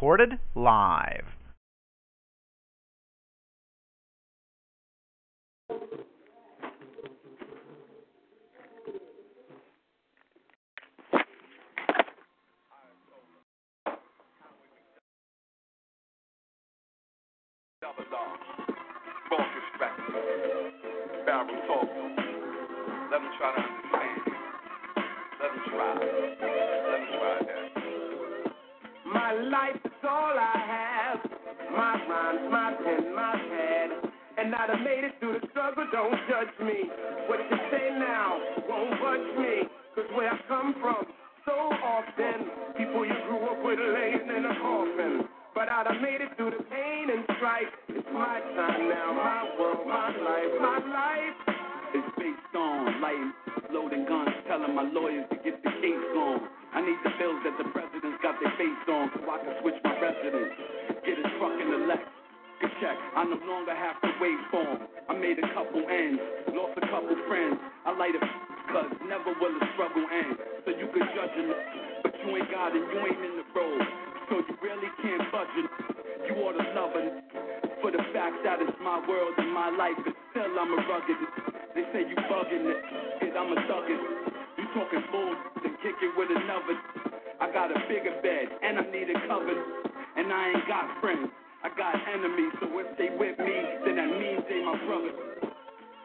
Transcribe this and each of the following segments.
Recorded live. Let me try to understand. Let me try. Let me try. My life is all I have. My rhymes, my pen, my pad. And I done made it through the struggle, don't judge me. What you say now won't budge me. Cause where I come from, so often, people you grew up with laying in a coffin. But I done made it through the pain and strife. It's my time now, my world, my life, my life. It's based on lighting, loading guns, telling my lawyers to get the case on. I need the bills that the president's got their face on so I can switch my residence. Get a truck and elect. Good check, I no longer have to wait for 'em. I made a couple ends, lost a couple friends. I light a cause never will the struggle end. So you can judge it, but you ain't got it, you ain't in the road. So you really can't budge it. You ought to love it for the fact that it's my world and my life, but still I'm a rugged. They say you bugging it, kid, I'm a thuggin'. Talking bull, then kick it with another. I got a bigger bed, and I need a cover. And I ain't got friends, I got enemies. So if they with me, then that means they my brothers.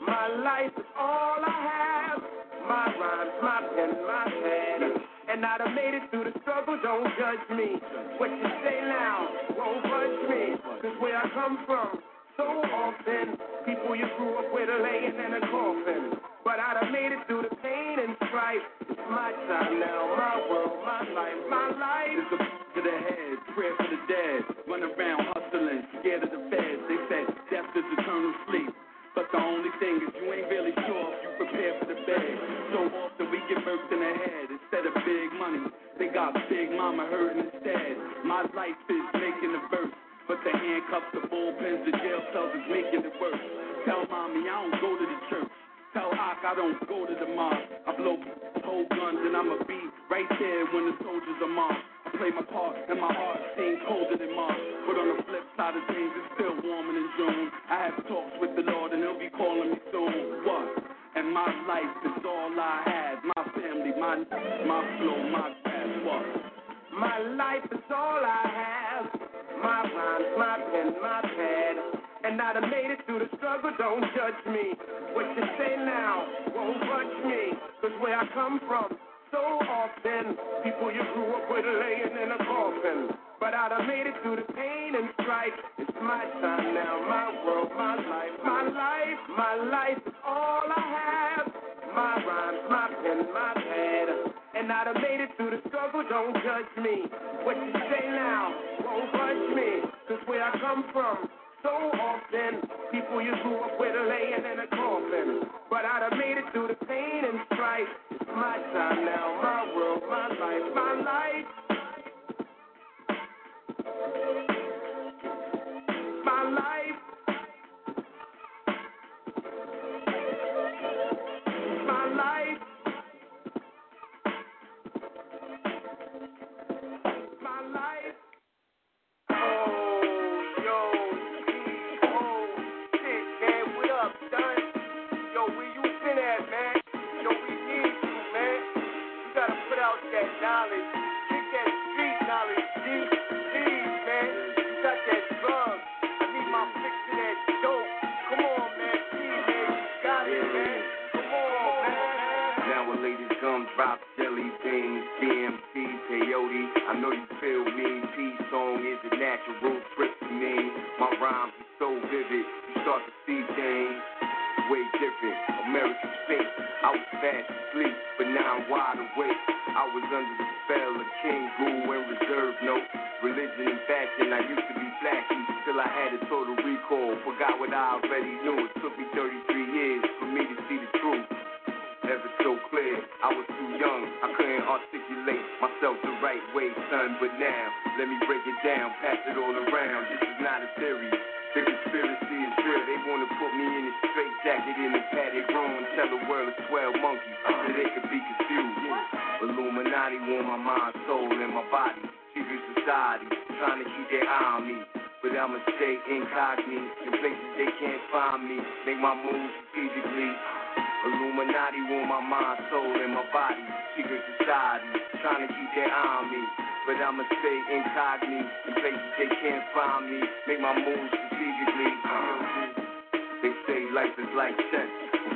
My life is all I have. My rhymes, my pen, my pad. And I done made it through the struggle, don't judge me. What you say now won't budge me. Cause where I come from, so often, people you grew up with are laying in a coffin. But I done made it through the pain and strife. It's my time now, my world, my life, my life. It's a to the head, prayer for the dead. Run around hustling, scared of the feds. They said death is eternal sleep. But the only thing is you ain't really sure if you prepare for the bed. So often we get murked in the head instead of big money. They got big mama hurting instead. My life is making the verse. But the handcuffs, the bullpens, the jail cells is making it worse. Tell mommy I don't go to the church. Tell Ock I don't go to the mosque. I blow whole guns and I'ma be right there when the soldiers are marched. I play my part and my heart seems colder than March. But on the flip side of things, it's still warmer than June. I have talks with the Lord and He'll be calling me soon. What? And my life is all I have. My family, my my flow, my past. What? My life is all I have. My rhymes, my pen, my. And I done made it through the struggle, don't judge me. What you say now won't budge me. Cause where I come from, so often, people you grew up with laying in a coffin. But I done made it through the pain and strife. It's my time now, my world, my life, my life, my life is all I have. My rhymes, my pen, my pad. And I done made it through the struggle, don't judge me. What you say now won't budge me. Cause where I come from, so often, people you grew up with are laying in a coffin. But I done made it through the pain and strife. My time now, my world, my life, my life. Natural trip to me. My rhymes are so vivid, you start to see things. way different. American fate. I was fast asleep, but now I'm wide awake. I was under the spell of King Guru and Reserve Note. Religion and fashion, I used to be flashy till I had a total recall. Forgot what I already knew. It took me 33 years for me to see the truth. Never so clear, I was too young. I couldn't articulate myself the right way, son. But now, let me break it down, pass it all around. This is not a theory. The conspiracy is real. They wanna put me in a straight jacket in a padded room tell the world it's 12 monkeys so they could be confused. Illuminati want my mind, soul, and my body. Secret society trying to keep their eye on me. But I'ma stay incognito in places they can't find me. Make my moves strategically. Illuminati want my mind, soul, and my body. Secret society trying to keep their eye on me. But I'ma stay incognito in places they can't find me. Make my moves strategically. They say life is like chess.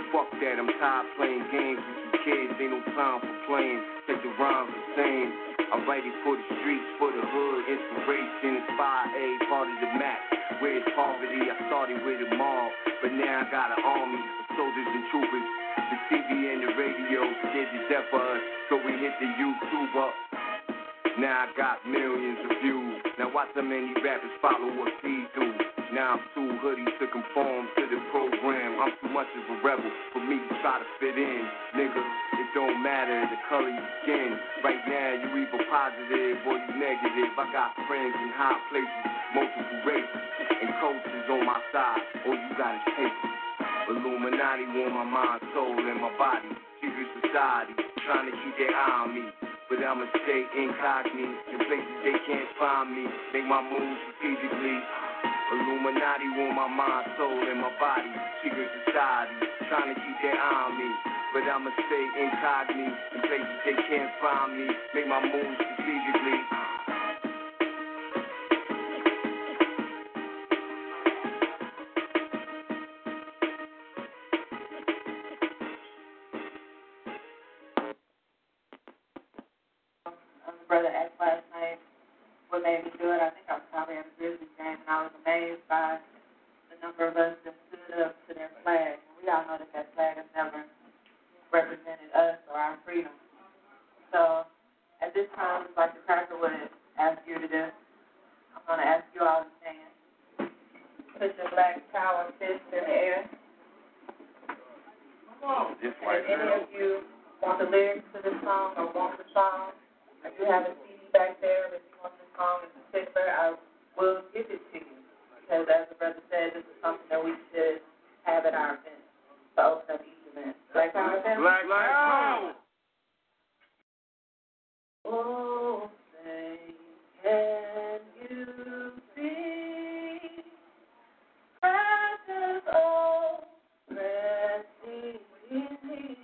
Well, fuck that, I'm tired playing games with you kids. Ain't no time for playing. Take the rhymes the same. I write it for the streets, for the hood. Inspiration, inspire a part of the map. Where's poverty? I started with a mob, but now I got an army of soldiers and troopers. The TV and the radio scared to death of us, so we hit the YouTube up. Now I got millions of views. Now watch how many rappers follow what we do. Now I'm too hoodie to conform to the program. I'm too much of a rebel for me to try to fit in. Nigga, it don't matter the color you skin. Right now you either positive or you negative. I got friends in high places, multiple races, and coaches on my side. All you gotta take. Illuminati want my mind, soul, and my body. Secret society trying to keep their eye on me. But I'ma stay incognito in places they can't find me. Make my moves strategically. Illuminati want my mind, soul, and my body. Secret society trying to keep their eye on me. But I'ma stay incognito in places they can't find me. Make my moves strategically. Amazed by the number of us that stood up to their flag. We all know that that flag has never represented us or our freedom. So at this time, it's like the cracker would ask you to do. I'm going to ask you all to stand. Put your black power fist in the air. And if any of you want the lyrics to this song or want the song, I do have a CD back there. If you want the song in particular, I will give it to you. Because as the brother said, this is something that we should have at our event to open up each event. Black Power event? Black power. Oh, say, can you see precious old resting in me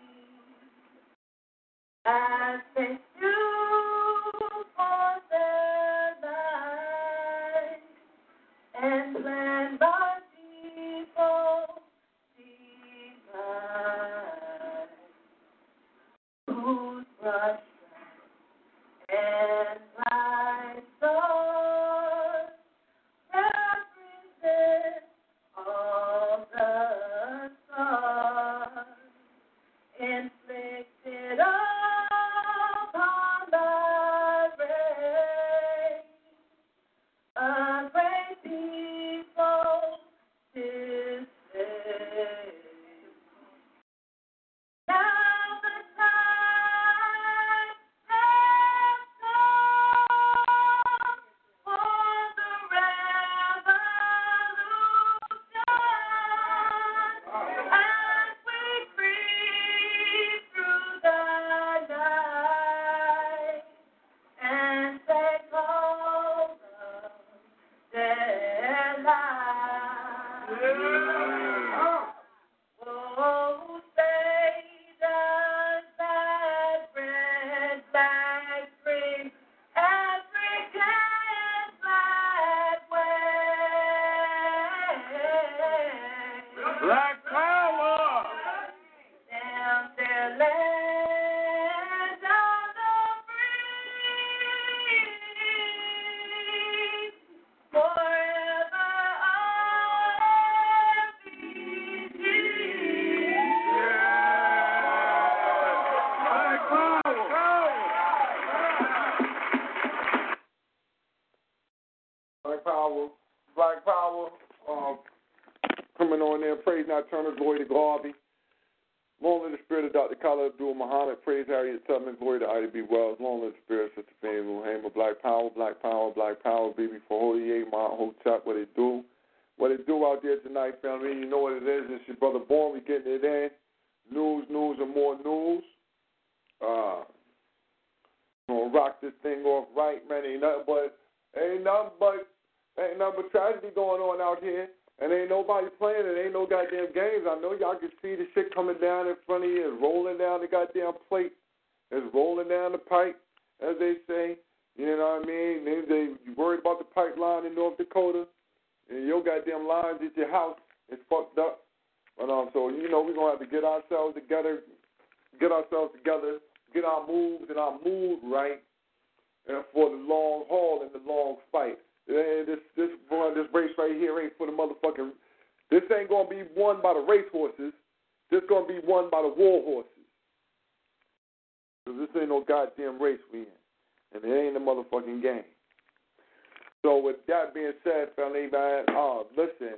uh, listen,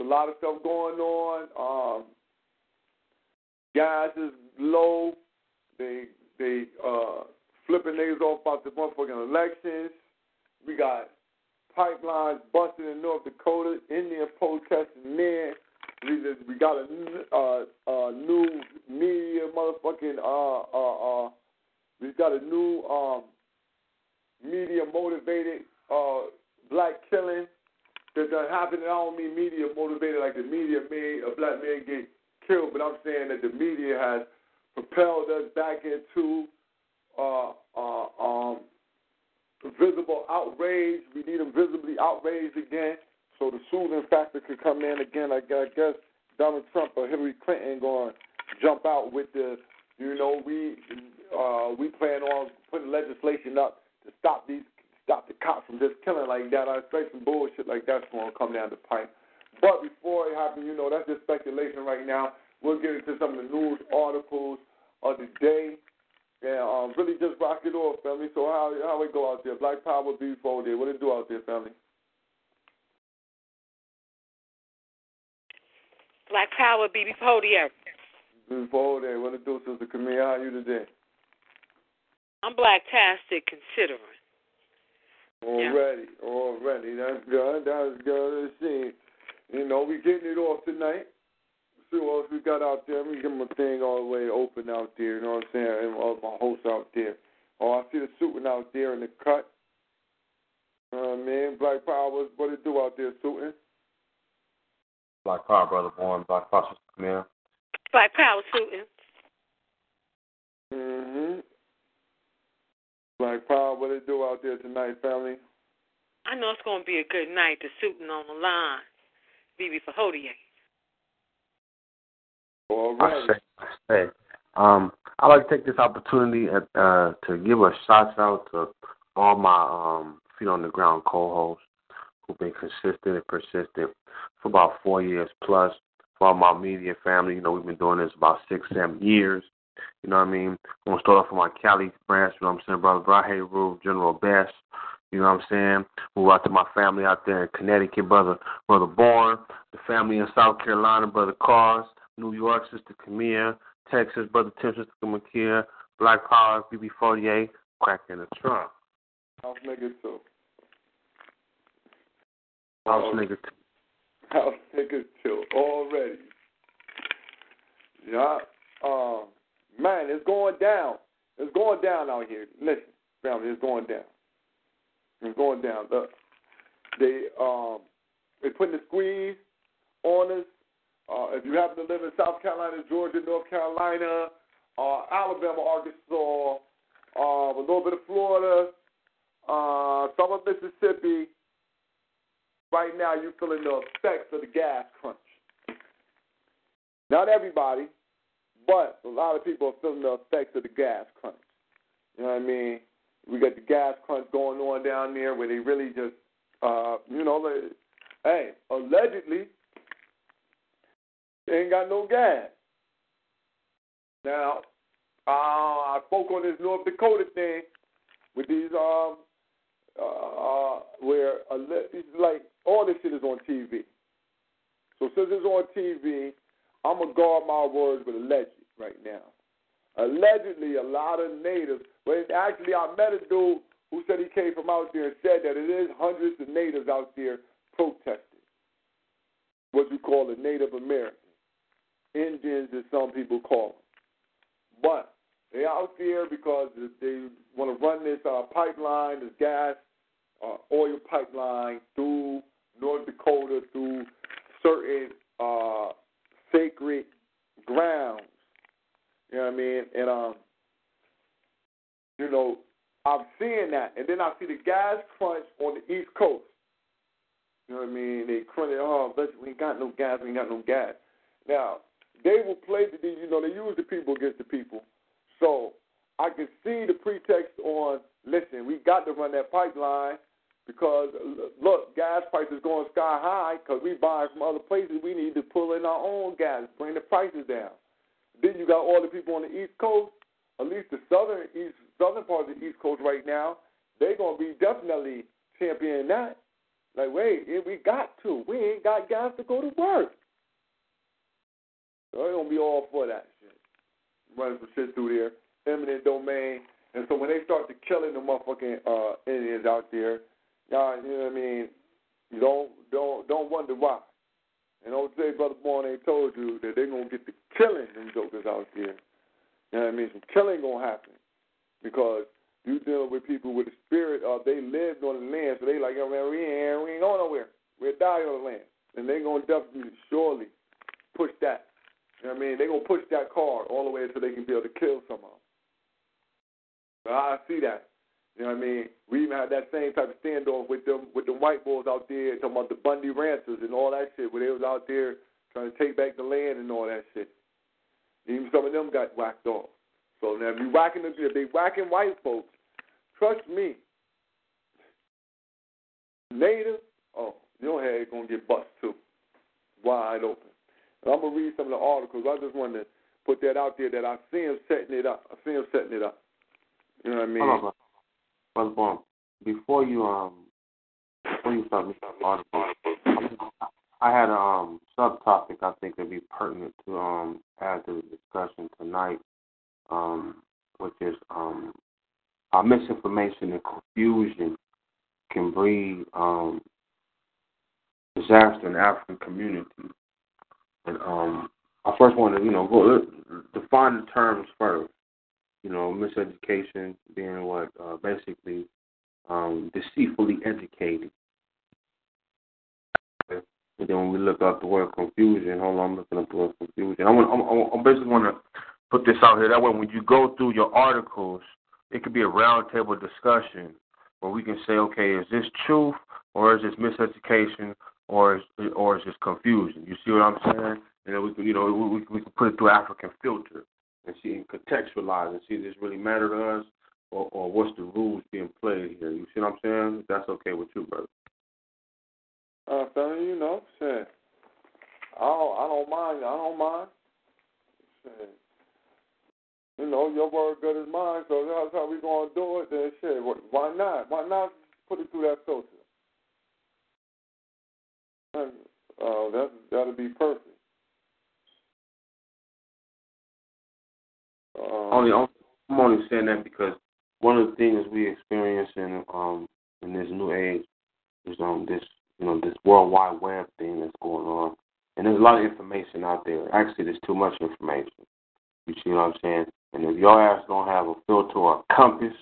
a lot of stuff going on. Um, gas is low. They they uh, flipping niggas off about the motherfucking elections. We got pipelines busted in North Dakota. Indian protesting there. We just, we got a uh, uh, new media motherfucking uh uh uh. We got a new um media motivated uh black killing that done happened. I don't mean media motivated like the media made a black man get killed, but I'm saying that the media has propelled us back into uh, uh, um, visible outrage. We need them visibly outraged again, so the soothing factor could come in again. I guess Donald Trump or Hillary Clinton going to jump out with the, you know, we uh, we plan on putting legislation up to stop these stop the cops from just killing like that. I expect some bullshit like that's going to come down the pipe. But before it happens, you know, that's just speculation right now. We'll get into some of the news articles of the day. And um, really just rock it off, family. So how how it go out there? Black Power before there. What it do out there, family? Black Power BB Podium. Before there. What it do, Sister Camille? How are you today? I'm blacktastic considering. Already, yeah. already. That's good. That's good to see. You know, we getting it off tonight. See what else we got out there. Let me get my thing all the way open out there. You know what I'm saying? And all my hosts out there. Oh, I see the suiting out there in the cut. Uh, man, Black Power, what, what it do out there, suiting? Black Power, brother born. Black Power, man. Black Power, suiting. Mm-hmm. Black Power, what it do out there tonight, family? I know it's going to be a good night. The suiting on the line. BB for Hodier. All right. I say, I say, um, I'd like to take this opportunity at, uh, to give a shout out to all my um, feet on the ground co-hosts who've been consistent and persistent for about four years plus. For all my media family, you know, we've been doing this about six, seven years. You know what I mean? I'm gonna start off with my Cali branch, you know what I'm saying, brother Brahe Rube, General Best, you know what I'm saying? Move out to my family out there in Connecticut, brother brother Bourne, the family in South Carolina, brother Cars, New York, Sister Camille, Texas, Brother Tim, Sister Makia, Black Power, BB48, cracking the trunk. House niggas too. House niggas too. House niggas too. Already. Yeah. Um, man, it's going down. It's going down out here. Listen, family, it's going down. It's going down. Look, they um, they're putting the squeeze on us uh, if you happen to live in South Carolina, Georgia, North Carolina, uh, Alabama, Arkansas, uh, a little bit of Florida, uh, some of Mississippi, right now you're feeling the effects of the gas crunch. Not everybody, but a lot of people are feeling the effects of the gas crunch. You know what I mean? We got the gas crunch going on down there where they really just, uh, you know, like, hey, allegedly, they ain't got no gas. Now, uh, I spoke on this North Dakota thing with these um uh, uh where it's like all this shit is on TV. So since it's on TV, I'm gonna guard my words with alleged right now. Allegedly, a lot of natives. But actually, I met a dude who said he came from out there and said that it is hundreds of natives out there protesting. What you call the Native Americans, Indians, as some people call them. But they out there because they want to run this uh, pipeline, this gas, uh, oil pipeline through North Dakota, through certain uh, sacred grounds. You know what I mean? And um, you know, I'm seeing that, and then I see the gas crunch on the East Coast. You know what I mean? They crunch it, oh, but we ain't got no gas, we ain't got no gas. Now, they will play the, you know, they use the people against the people. So I can see the pretext on, listen, we got to run that pipeline because, look, gas prices going sky high because we buy from other places. We need to pull in our own gas, bring the prices down. Then you got all the people on the East Coast, at least the southern east southern part of the East Coast right now. They're gonna be definitely championing that. Like, wait, we got to. We ain't got gas to go to work. They're gonna be all for that shit. Running some shit through there, eminent domain. And so when they start to killing the motherfucking uh, Indians out there, y'all, you know what I mean? You don't don't don't wonder why. And OJ Brother Born ain't told you that they're gonna get the killing them jokers out there. You know what I mean? Some killing gonna happen because you dealing with people with the spirit of they lived on the land, so they like, oh, man, we ain't we ain't going nowhere. We'll die on the land, and they're gonna definitely surely push that. You know what I mean? They gonna push that card all the way until they can be able to kill somehow. So I see that. You know what I mean? We even had that same type of standoff with them with the white boys out there talking about the Bundy Ranchers and all that shit, where they was out there trying to take back the land and all that shit. Even some of them got whacked off. So now if you whacking the, if they whacking white folks, trust me, native, oh, your head gonna get bust too, wide open. And I'm gonna read some of the articles. I just wanted to put that out there that I see him setting it up. I see him setting it up. You know what I mean? Hold on, Before you um before you start this article, I had a um subtopic I think would be pertinent to um add to the discussion tonight, um, which is um how misinformation and confusion can breed um disaster in African community. And um I first want to, you know, go define the terms first you know, miseducation being what uh, basically um, deceitfully educated. And then when we look up the word confusion, hold on, I'm looking up the word confusion. I want, I'm, I'm basically want to put this out here. That way, when you go through your articles, it could be a roundtable discussion where we can say, okay, is this truth or is this miseducation or is or is this confusion? You see what I'm saying? And then we can, you know, we, we can put it through African filter and see and contextualize and see does this really matter to us or, or what's the rules being played here. You see what I'm saying? That's okay with you, brother. Uh, fella, you know, shit. I don't, I don't mind. I don't mind. Shit. You know, your word good as mine, so that's how we gonna do it. Then shit, why not? Why not put it through that filter? Uh, that that'll be perfect. Um, only, I'm only saying that because one of the things we experience in um in this new age is um this you know this World Wide Web thing that's going on, and there's a lot of information out there. Actually, there's too much information. You see what I'm saying? And if your ass don't have a filter or a compass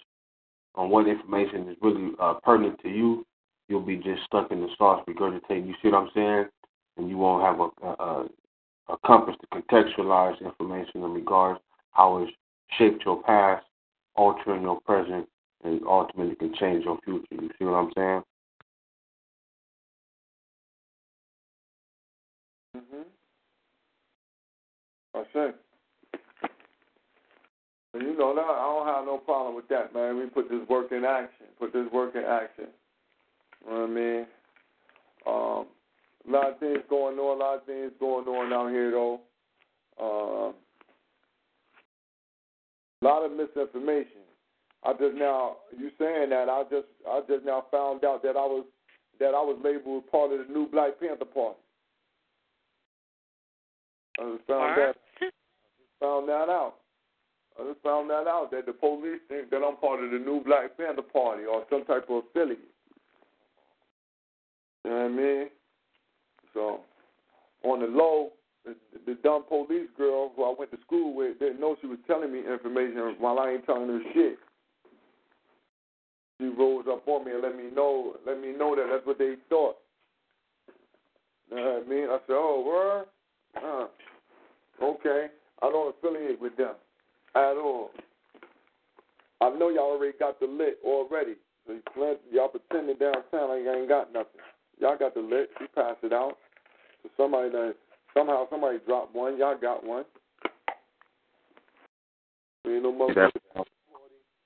on what information is really uh, pertinent to you, you'll be just stuck in the sauce regurgitating. You see what I'm saying? And you won't have a, a, a compass to contextualize information in regards how it's shaped your past, altering your present, and ultimately can change your future. You see what I'm saying? Mhm. I see. And you know that I don't have no problem with that, man. We put this work in action. Put this work in action. You know what I mean? Um, a lot of things going on. A lot of things going on out here, though. Um, a lot of misinformation. I just now you saying that I just I just now found out that I was that I was labeled part of the new Black Panther Party. I just found that found that out. I just found that out that the police think that I'm part of the new Black Panther Party or some type of affiliate. You know what I mean? So on the low, the, dumb police girl who I went to school with didn't know she was telling me information while I ain't telling her shit. She rose up on me and let me know, let me know that that's what they thought. You know what I mean? I said, oh, word? Uh, okay. I don't affiliate with them at all. I know y'all already got the lit already. So y'all pretending downtown like y'all ain't got nothing. Y'all got the lit. You pass it out. So somebody that somehow somebody dropped one. Y'all got one. You know, that,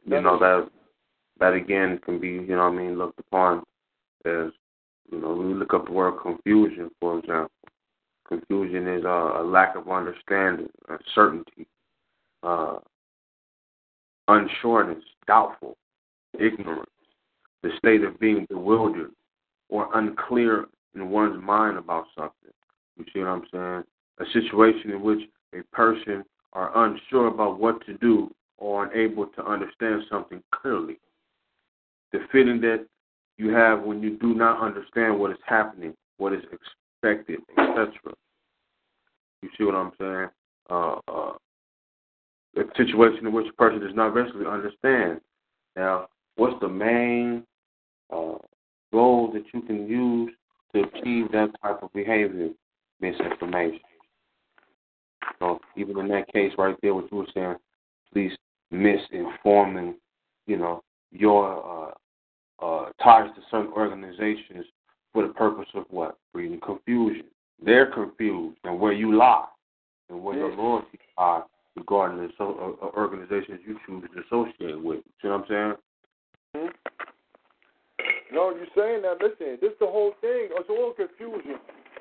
you know that that again can be, you know what I mean, looked upon as, you know, when we look up the word confusion, for example. Confusion is uh, a lack of understanding, uncertainty, uh, unsureness, doubtful, ignorance, the state of being bewildered or unclear in one's mind about something. You see what I'm saying? A situation in which a person are unsure about what to do or unable to understand something clearly the feeling that you have when you do not understand what is happening, what is expected, etc. You see what I'm saying? Uh, uh, a situation in which a person does not eventually understand. Now, what's the main uh, goal that you can use to achieve that type of behavior? Misinformation. So even in that case right there, what you were saying, please misinforming, you know, your uh, uh, ties to certain organizations for the purpose of what? Breeding confusion. They're confused and where you lie and where your loyalties are regarding the so, uh, uh, organizations you choose to associate with. You see what I'm saying? Mm-hmm. No, you're saying that. Listen, this is the whole thing. It's all confusion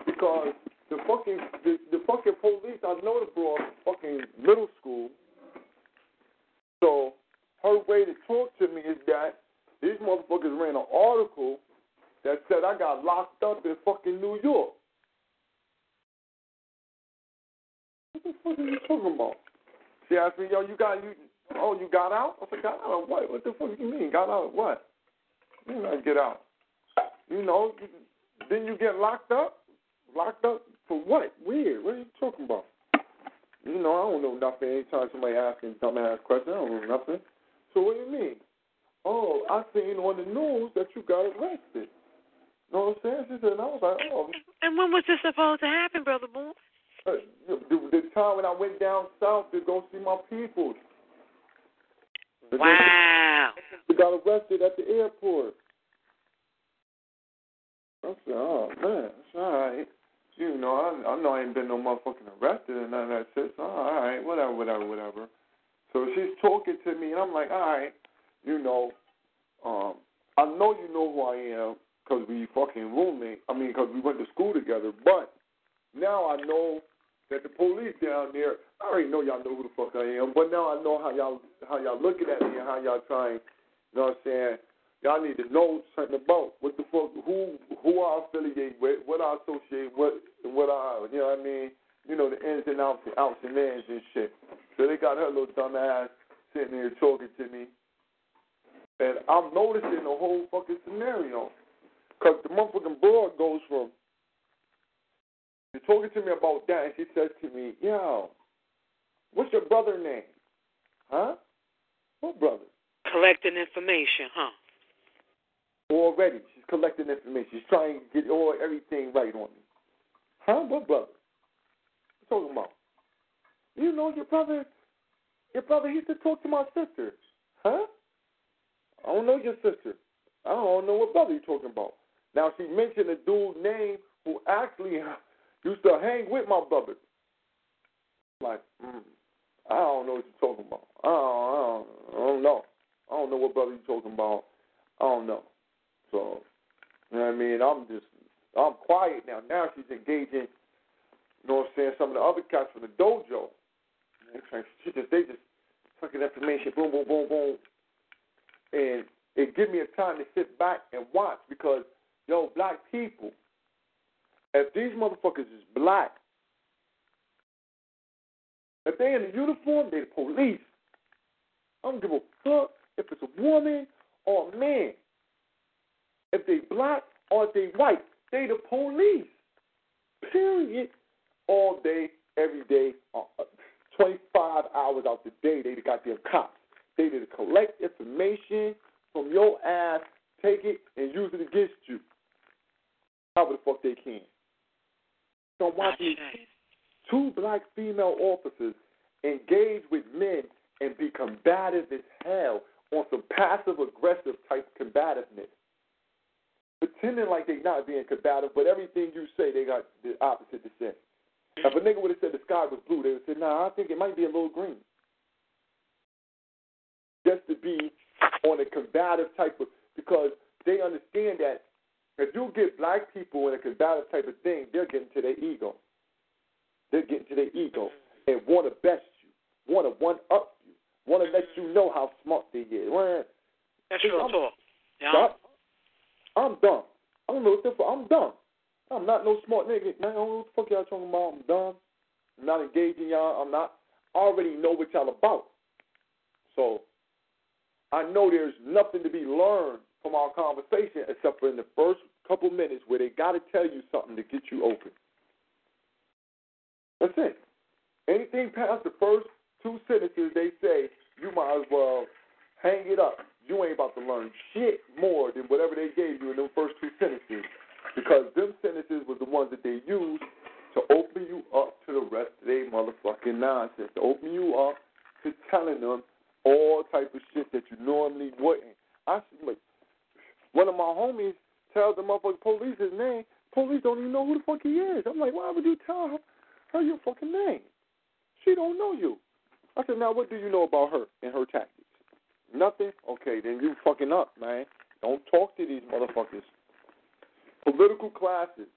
because the fucking the, the fucking police. I know the bro fucking middle school. So her way to talk to me is that these motherfuckers ran an article that said I got locked up in fucking New York. What the fuck are you talking about? She asked me, yo, you got you oh you got out? I said, got out of what? What the fuck do you mean? Got out of what? You I get out? You know, then you get locked up? Locked up for what? Weird. What are you talking about? You know, I don't know nothing. Anytime somebody asking dumbass questions, I don't know nothing. So what do you mean? Oh, I seen on the news that you got arrested. You know what I'm saying? She said, and I was like, oh. And when was this supposed to happen, Brother Boone? Uh, the, the time when I went down south to go see my people. Wow. They got arrested at the airport. I said, oh, man, it's all right. You know, I, I know I ain't been no motherfucking arrested and none of that shit. So, all right, whatever, whatever, whatever. So she's talking to me, and I'm like, all right, you know, um, I know you know who I am because we fucking roommate. I mean, because we went to school together. But now I know that the police down there, I already know y'all know who the fuck I am. But now I know how y'all how y'all looking at me and how y'all trying. You know what I'm saying? Y'all need to know something about what the fuck, who who I affiliate with, what I associate with, what I, you know what I mean? You know the ins and outs, and outs and ins and shit. So they got her little dumb ass sitting there talking to me, and I'm noticing the whole fucking scenario. Because the motherfucking broad goes from, she's talking to me about that, and she says to me, yo, what's your brother name? Huh? What brother? Collecting information, huh? Already. She's collecting information. She's trying to get all everything right on me. Huh? What brother? What talking about? You know your brother your brother used to talk to my sister. Huh? I don't know your sister. I don't know what brother you're talking about. Now she mentioned a dude name who actually used to hang with my brother. Like, mm, I don't know what you're talking about. I don't, I don't, I don't know. I don't know what brother you're talking about. I don't know. So, you know what I mean? I'm just, I'm quiet now. Now she's engaging, you know what I'm saying, some of the other cats from the dojo. She just, they just fucking information, boom, boom, boom, boom. And it give me a time to sit back and watch because yo, black people, if these motherfuckers is black, If they in a uniform, they the police. I don't give a fuck if it's a woman or a man. If they black or if they white, they the police. Period. All day, every day, uh, 25 hours out the day, they the goddamn cops. They did collect information from your ass, take it, and use it against you. However the fuck they can. So I'm watching two black female officers engage with men and be combative as hell on some passive aggressive type combativeness. Pretending like they not being combative, but everything you say they got the opposite to say. If a nigga would have said the sky was blue, they would have said, nah, I think it might be a little green. Just to be on a combative type of because they understand that if you get black people in a combative type of thing, they're getting to their ego. They're getting to their ego and want to best you, want to one up you, want to let you know how smart they is. That's real talk. Yeah. I'm dumb. I don't know what the fuck. I'm dumb. I'm not no smart nigga. Man, I don't know what the fuck y'all talking about. I'm dumb. I'm not engaging y'all. I'm not. I already know what y'all about. So I know there's nothing to be learned from our conversation except for in the first couple minutes where they got to tell you something to get you open. That's it. Anything past the first two sentences, they say you might as well hang it up. You ain't about to learn shit more than whatever they gave you in those first two sentences because them sentences were the ones that they used to open you up to the rest of their motherfucking nonsense, to open you up to telling them all type of shit that you normally wouldn't. I like one of my homies tells the motherfucking police his name. Police don't even know who the fuck he is. I'm like, why would you tell her, her your fucking name? She don't know you. I said, now what do you know about her and her tactics? Nothing? Okay, then you fucking up, man. Don't talk to these motherfuckers. Political classes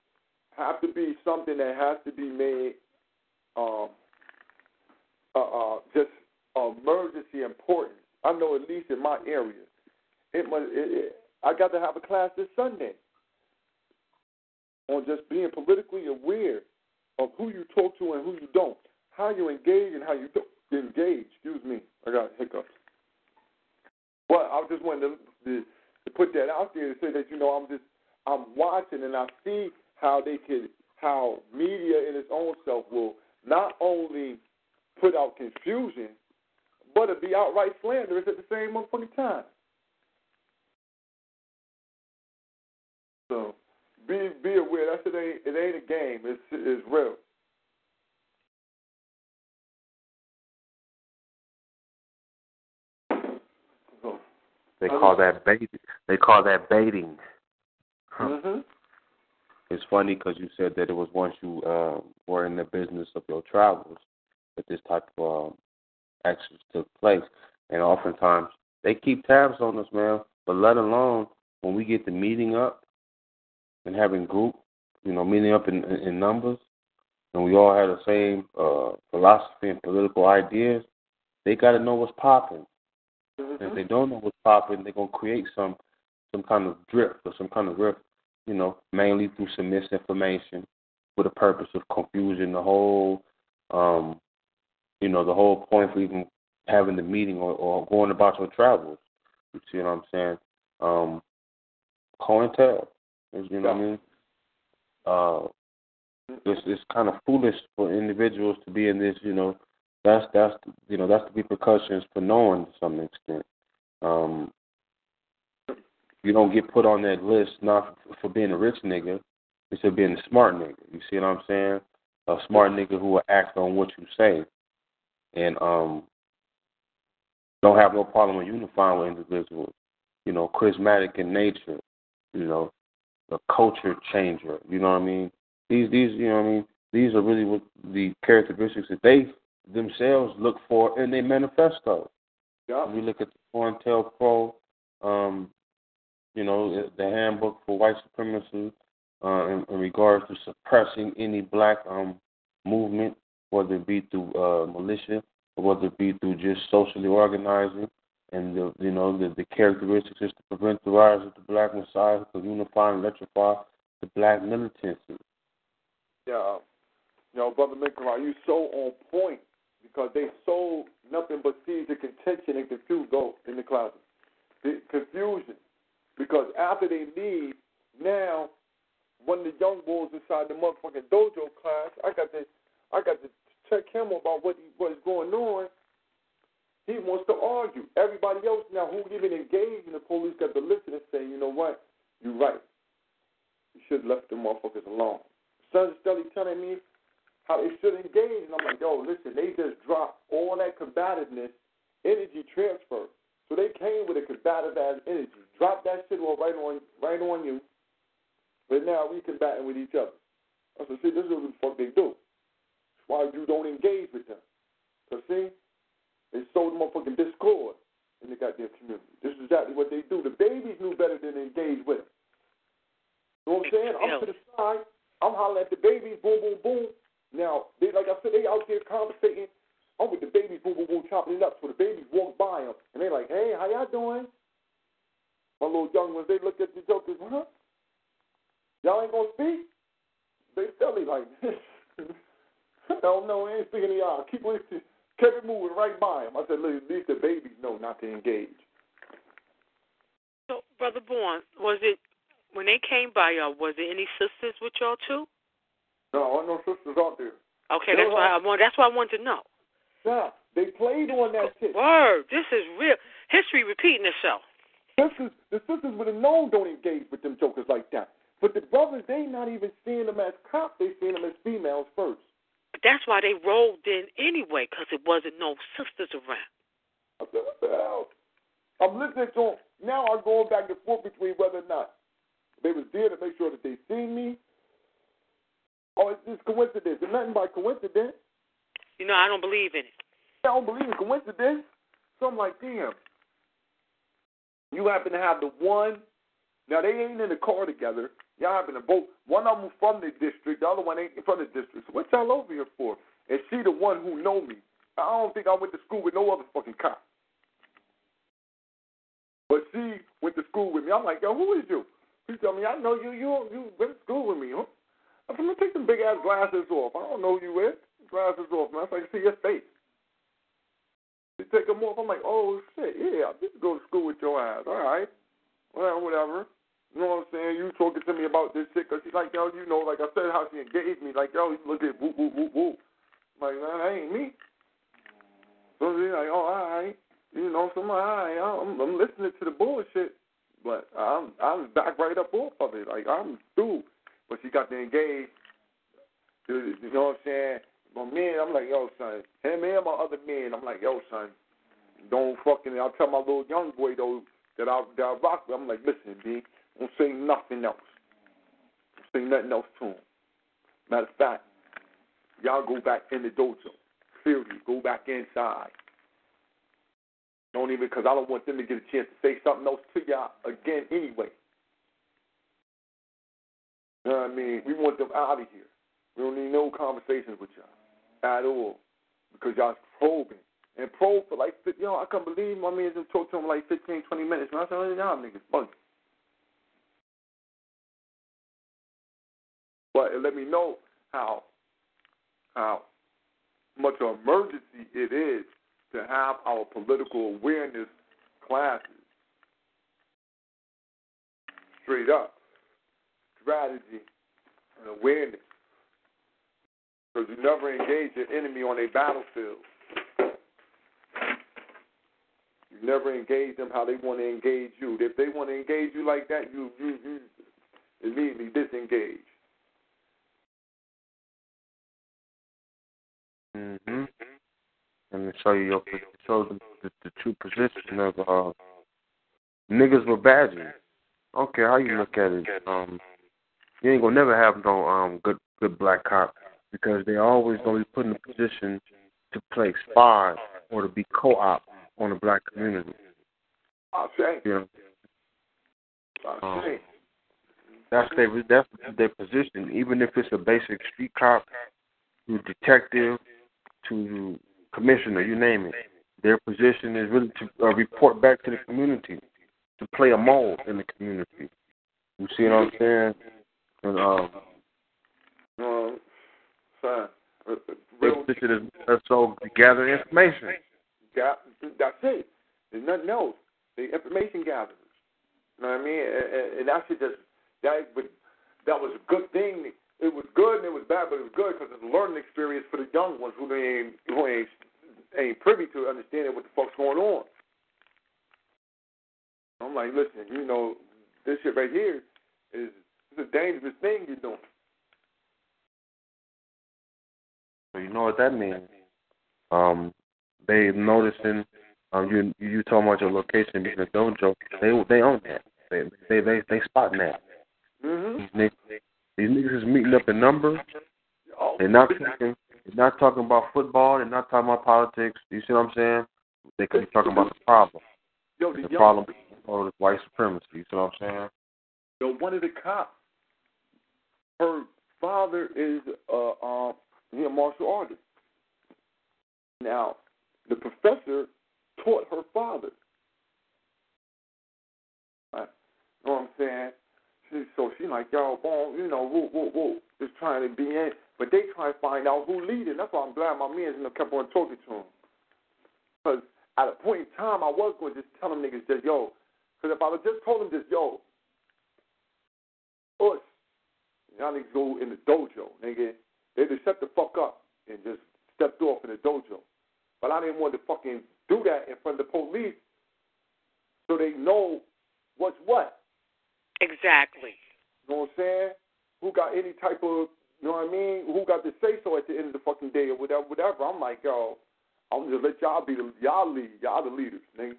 have to be something that has to be made um, uh, uh, just emergency importance. I know at least in my area, it must. It, it, I got to have a class this Sunday on just being politically aware of who you talk to and who you don't, how you engage and how you don't engage. Excuse me, I got hiccups. But I just wanted to, to, put that out there to say that you know I'm just I'm watching and I see how they could how media in its own self will not only put out confusion, but it be outright slanderous at the same motherfucking time. So be be aware. That's it ain't it ain't a game. It's it's real. They call that baiting. They call that baiting. Huh. mhm. It's funny because you said that it was once you uh, were in the business of your travels that this type of um, actions took place, and oftentimes they keep tabs on us, man. But let alone when we get the meeting up and having group, you know, meeting up in, in, in numbers, and we all have the same uh, philosophy and political ideas, they got to know what's popping. And if they don't know what's popping, they're gonna create some some kind of drift or some kind of rift, you know, mainly through some misinformation with the purpose of confusing the whole um you know, the whole point for even having the meeting or, or going about your travels. You see what I'm saying? Um COINTEL. is- You know what I mean? Uh it's it's kind of foolish for individuals to be in this, you know, that's that's you know, that's the repercussions for knowing to some extent. Um you don't get put on that list not for, being a rich nigga, it's for being a smart nigga. You see what I'm saying? A smart nigga who will act on what you say. And um don't have no problem with unifying with individuals. You know, charismatic in nature, you know, a culture changer, you know what I mean? These these you know what I mean, these are really what the characteristics that they themselves look for in their manifesto. Yeah. When we look at the COINTELPRO, um, you know, the handbook for white supremacy uh, in, in regards to suppressing any black um, movement, whether it be through uh, militia or whether it be through just socially organizing, and the you know the, the characteristics is to prevent the rise of the black messiah, to unify and electrify the black militancy. Yeah. You know, Brother Minkara, you so on point because they sold nothing but seeds of contention and confusion go in the closet. The confusion. Because after they leave, now one of the young boys inside the motherfucking dojo class, I got to I got to check him about what what's going on. He wants to argue. Everybody else now who even engaged in the police got to listen and say, you know what? You're right. You should have left the motherfuckers alone. Son's steadily telling me how they should engage, and I'm like, yo, listen, they just dropped all that combativeness, energy transfer. So they came with a combative ass energy. Drop that shit all right on right on you. But now we combating with each other. I said, see, this is what the fuck they do. That's why you don't engage with them. Cause see, they sold motherfucking discord in the goddamn community. This is exactly what they do. The babies knew better than to engage with them. You know what I'm saying? I'm to the side. I'm hollering at the babies, boom, boom, boom. Now, they like I said, they out there conversating. I'm with the babies, boom, boom, chopping it up. So the babies walk by them, and they're like, hey, how y'all doing? My little young ones, they look at the jokers, huh? Y'all ain't gonna speak? They tell me like, hell no, I ain't speaking to y'all. Keep it, keep it moving right by them. I said, look, at least the babies know not to engage. So, Brother Bourne, was it when they came by y'all? Was there any sisters with y'all too? No, I no sisters out there. Okay, that's why I want. That's why I wanted to know. Yeah, they played on that shit. Word, this is real history repeating itself. Sisters, the sisters would have known don't engage with them jokers like that. But the brothers, they not even seeing them as cops. They seeing them as females first. That's why they rolled in anyway, because it wasn't no sisters around. I said, what the hell? I'm listening to them. Now I'm going back and forth between whether or not they was there to make sure that they seen me. Oh, it's just coincidence. It's nothing by coincidence. You know, I don't believe in it. I don't believe in coincidence. So I'm like, damn. You happen to have the one. Now they ain't in the car together. Y'all happen to both. One of them from the district. The other one ain't from the district. So what y'all over here for? And she the one who know me. I don't think I went to school with no other fucking cop. But she went to school with me. I'm like, yo, who is you? She tell me, I know you. You you went to school with me, huh? I said, man, take some big ass glasses off. I don't know who you with. Glasses off, man. So I can see your face. She take them off. I'm like, oh shit, yeah, I did go to school with your ass. All right, well, whatever. You know what I'm saying? You talking to me about this shit because she's like, yo, you know, like I said, how she engaged me. Like, yo, you look at whoop whoop whoop whoop. I'm like, man, that ain't me. So she's like, oh, all right. You know, so I'm like, all right, I'm, I'm listening to the bullshit, but I'm I'm back right up off of it. Like I'm through. But she got to engage. You know what I'm saying? My men, I'm like, yo, son. Him and my other men, I'm like, yo, son. Don't fucking. I'll tell my little young boy though that I that I rock with. I'm like, listen, B, don't say nothing else. Don't say nothing else to him. Matter of fact, y'all go back in the dojo. Period. Go back inside. Don't even, because I don't want them to get a chance to say something else to y'all again anyway. You know what I mean? We want them out of here. We don't need no conversations with y'all at all because y'all's probing. And probe for like, you know, I can't believe my man just talked to him like 15, 20 minutes. Man, I said, oh, y'all niggas funny. But it let me know how how much of an emergency it is to have our political awareness classes straight up strategy and awareness because you never engage your enemy on a battlefield. You never engage them how they want to engage you. If they want to engage you like that, you you, you immediately disengage. Mm-hmm. And to show you your show the, the, the true position of uh niggas with badges. Okay, how you look at it. Um, you ain't gonna never have no um good good black cop because they always gonna be put in a position to play spies or to be co-op on the black community. I'll say. You know, Um, that's their that's their position. Even if it's a basic street cop, to detective, to commissioner, you name it. Their position is really to uh, report back to the community, to play a mold in the community. You see what I'm saying? And um, Um, son, uh, real. They position as so to gather information. That's it. There's nothing else. The information gatherers. You know what I mean? And, and- that shit just that but that was a good thing. It was good and it was bad, but it was good because it's a learning experience for the young ones who ain't who ain't ain't privy to understanding what the fuck's going on. I'm like, listen, you know, this shit right here is it's a dangerous thing you're doing. So you know what that means. Um, they noticing um you you talking about your location being a dojo. They they own that. They they they, they spotting that. Mm-hmm. These niggas, these niggas is meeting up in numbers. Oh, They're not talking. They're not talking about football. They're not talking about politics. You see what I'm saying? They could be talking about the problem. Yo, the The problem the white supremacy. You see what I'm saying? Yo, one of the cops, her father is uh um a martial artist. Now, the professor taught her father. Right? You know what I'm saying? She, so she like, yo, boom, you know, woo, woo, woo, just trying to be in. But they try to find out who leading. That's why I'm glad my man you know, kept on talking to him. Because at a point in time, I was going to just tell them niggas just, yo, because if I would just told them just, yo, us, y'all niggas go in the dojo, nigga, they just shut the fuck up and just stepped off in the dojo. But I didn't want to fucking do that in front of the police so they know what's what. Exactly. You know what I'm saying? Who got any type of, you know what I mean? Who got to say so at the end of the fucking day or whatever, whatever. I'm like, yo, I'm just let y'all be the, y'all lead, y'all the leaders, nigga.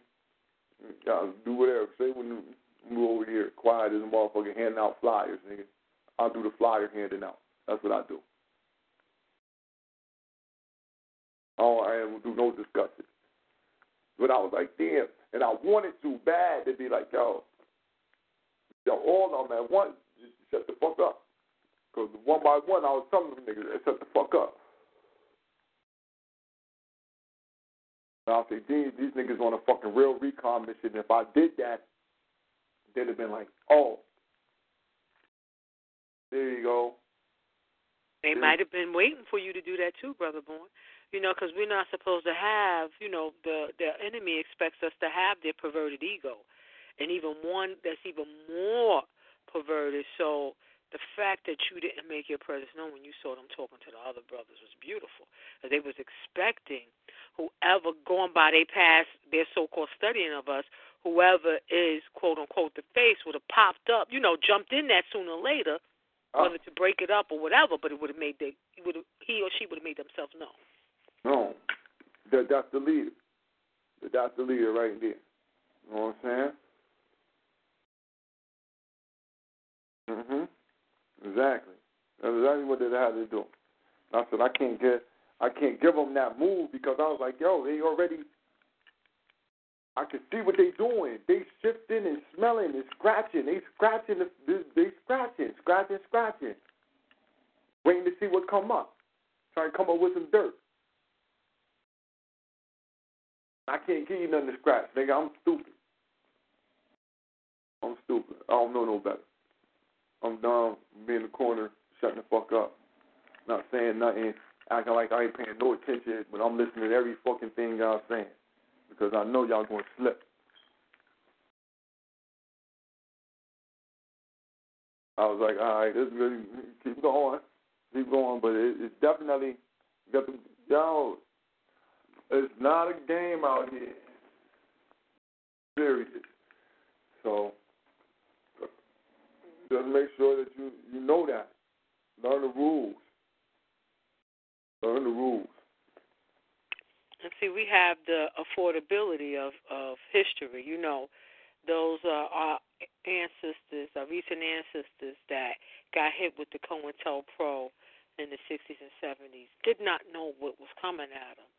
Y'all do whatever. Say when you move over here, quiet as a motherfucker, handing out flyers, nigga. I'll do the flyer handing out. That's what I do. Oh, I don't do no discussion. But I was like, damn. And I wanted to bad to be like, yo, yo, all of them at once, just shut the fuck up. Because one by one, I was telling them niggas, shut the fuck up. And I'll say, these, these niggas on a fucking real recon mission. If I did that, they'd have been like, oh, there you go. They Yeah. might have been waiting for you to do that too, brother born. You know, because we're not supposed to have. You know, the the enemy expects us to have their perverted ego, and even one that's even more perverted. So the fact that you didn't make your presence known when you saw them talking to the other brothers was beautiful. They was expecting whoever going by they past their so-called studying of us, whoever is quote unquote the face would have popped up. You know, jumped in that sooner or later Whether to break it up or whatever, but it would have made they would have he or she would have made themselves known. No, that that's the leader. That that's the leader right there. You know what I'm saying? Mhm. Exactly. That's exactly what they had to do. I said I can't get I can't give them that move because I was like, yo, they already. I can see what they doing. They shifting and smelling and scratching. They scratching. The, they, scratching, scratching, scratching. Waiting to see what come up. Trying to come up with some dirt. I can't give you nothing to scratch, nigga. I'm stupid. I'm stupid. I don't know no better. I'm done being in the corner, shutting the fuck up, not saying nothing, acting like I ain't paying no attention, but I'm listening to every fucking thing y'all saying because I know y'all gonna slip. I was like, all right, this is really keep going, keep going, but it, it's definitely got the y'all. It's not a game out here. Serious. So just make sure that you you know that. Learn the rules. Learn the rules. And see, we have the affordability of of history. You know, those are our ancestors, our recent ancestors that got hit with the COINTELPRO in the 60s and 70s did not know what was coming at them.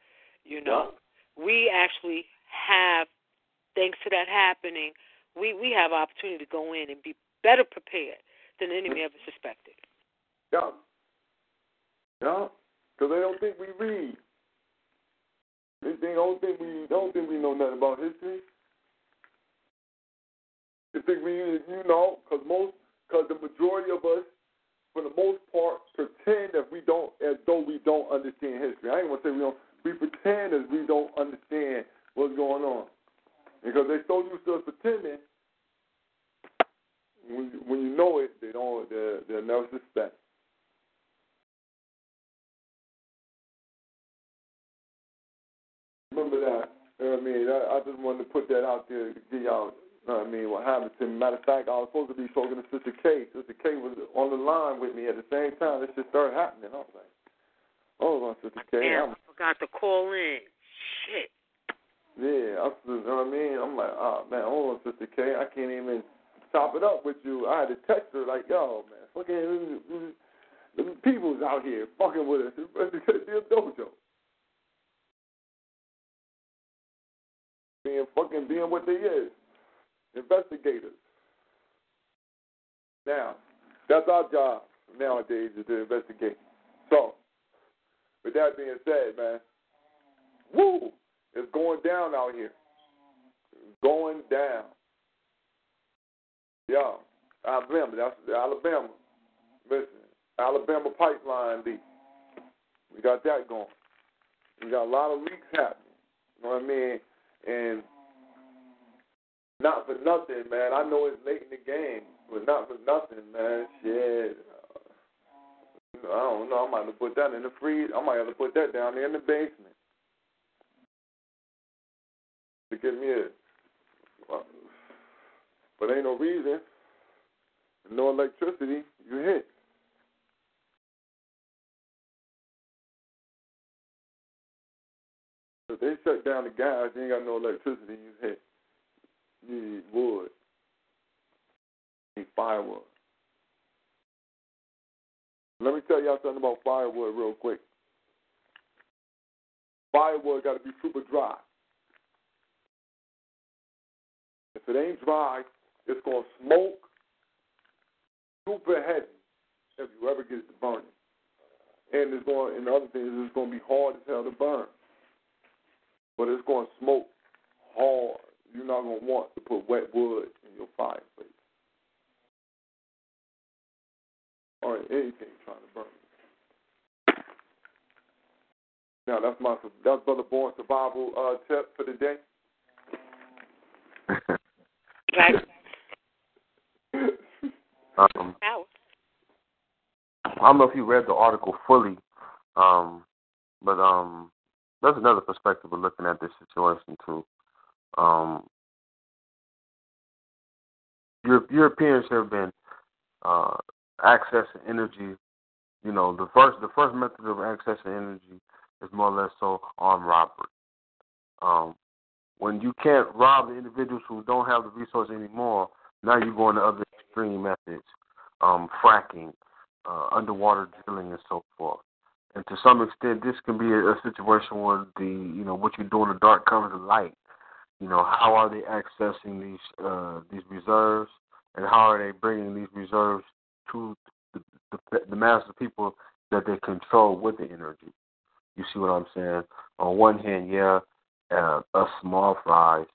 You know, we actually have, thanks to that happening, we we have opportunity to go in and be better prepared than the enemy ever suspected. Yeah. Yeah. Because they don't think we read. They think, don't think we don't think we know nothing about history. They think we, you know, because most, because the majority of us for the most part, pretend that we don't, as though we don't understand history. I ain't gonna say we don't. We pretend as we don't understand what's going on because they're so used to us pretending. When you, you know it, they don't. They're, never suspect. Remember that. You know what I mean? I, I just wanted to put that out there to get y'all you know what I mean? What happened to me? Matter of fact, I was supposed to be talking to Sister K. Sister K was on the line with me at the same time. This shit started happening. I was like, hold on, Sister K. Damn, I'm, I forgot to call in. Shit. yeah, I, you know what I mean? I'm like, oh, man, hold on, Sister K. I can't even chop it up with you. I had to text her, like, yo, man, fucking the people's out here fucking with us. It's a dojo. Being fucking being what they is investigators. Now, that's our job nowadays is to investigate. So, with that being said, man, woo, it's going down out here. Going down. Yeah, Alabama, that's Alabama. Listen, Alabama pipeline leak. We got that going. We got a lot of leaks happening. You know what I mean? And not for nothing, man. I know it's late in the game, but not for nothing, man. Shit. I don't know. I might have to put that in the freeze. I might have to put that down there in the basement to get me a. Uh, but ain't no reason. No electricity, you hit. If they shut down the gas, you ain't got no electricity, you hit. You need wood. You need firewood. Let me tell y'all something about firewood real quick. Firewood got to be super dry. If it ain't dry, it's to smoke super heavy if you ever get it to burning. And it's going, and the other thing is it's to be hard as hell to burn. But it's going to smoke hard you're not going to want to put wet wood in your fireplace. Or anything trying to burn. Now that's my that's Brother Born survival uh, tip for the day. Um, I don't know if you read the article fully, um, but um, there's another perspective of looking at this situation too. Um, Europe, Europeans have been uh, accessing energy. You know, the first the first method of accessing energy is more or less so armed robbery. Um, when you can't rob the individuals who don't have the resource anymore, now you're going to other extreme methods, um, fracking, uh, underwater drilling, and so forth. And to some extent, this can be a, a situation where the you know what you do in the dark comes to light. You know, how are they accessing these uh, these reserves, and how are they bringing these reserves to the, the, the mass of people that they control with the energy? You see what I'm saying? On one hand, yeah, uh, us small fries,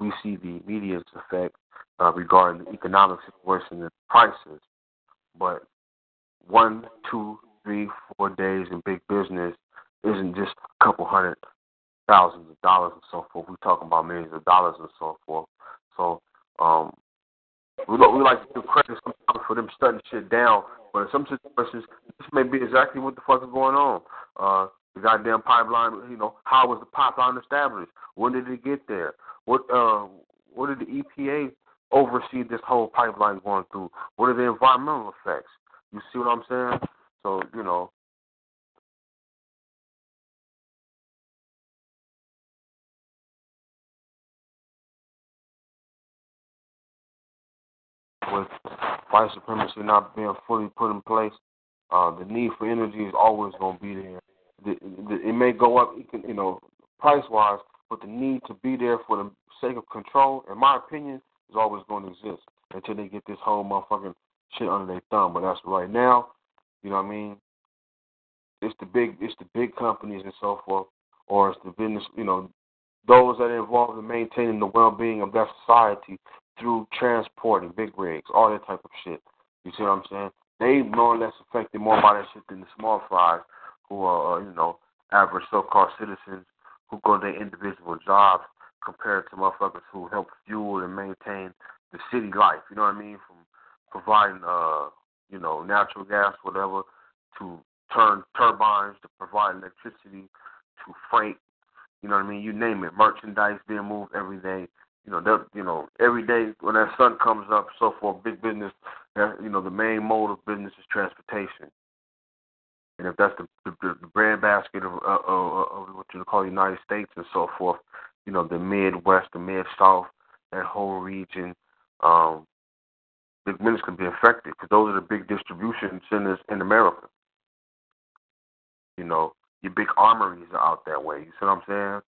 we see the immediate effect uh, regarding the economic situation and prices, but one, two, three, four days in big business isn't just a couple hundred thousands of dollars and so forth. We're talking about millions of dollars and so forth. So um, we we like to give credit sometimes for them shutting shit down, but in some situations, this may be exactly what the fuck is going on. Uh, the goddamn pipeline, you know, how was the pipeline established? When did it get there? What uh, what did the EPA oversee this whole pipeline going through? What are the environmental effects? You see what I'm saying? So you know, with white supremacy not being fully put in place, uh, the need for energy is always going to be there. The, the, it may go up, you know, price wise, but the need to be there for the sake of control, in my opinion, is always going to exist until they get this whole motherfucking shit under their thumb. But that's right now, you know what I mean? It's the big, it's the big companies and so forth, or it's the business, you know, those that are involved in maintaining the well-being of that society through transporting big rigs, all that type of shit. You see what I'm saying? they more or less affected more by that shit than the small fries, who are uh, you know average so-called citizens who go to their individual jobs compared to motherfuckers who help fuel and maintain the city life. You know what I mean? From providing uh you know natural gas, whatever, to turn turbines to provide electricity, to freight. You know what I mean? You name it. Merchandise being moved every day. You know, that you know, every day when that sun comes up, so forth. Big business. You know, the main mode of business is transportation. And if that's the the, the breadbasket of, uh, of, of what you call the United States and so forth, you know, the Midwest, the Mid South, that whole region, um, big business can be affected because those are the big distribution centers in America. You know, your big armories are out that way. You see what I'm saying?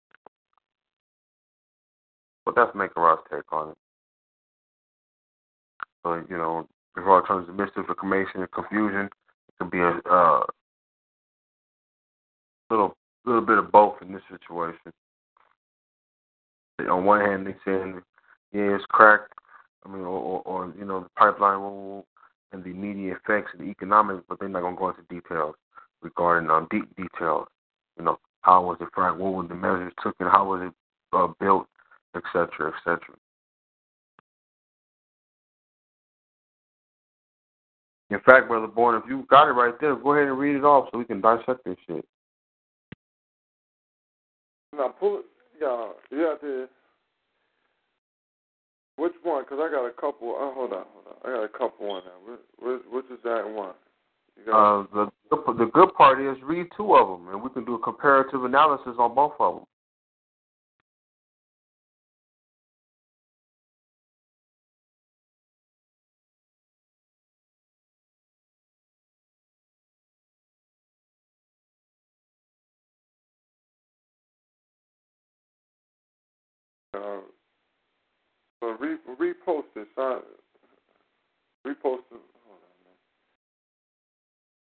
But that's making Ross take on it. But you know, before it turns to misinformation and confusion, it could be a uh, little little bit of both in this situation. On one hand, they saying, yeah, it's cracked. I mean, or, or, or you know, the pipeline rule and the immediate effects and the economics, but they're not going to go into details regarding um, deep details. You know, how was it fracked? What were the measures taken? How was it uh, built, et cetera, et cetera. In fact, Brother Bourne, if you got it right there, go ahead and read it off so we can dissect this shit. Now pull it. Yeah, you have to. Which one? Because I got a couple. Oh, hold on, hold on. I got a couple on now. Which, which is that one? Uh, the the good part is read two of them, and we can do a comparative analysis on both of them. Uh, so re, repost this. Uh, repost it. Hold on, man.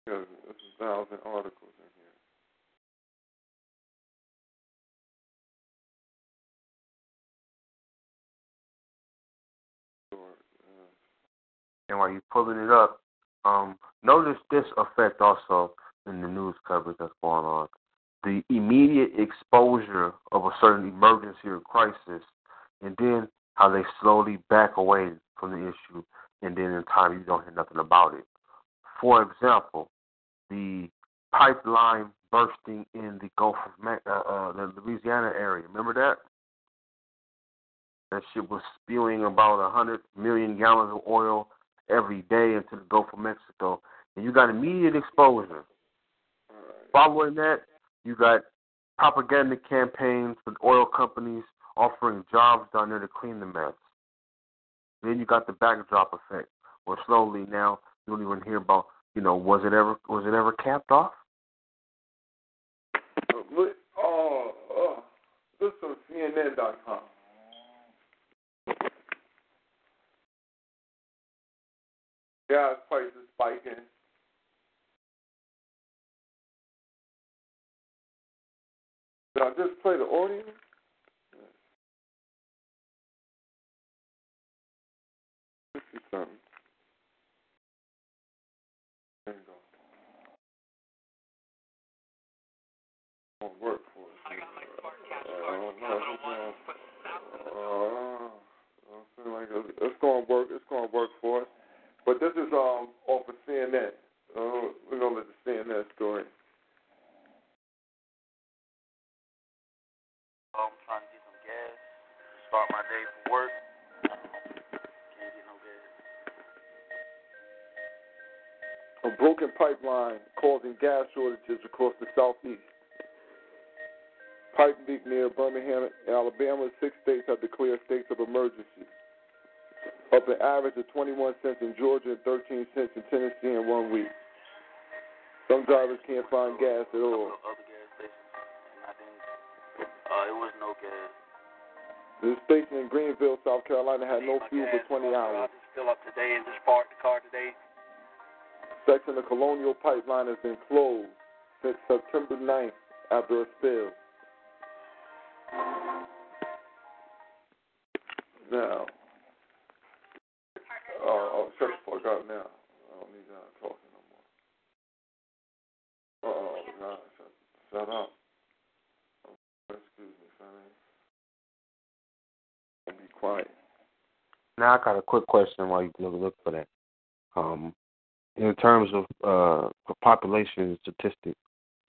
Because this is thousand articles in here. And while you're pulling it up, um, notice this effect also in the news coverage that's going on. The immediate exposure of a certain emergency or crisis, and then how they slowly back away from the issue, and then in time you don't hear nothing about it. For example, the pipeline bursting in the Gulf of Me- uh, uh, the Louisiana area. Remember that? That shit was spewing about a hundred million gallons of oil every day into the Gulf of Mexico, and you got immediate exposure. Following that, you got propaganda campaigns with oil companies offering jobs down there to clean the mess. Then you got the backdrop effect, where slowly now you don't even hear about, you know, was it ever was it ever capped off? Oh, oh, this is CNN.com. Gas prices spiking. Did I just play the audio? Fifty something. There you go. Won't work for us. Uh, no, it's gonna, uh, I feel like it's, it's gonna work. It's gonna work for us. But this is um off of CNN. Uh, we're gonna let the CNN story. I'm trying to get some gas. Start my day for work. Can't get no gas. A broken pipeline causing gas shortages across the southeast. Pipe leak near Birmingham, Alabama. Six states have declared states of emergency. Up an average of 21 cents in Georgia and 13 cents in Tennessee in one week. Some drivers can't find gas at all. Other gas stations, and I didn't. Uh, it was no gas. The station in Greenville, South Carolina, had no fuel for 20 hours. Fill up today and just park the car today. Section of Colonial Pipeline has been closed since September 9th after a spill. Now, shut the fuck up now. I don't need y'all talking no more. Oh, God. Shut, shut up. Excuse me, son. Be quiet. Now I got a quick question while you look, look for that. Um, in terms of uh, population statistics,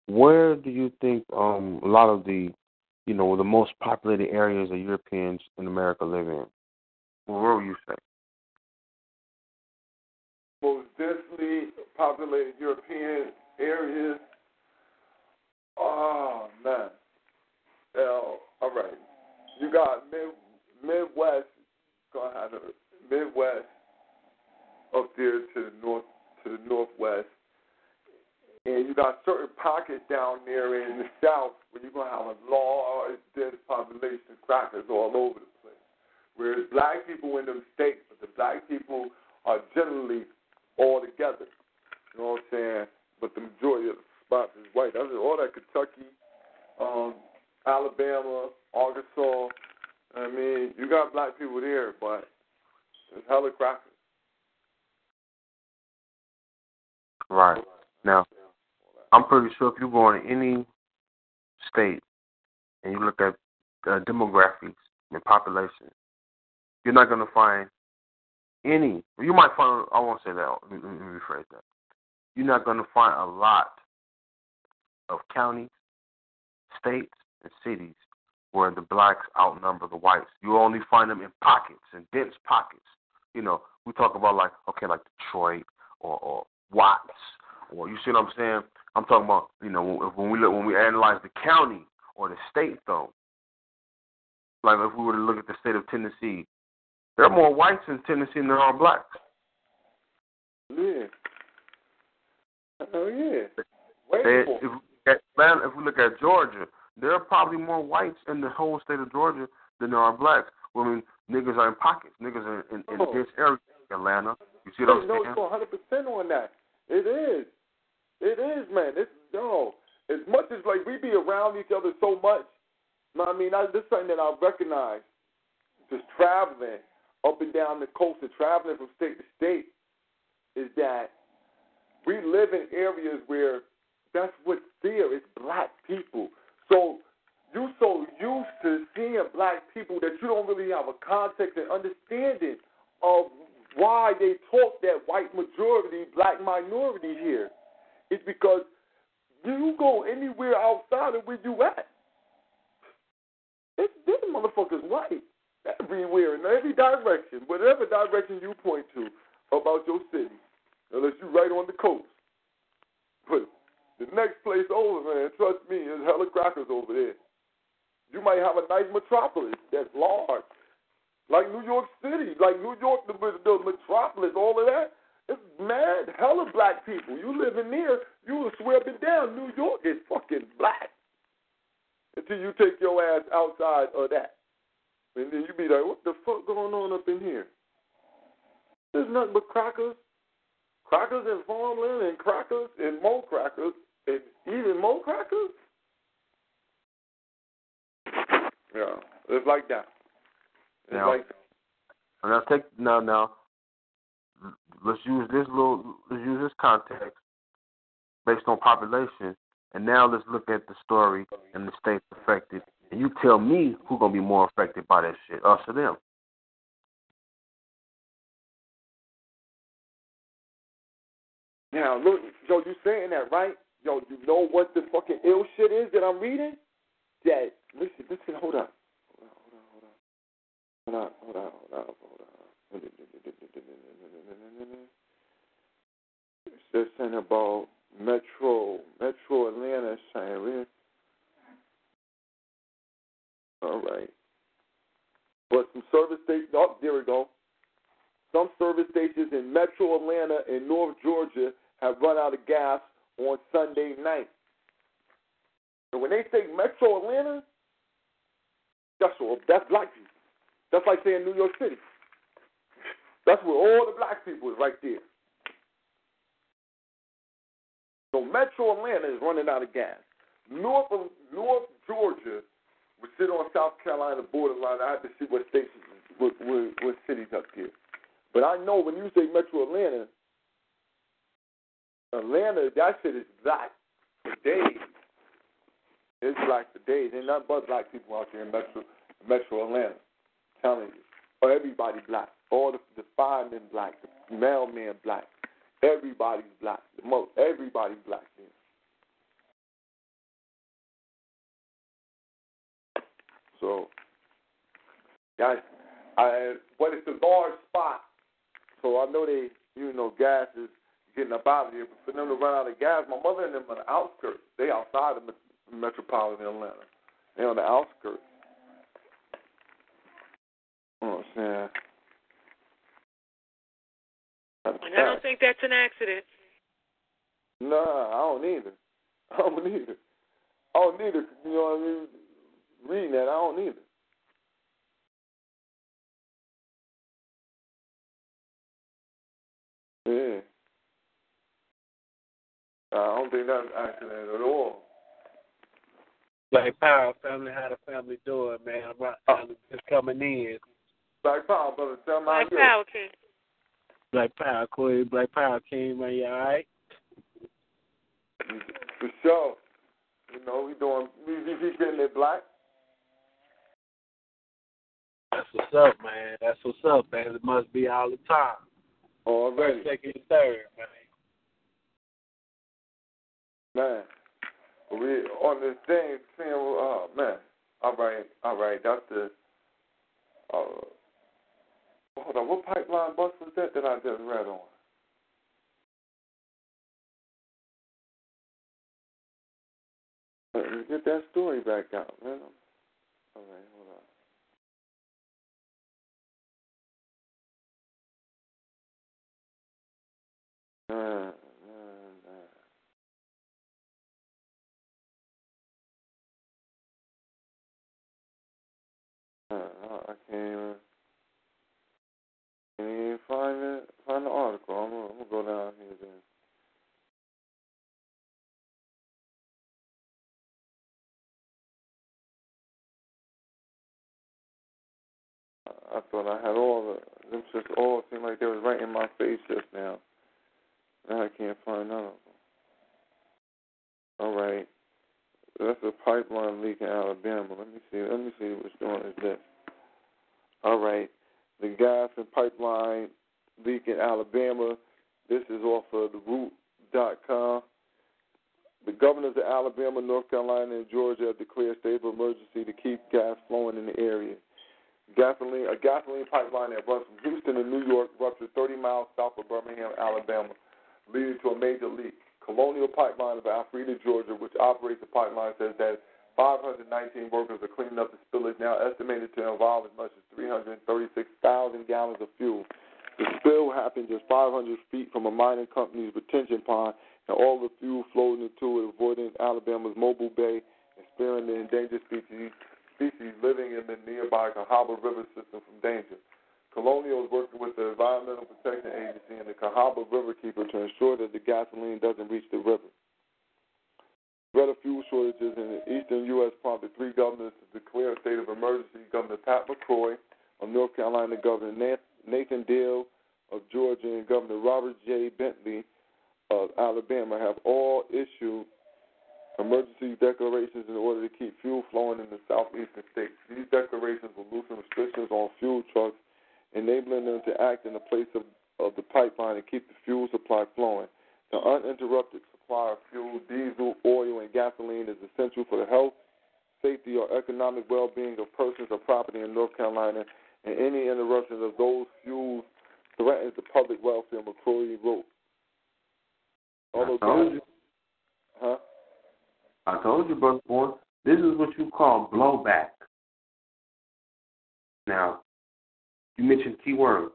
where do you think um, a lot of the, you know, the most populated areas of Europeans in America live in? Where would you say? Most densely populated European areas. Oh man. All right. You got mid Midwest. Gonna have the Midwest up there to the north to the northwest, and you got certain pockets down there in the south where you're gonna have a large dense population of crackers all over the place. Whereas black people in them states, but the black people are generally all together. You know what I'm saying? But the majority of the spots is white. That's all that Kentucky, um, Alabama, Arkansas. I mean, you got black people there, but it's hella crackers. Right. Now, I'm pretty sure if you go in any state and you look at uh, demographics and population, you're not going to find any. You might find. I won't say that. Let me, rephrase that. You're not going to find a lot of counties, states, and cities where the blacks outnumber the whites. You only find them in pockets, in dense pockets. You know, we talk about like okay, like Detroit or, or Watts, or you see what I'm saying? I'm talking about you know when we look when we analyze the county or the state though. Like if we were to look at the state of Tennessee, there are more whites in Tennessee than there are blacks. Yeah. Oh yeah. If, we at, man, if we look at Georgia, there are probably more whites in the whole state of Georgia than there are blacks. I mean, niggas are in pockets. Niggas are in, in, in dense areas. Atlanta. You see what I'm saying? 100 percent on that. It is. It is, man. It's no. As much as like we be around each other so much, I mean, I, this is something that I recognize. Just traveling up and down the coast and traveling from state to state, is that we live in areas where that's what's there. It's black people. So you're so used to seeing black people that you don't really have a context and understanding of why they talk that white majority, black minority here. It's because you go anywhere outside of where you at. It's, this motherfucker's white everywhere in every direction, whatever direction you point to about your city, unless you're right on the coast. But the next place over, man, trust me, is hella crackers over there. You might have a nice metropolis that's large, like New York City, like New York, the, the metropolis, all of that. It's mad, hella black people. You live in there, you will swear up and down. New York is fucking black until you take your ass outside of that. And then you be like, what the fuck going on up in here? There's nothing but crackers. Crackers and farmland and crackers and more crackers and even more crackers. Yeah, it's like that. It's Now- like And now take now now. Let's use this little. Let's use this context based on population, and now let's look at the story and the states affected. And you tell me who's gonna be more affected by that shit, us or them. Now, look, yo, you saying that, right? Yo, you know what the fucking ill shit is that I'm reading? That, listen, listen, hold on. Hold on, hold on, hold on, hold on, hold on. Hold on. It's just saying about Metro, Metro Atlanta saying? All right. But some service stations, oh, there we go. Some service stations in Metro Atlanta and North Georgia have run out of gas on Sunday night. And when they say Metro Atlanta, that's all, that's black people. That's like saying New York City. That's where all the black people is right there. So Metro Atlanta is running out of gas. North of North Georgia, we sit on South Carolina borderline. I have to see what states, what, what, what cities up here. But I know when you say Metro Atlanta, Atlanta, that shit is black for days. It's black for days. Ain't nothing but black people out there in Metro, Metro Atlanta. Telling you. Or everybody black. All the, the firemen black. The mailman black. Everybody's black. The most, everybody's black here. So, guys, I, but it's a large spot. So I know they, you know, gas is getting up out of here. But for them to run out of gas, my mother and them on the outskirts. They outside of metropolitan Atlanta. They on the outskirts. You know what I'm saying? And I don't think that's an accident. Nah, I don't either. I don't either. I don't either. You know what I mean? Reading that, I don't either. Yeah. I don't think that's an accident at all. Black Power family, had a family doing, man? I'm uh, just coming in. Black Power, brother, tell me Black Power King. Black Power Queen, Black Power King, man, you alright? For sure. You know, we doing we we, we getting it black. That's what's up, man. That's what's up, man. It must be all the time. Already. First, second, third, man. Man, we on this thing saying, oh man, all right, all right, that's the. Uh, hold on, what pipeline bus was that that I just read on? Let me get that story back out, man. All right, hold on. Uh, Uh, I can't even, can't even find it, find the article. I'm gonna, I'm gonna go down here then. I thought I had all the them just all seemed like they was right in my face just now. I can't find none of them. All right. That's a pipeline leak in Alabama. Let me see. Let me see what's doing is this. All right. The gas and pipeline leak in Alabama. This is off of the root.com. The governors of Alabama, North Carolina, and Georgia have declared state of emergency to keep gas flowing in the area. Gasoline, a gasoline pipeline that runs from Houston to New York ruptured 30 miles south of Birmingham, Alabama, leading to a major leak. Colonial Pipeline of Alpharetta, Georgia, which operates the pipeline, says that 519 workers are cleaning up the spillage, now estimated to involve as much as 336,000 gallons of fuel. The spill happened just 500 feet from a mining company's retention pond, and all the fuel flowed into it, avoiding Alabama's Mobile Bay and sparing the endangered species, species living in the nearby Cahaba River system from danger. Colonial is working with the Environmental Protection Agency and the Cahaba Riverkeeper to ensure that the gasoline doesn't reach the river. Threat fuel shortages in the eastern U.S. prompted three governors to declare a state of emergency. Governor Pat McCrory of North Carolina, Governor Nathan Deal of Georgia, and Governor Robert J. Bentley of Alabama have all issued emergency declarations in order to keep fuel flowing in the southeastern states. These declarations will loosen restrictions on fuel trucks enabling them to act in the place of, of the pipeline and keep the fuel supply flowing. The uninterrupted supply of fuel, diesel, oil, and gasoline is essential for the health, safety, or economic well being of persons or property in North Carolina, and any interruption of those fuels threatens the public welfare, McCrory wrote. Although I told you. Huh? I told you, brother boy, this is what you call blowback. Now, you mentioned key word.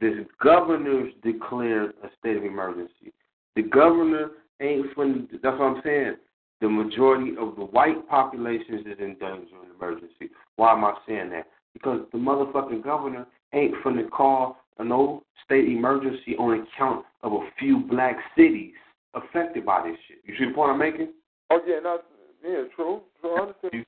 This governors declared a state of emergency. The governor ain't from. That's what I'm saying. The majority of the white populations is in danger of emergency. Why am I saying that? Because the motherfucking governor ain't from the call a no state emergency on account of a few black cities affected by this shit. You see the point I'm making? Oh yeah, no, yeah, true. True, I understand.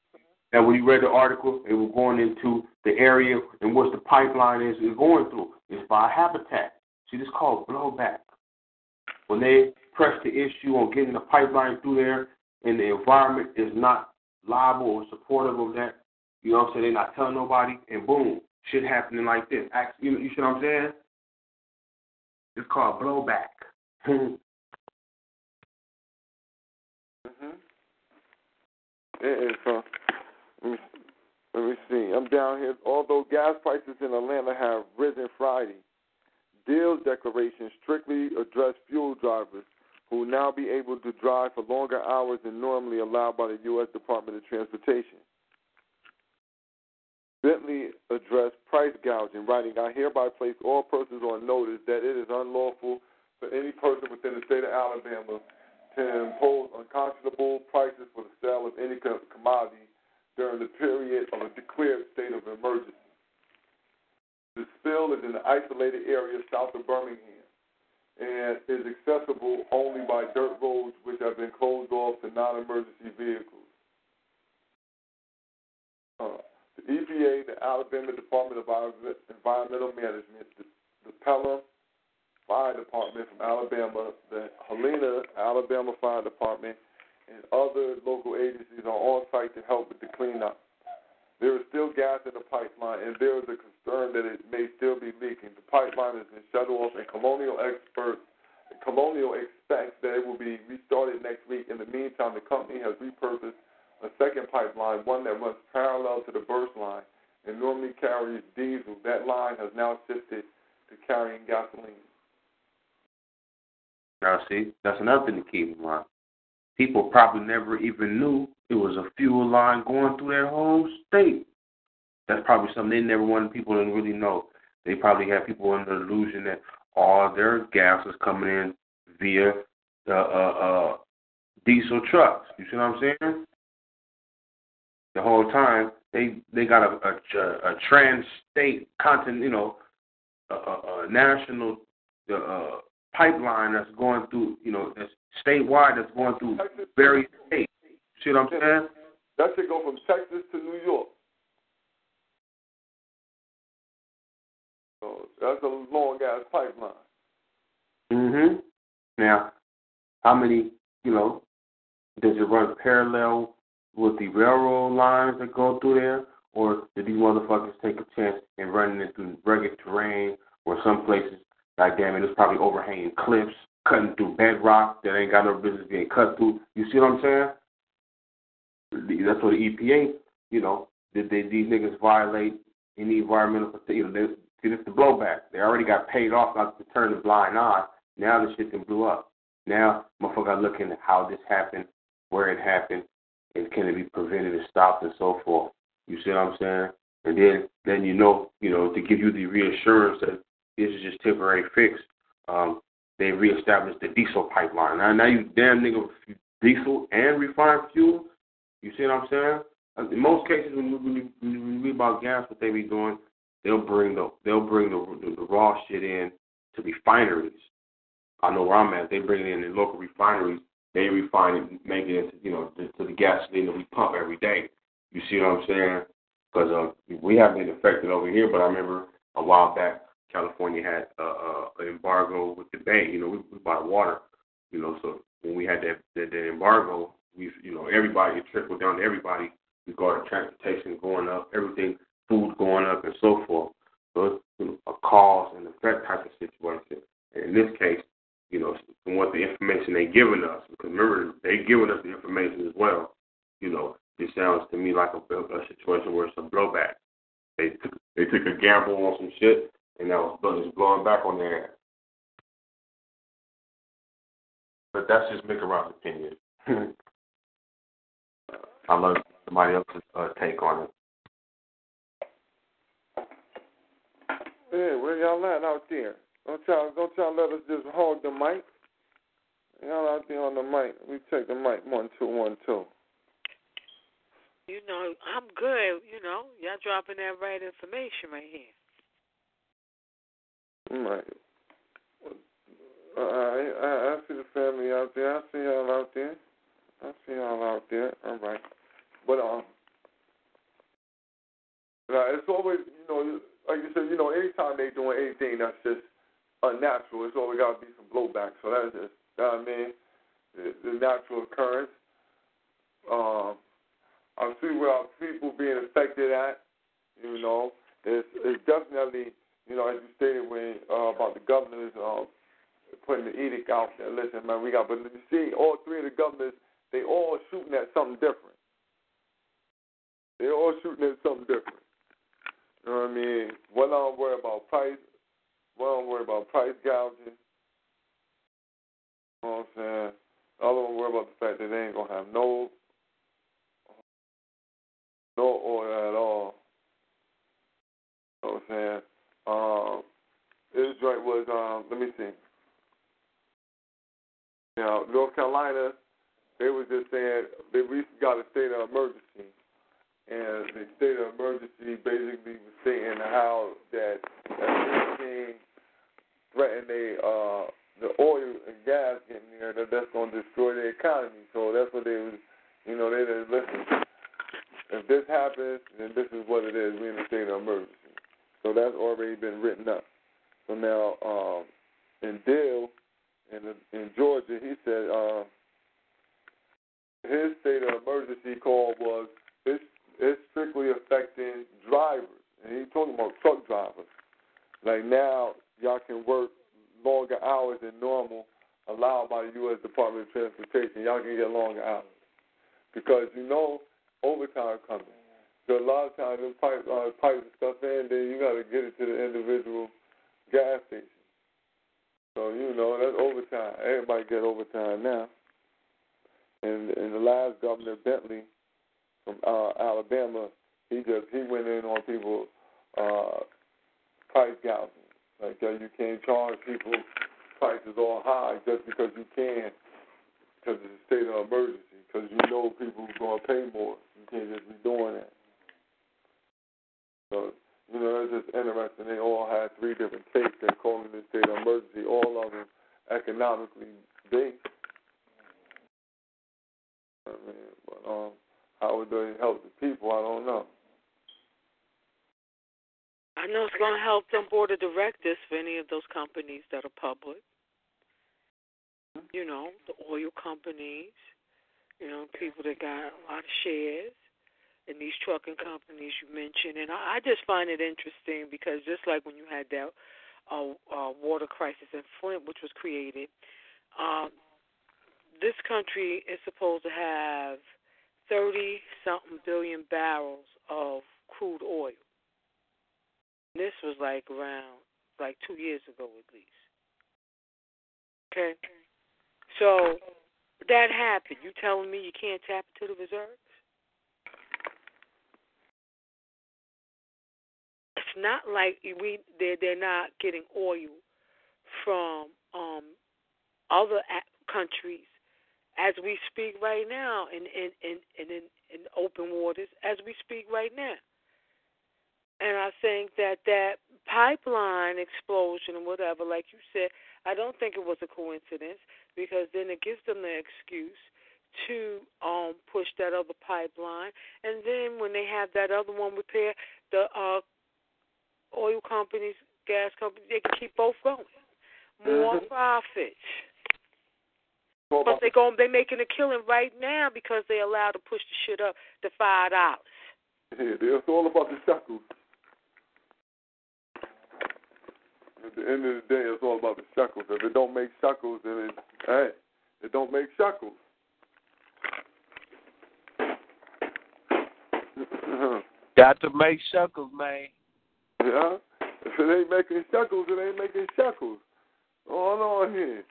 That when you read the article, it was going into the area and which the pipeline is, is going through. It's by habitat. See, this called blowback. when they press the issue on getting the pipeline through there, and the environment is not liable or supportive of that, you know what I'm saying? They're not telling nobody, and boom, shit happening like this. You, you see what I'm saying? It's called blowback. hmm It is. Uh, let me see. I'm down here. Although gas prices in Atlanta have risen Friday, Deal's declaration strictly addressed fuel drivers who will now be able to drive for longer hours than normally allowed by the U.S. Department of Transportation. Bentley addressed price gouging, writing, I hereby place all persons on notice that it is unlawful for any person within the state of Alabama to impose unconscionable prices for the sale of any commodity during the period of a declared state of emergency. The spill is in an isolated area south of Birmingham and is accessible only by dirt roads which have been closed off to non emergency vehicles. Uh, the EPA, the Alabama Department of Environmental Management, the, the Pelham Fire Department from Alabama, the Helena, Alabama Fire Department, and other local agencies are on site to help with the cleanup. There is still gas in the pipeline, and there is a concern that it may still be leaking. The pipeline has been shut off, and Colonial experts, Colonial expects that it will be restarted next week. In the meantime, the company has repurposed a second pipeline, one that runs parallel to the burst line and normally carries diesel. That line has now shifted to carrying gasoline. Now, see, that's another thing to keep in mind. People probably never even knew it was a fuel line going through their whole state. That's probably something they never wanted people to really know. They probably had people under the illusion that all their gas was coming in via the uh, uh, diesel trucks. You see what I'm saying? The whole time they they got a a, a trans-state content, you know, a, a, a national uh, pipeline that's going through, you know, that's statewide that's going through various states. See what I'm saying? That should go from Texas to New York. So that's a long ass pipeline. Mhm. Now, how many, you know, does it run parallel with the railroad lines that go through there, or did these motherfuckers take a chance and running it through rugged terrain, or some places, like damn it, it's probably overhanging cliffs, cutting through bedrock that ain't got no business being cut through. You see what I'm saying? That's what the EPA, you know, did they, these niggas violate any environmental, you know, they, see, this the blowback. They already got paid off not to turn the blind eye. Now the shit can blew up. Now, motherfucker looking at how this happened, where it happened, and can it be prevented and stopped and so forth. You see what I'm saying? And then, then you know, you know, to give you the reassurance that this is just temporary fix. Um, they reestablished the diesel pipeline. Now, now you damn nigga diesel and refined fuel. You see what I'm saying? Uh, in most cases, when you, when you read about gas, what they be doing, they'll bring the they'll bring the, the, the raw shit in to refineries. I know where I'm at. They bring it in the local refineries. They refine it, make it into you know to, to the gasoline that we pump every day. You see what I'm saying? Because uh, we haven't been affected over here, but I remember a while back California had uh, uh, an embargo with the bank. You know, we, we buy water. You know, so when we had that that, that embargo, we you know everybody it trickled down to everybody regarding transportation going up, everything, food going up, and so forth. So it's you know, a cause and effect type of situation. And in this case, you know, from what the information they given us, because remember they given us the information as well. You know, it sounds to me like a, a situation where it's a blowback. They took they took a gamble on some shit, and that was just blowing back on their ass. But that's just Menkara's opinion. I love somebody else's uh, take on it. Yeah, where y'all at out there? Don't y'all, don't y'all let us just hold the mic. Y'all out there on the mic. We take the mic one two one two. You know, I'm good. You know, y'all dropping that right information right here. Right. Uh, I, I I see the family out there. I see y'all out there. I see y'all out there. All right. But um, now it's always you know like you said you know anytime they doing anything that's just unnatural, it's always got to be some blowback. So that's just I mean, the, the natural occurrence. Um, I see where people being affected at. You know, it's, it's definitely, you know, as you stated when uh, about the governors um, putting the edict out there. Listen, man, we got, but you see, all three of the governors, they all shooting at something different. They all shooting at something different. You know what I mean? One don't worry about price. One don't worry about price gouging. You know what I'm saying? The other one worry about the fact that they ain't gonna have no no oil at all. You know what I'm saying? Um, this joint was um, let me see. Now, North Carolina, they was just saying they recently got a state of emergency, and the state of emergency basically was saying how that that anything threaten they uh the oil and gas getting there that that's going to destroy the economy. So that's what they was, you know, they said, listen, if this happens, then this is what it is. We're in a state of emergency. So that's already been written up. So now, um, in Dill, in in Georgia, he said uh, his state of emergency call was it's it's strictly affecting drivers, and he's talking about truck drivers. Like now, y'all can work longer hours than normal allowed by the U.S. Department of Transportation. Y'all can get longer hours because you know overtime coming. So a lot of times them pipe uh, pipes and stuff in, then you got to get it to the individual gas station. So you know that's overtime. Everybody get overtime now. And and the last governor Bentley from uh, Alabama, he just he went in on people uh, price gouging. Like uh, you can't charge people prices all high just because you can, because it's a state of emergency. Because you know people are to pay more. You can't just be doing that. So you know, it's just interesting. They all had three different takes. They're calling this state of emergency. All of them economically based. I mean, but um, how would they help the people? I don't know. I know it's going to help them board of directors for any of those companies that are public. You know, the oil companies. You know, people that got a lot of shares in these trucking companies you mentioned, and I, just find it interesting because just like when you had that uh, uh, water crisis in Flint, which was created, um, this country is supposed to have thirty something billion barrels of crude oil. This was like around like two years ago at least. Okay, so that happened. You telling me you can't tap into the reserves? It's not like we they're they're not getting oil from um other countries as we speak right now in in in in, in, in open waters as we speak right now. And I think that that pipeline explosion and whatever, like you said, I don't think it was a coincidence because then it gives them the excuse to um push that other pipeline and then when they have that other one repaired the uh oil companies gas companies they can keep both going. More mm-hmm. profits but they go they making a killing right now because they allowed to push the shit up to five dollars. Yeah it's all about the shekels at the end of the day it's all about the shekels if it don't make shekels then it hey it don't make shekels Got to make shekels, man. Yeah. If it ain't making shekels, it ain't making shekels. Going on here.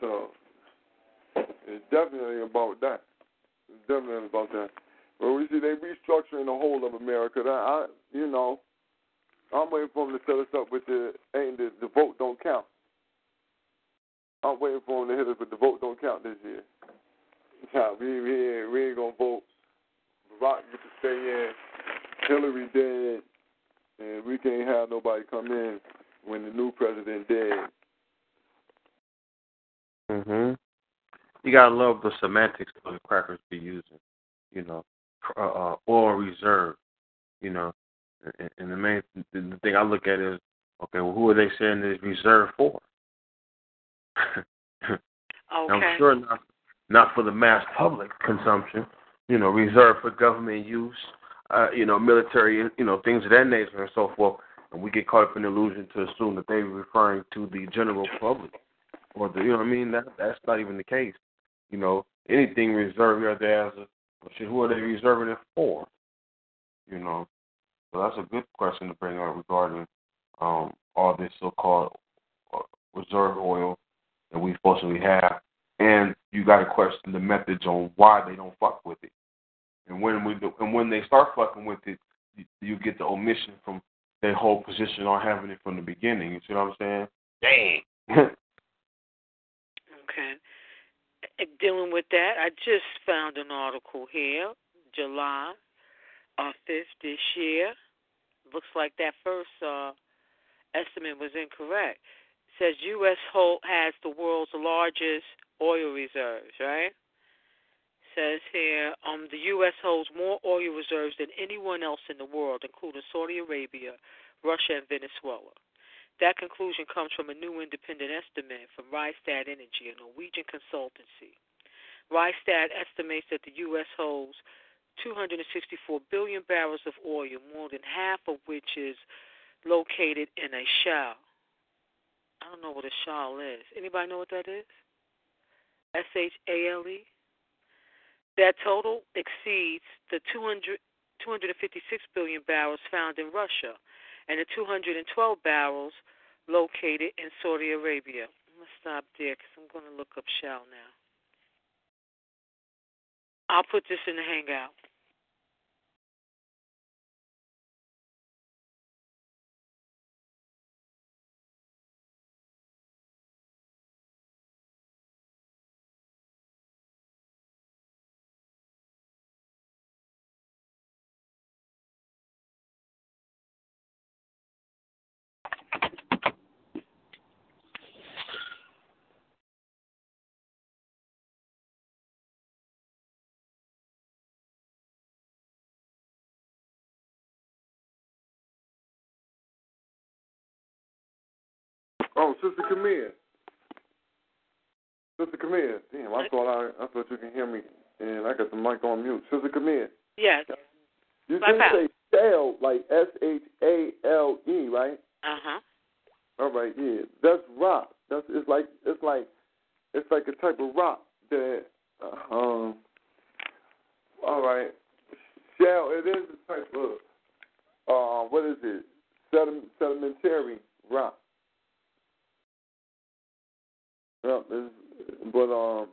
So it's definitely about that. It's definitely about that. But we see they restructuring the whole of America. That I, you know, I'm waiting for them to set us up with the ain't the, the vote don't count. I'm waiting for them to hit us with the vote don't count this year. Yeah, we we ain't, we ain't gonna vote. Rock get to stay in. Hillary dead, and we can't have nobody come in when the new president dead. Mhm. You gotta love the semantics that the crackers be using. You know, uh, uh, oil reserve. You know, and, and the main the thing I look at is okay. Well, who are they saying is reserved for? Okay. I'm sure not not for the mass public consumption. You know, reserved for government use. Uh, you know, military. You know, things of that nature and so forth. And we get caught up in the illusion to assume that they're referring to the general public, or the you know what I mean. That that's not even the case. You know, anything reserved there as a who are they reserving it for? You know, so that's a good question to bring up regarding um, all this so-called uh, reserve oil that we supposedly have, and you got to question the methods on why they don't fuck with it. And when we do, and when they start fucking with it, you, you get the omission from their whole position on having it from the beginning. You see what I'm saying? Dang. okay. Dealing with that, I just found an article here, July uh, 5th this year. Looks like that first uh, estimate was incorrect. It says U.S. hold, has the world's largest oil reserves, right? Says here, um, the U.S. holds more oil reserves than anyone else in the world, including Saudi Arabia, Russia, and Venezuela. That conclusion comes from a new independent estimate from Rystad Energy, a Norwegian consultancy. Rystad estimates that the U.S. holds 264 billion barrels of oil, more than half of which is located in a shale. I don't know what a shale is. Anybody know what that is? S H A L E. That total exceeds the 200, 256 billion barrels found in Russia and the 212 barrels located in Saudi Arabia. I'm going to stop there because I'm going to look up shale now. I'll put this in the hangout. Sister Camille. Sister Camille. Damn, I thought I I thought you can hear me and I got the mic on mute. Sister Camille. Yes. You did say shale, like S H A L E, right? Uh huh. All right, yeah. That's rock. That's it's like it's like it's like a type of rock that uh, um all right. Shale it is a type of uh what is it? Sediment, sedimentary rock. Yep, but um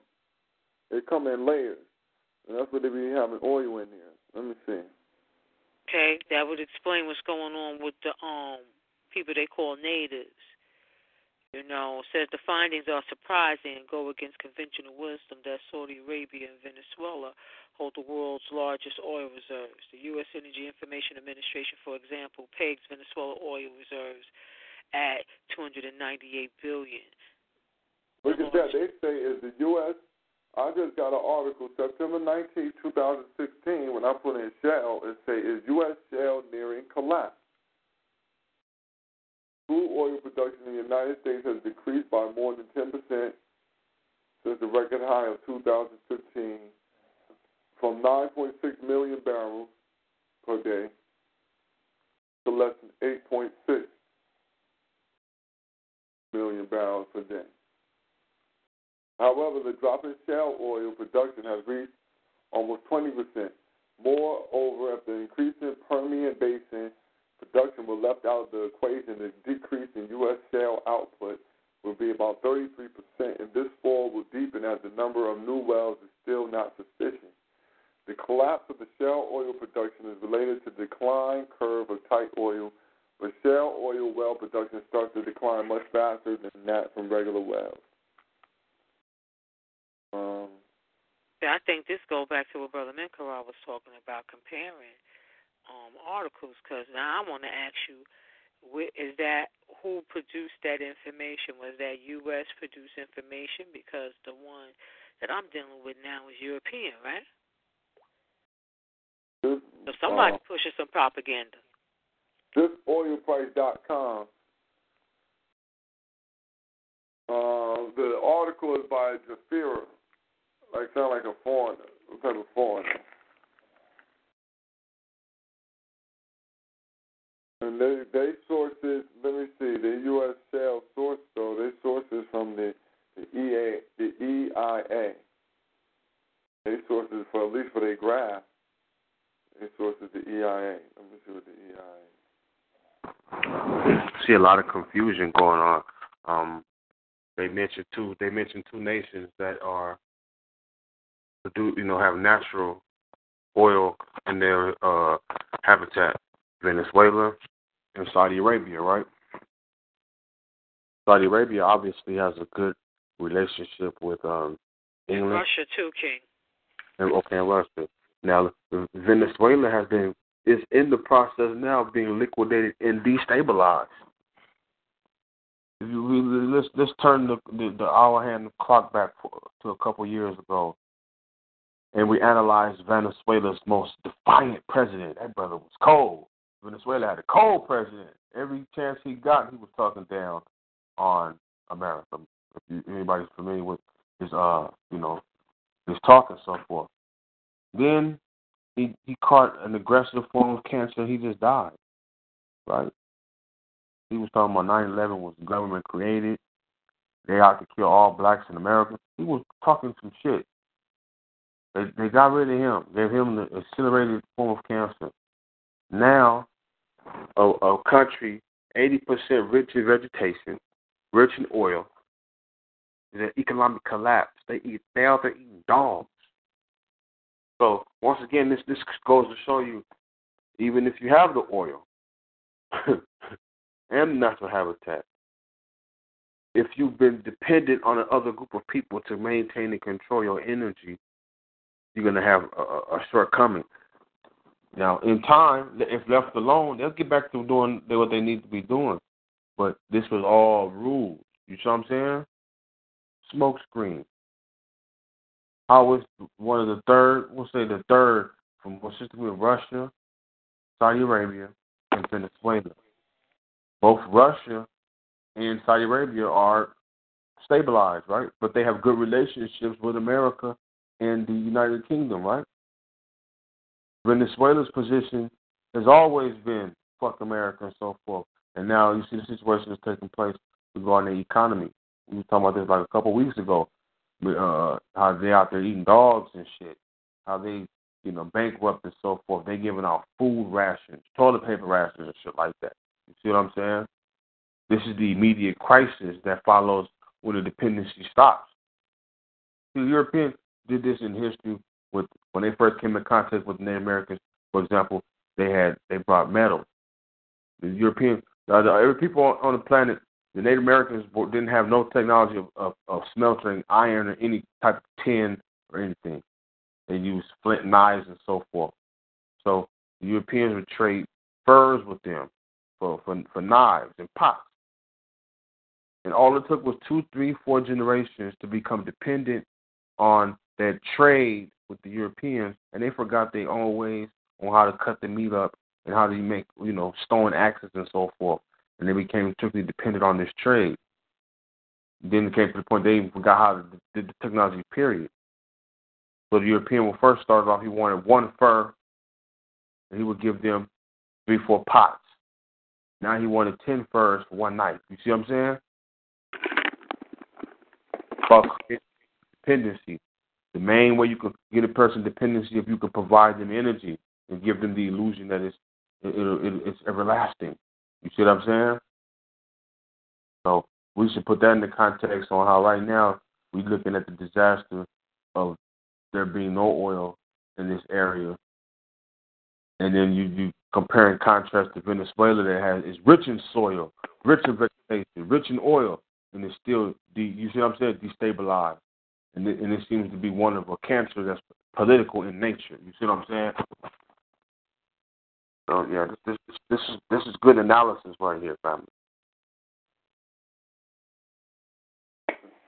it come in layers. And that's what they be having oil in there. Let me see. Okay, that would explain what's going on with the um people they call natives. You know, says the findings are surprising and go against conventional wisdom that Saudi Arabia and Venezuela hold the world's largest oil reserves. The U.S. Energy Information Administration, for example, pegs Venezuela oil reserves at 298 billion. Look at that. They say is the U.S. I just got an article September 19, 2016. When I put in shale, it say is U.S. shale nearing collapse. Crude oil production in the United States has decreased by more than 10 percent since the record high of 2015, from 9.6 million barrels per day to less than 8.6 million barrels per day. However, the drop in shale oil production has reached almost 20%. Moreover, if the increase in Permian Basin production were left out of the equation, the decrease in U.S. shale output will be about 33%, and this fall will deepen as the number of new wells is still not sufficient. The collapse of the shale oil production is related to decline curve of tight oil, but shale oil well production starts to decline much faster than that from regular wells. Um, Yeah, I think this goes back to what Brother Menkara was talking about comparing um, articles. Because now I want to ask you, is that who produced that information? Was that U.S. produced information? Because the one that I'm dealing with now is European, right? this, So somebody uh, pushing some propaganda. this oilprice.com, uh, the Zafira. Like sound like a foreigner. What type of foreigner? And they they sources. Let me see. The U.S. shale source though. They sources from the the EA the EIA. They sources for at least for their graph. They sources the EIA. Let me see what the EIA. See a lot of confusion going on. Um, they mentioned two. They mentioned two nations that are do you know have natural oil in their uh, habitat. Venezuela and Saudi Arabia, right? Saudi Arabia obviously has a good relationship with um, England. Russia too, King. And, okay, and Russia. Now Venezuela has been is in the process now of being liquidated and destabilized. Let's let's turn the the, the hour hand clock back for, to a couple years ago, and we analyzed Venezuela's most defiant president. That brother was cold. Venezuela had a cold president. Every chance he got, he was talking down on America. If you, anybody's familiar with his, uh, you know, his talk and so forth. Then he he caught an aggressive form of cancer. He just died. Right. He was talking about 9/11 was government created. They ought to kill all blacks in America. He was talking some shit. They they got rid of him. Gave him the accelerated form of cancer. Now a, a country 80% rich in vegetation, rich in oil, is an economic collapse. They eat they out there eating dogs. So once again, this this goes to show you, even if you have the oil and natural habitat, if you've been dependent on another group of people to maintain and control your energy, you're gonna have a, a shortcoming. Now, in time, if left alone, they'll get back to doing what they need to be doing. But this was all rules. You see what I'm saying? Smoke screen. How was one of the third, we'll say the third from what system with Russia, Saudi Arabia, and Venezuela. Both Russia and Saudi Arabia are stabilized, right? But they have good relationships with America and the United Kingdom, right? Venezuela's position has always been fuck America and so forth. And now you see the situation that's taking place regarding the economy. We were talking about this like a couple of weeks ago. Uh, how they out there eating dogs and shit. How they, you know, bankrupt and so forth. They giving out food rations, toilet paper rations and shit like that. You see what I'm saying? This is the immediate crisis that follows when the dependency stops. The Europeans did this in history with when they first came in contact with Native Americans, for example, they had they brought metal. The European, uh, the, every people on, the planet, the Native Americans didn't have no technology of, of, of smelting iron or any type of tin or anything. They used flint knives and so forth. So the Europeans would trade furs with them for, for, for knives and pots. And all it took was two, three, four generations to become dependent on that trade with the Europeans, and they forgot their own ways on how to cut the meat up and how to make you know stone axes and so forth, and they became strictly dependent on this trade. Then it came to the point they even forgot how to do the technology. Period. So the European will first start off. He wanted one fur, and he would give them three, four pots. Now he wanted ten furs for one night. You see what I'm saying? Fuck dependency. The main way you can get a person dependency if you can provide them energy and give them the illusion that it's it, it, it's everlasting. You see what I'm saying? So we should put that in the context on how right now we're looking at the disaster of there being no oil in this area, and then you you compare and contrast to Venezuela that has is rich in soil, rich in vegetation, rich in oil, and it's still de, you see what I'm saying destabilized and it, and it seems to be one of a cancer that's political in nature. You see what I'm saying? So yeah, this this this is this is good analysis right here, family.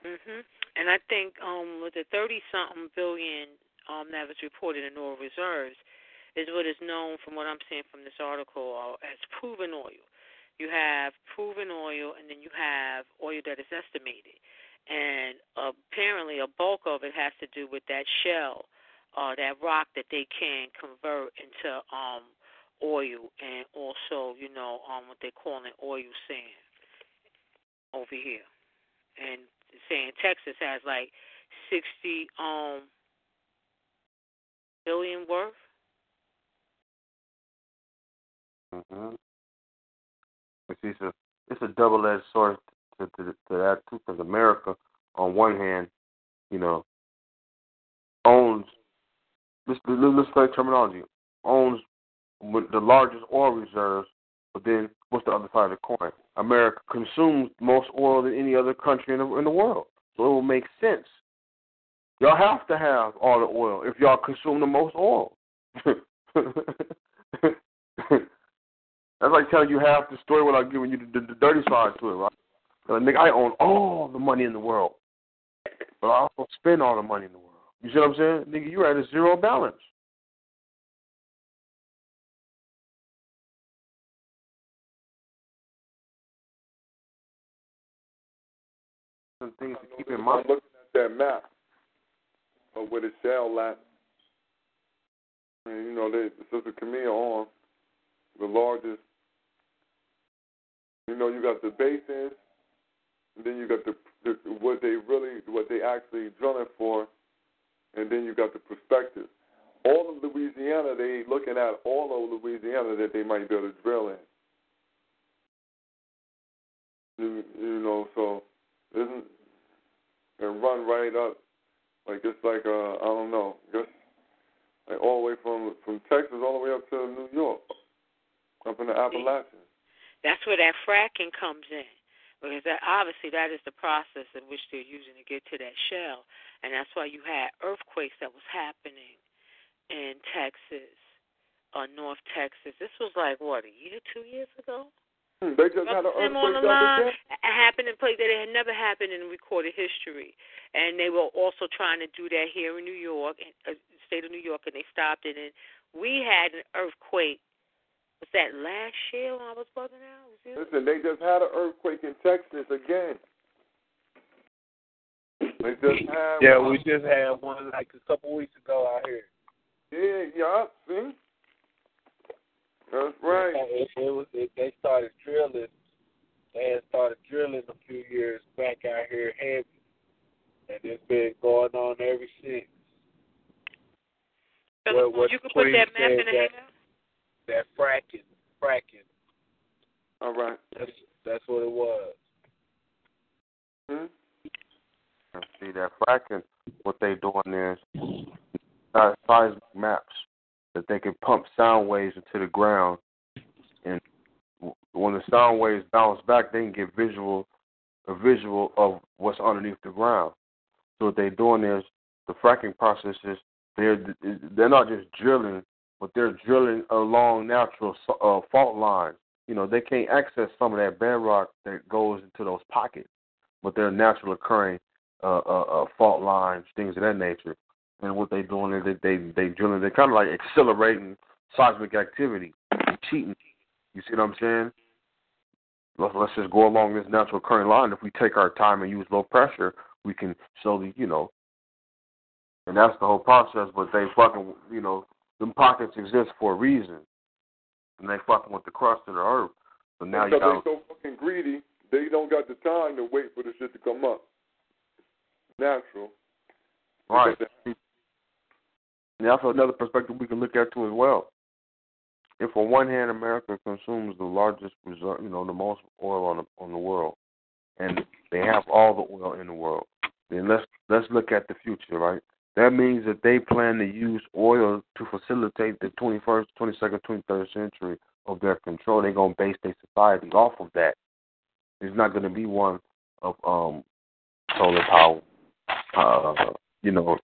Mhm. And I think um with the thirty something billion um that was reported in oil reserves is what is known from what I'm seeing from this article uh, as proven oil. You have proven oil and then you have oil that is estimated. And apparently a bulk of it has to do with that shell, uh, that rock that they can convert into um oil and also, you know, um what they call an oil sand over here. And saying Texas has like sixty um billion worth. It's, it's a it's a double edged sword to, to, to that too, because America, on one hand, you know, owns let's let's play terminology owns the largest oil reserves, but then what's the other side of the coin? America consumes most oil than any other country in the in the world, so it will make sense. Y'all have to have all the oil if y'all consume the most oil. That's like telling you half the story without giving you the, the, the dirty side to it, right? Like, nigga, I own all the money in the world, but I also spend all the money in the world. You see what I'm saying? Nigga, you're at a zero balance. Some things to keep in mind. I'm looking at that map of where the shell at. And, you know, they, Sister Camille on the largest. You know, you got the basins, and then you got the, the what they really, what they actually drilling for, and then you got the perspective. All of Louisiana, they looking at all of Louisiana that they might be able to drill in. You, you know, so isn't and run right up like it's like uh I don't know, just like all the way from from Texas all the way up to New York, up in the Appalachians. That's where that fracking comes in. Because that, obviously that is the process in which they're using to get to that shell. And that's why you had earthquakes that was happening in Texas, uh, North Texas. This was like, what, a year, two years ago? Hmm, they just had an earthquake on the line it happened in place that it had never happened in recorded history, and they were also trying to do that here in New York, in uh, the state of New York, and they stopped it. And we had an earthquake. Was that last year when I was buzzing out? Was? Listen, they just had an earthquake in Texas again. They just had Yeah, one. we just had one like a couple weeks ago out here. Yeah, yeah, see? That's right. It, it was it, they started drilling. They had started drilling a few years back out here heavy, and it's been going on ever since. Philip, what you could put that map in the that- That fracking, fracking. All right. That's that's what it was. Hmm? See that fracking, what they doing is uh, seismic maps that they can pump sound waves into the ground, and when the sound waves bounce back, they can get visual, a visual of what's underneath the ground. So what they're doing is the fracking process is they're they're not just drilling, but they're drilling along natural uh, fault lines. You know, they can't access some of that bedrock that goes into those pockets, but they're natural occurring uh, uh, uh, fault lines, things of that nature. And what they're doing is they they they drilling. They're kind of like accelerating seismic activity, cheating. You see what I'm saying? Let's let's just go along this natural current line. If we take our time and use low pressure, we can slowly, you know. And that's the whole process. But they fucking, you know, them pockets exist for a reason, and they fucking with the crust of the earth. So now you because got they so fucking greedy, they don't got the time to wait for the shit to come up. Natural. right. And that's another perspective we can look at too as well. If on one hand America consumes the largest reserve, you know, the most oil on the on the world, and they have all the oil in the world, then let's let's look at the future, right? That means that they plan to use oil to facilitate the 21st, 22nd, 23rd century of their control. They're gonna base their society off of that. It's not gonna be one of um solar power, uh, you know,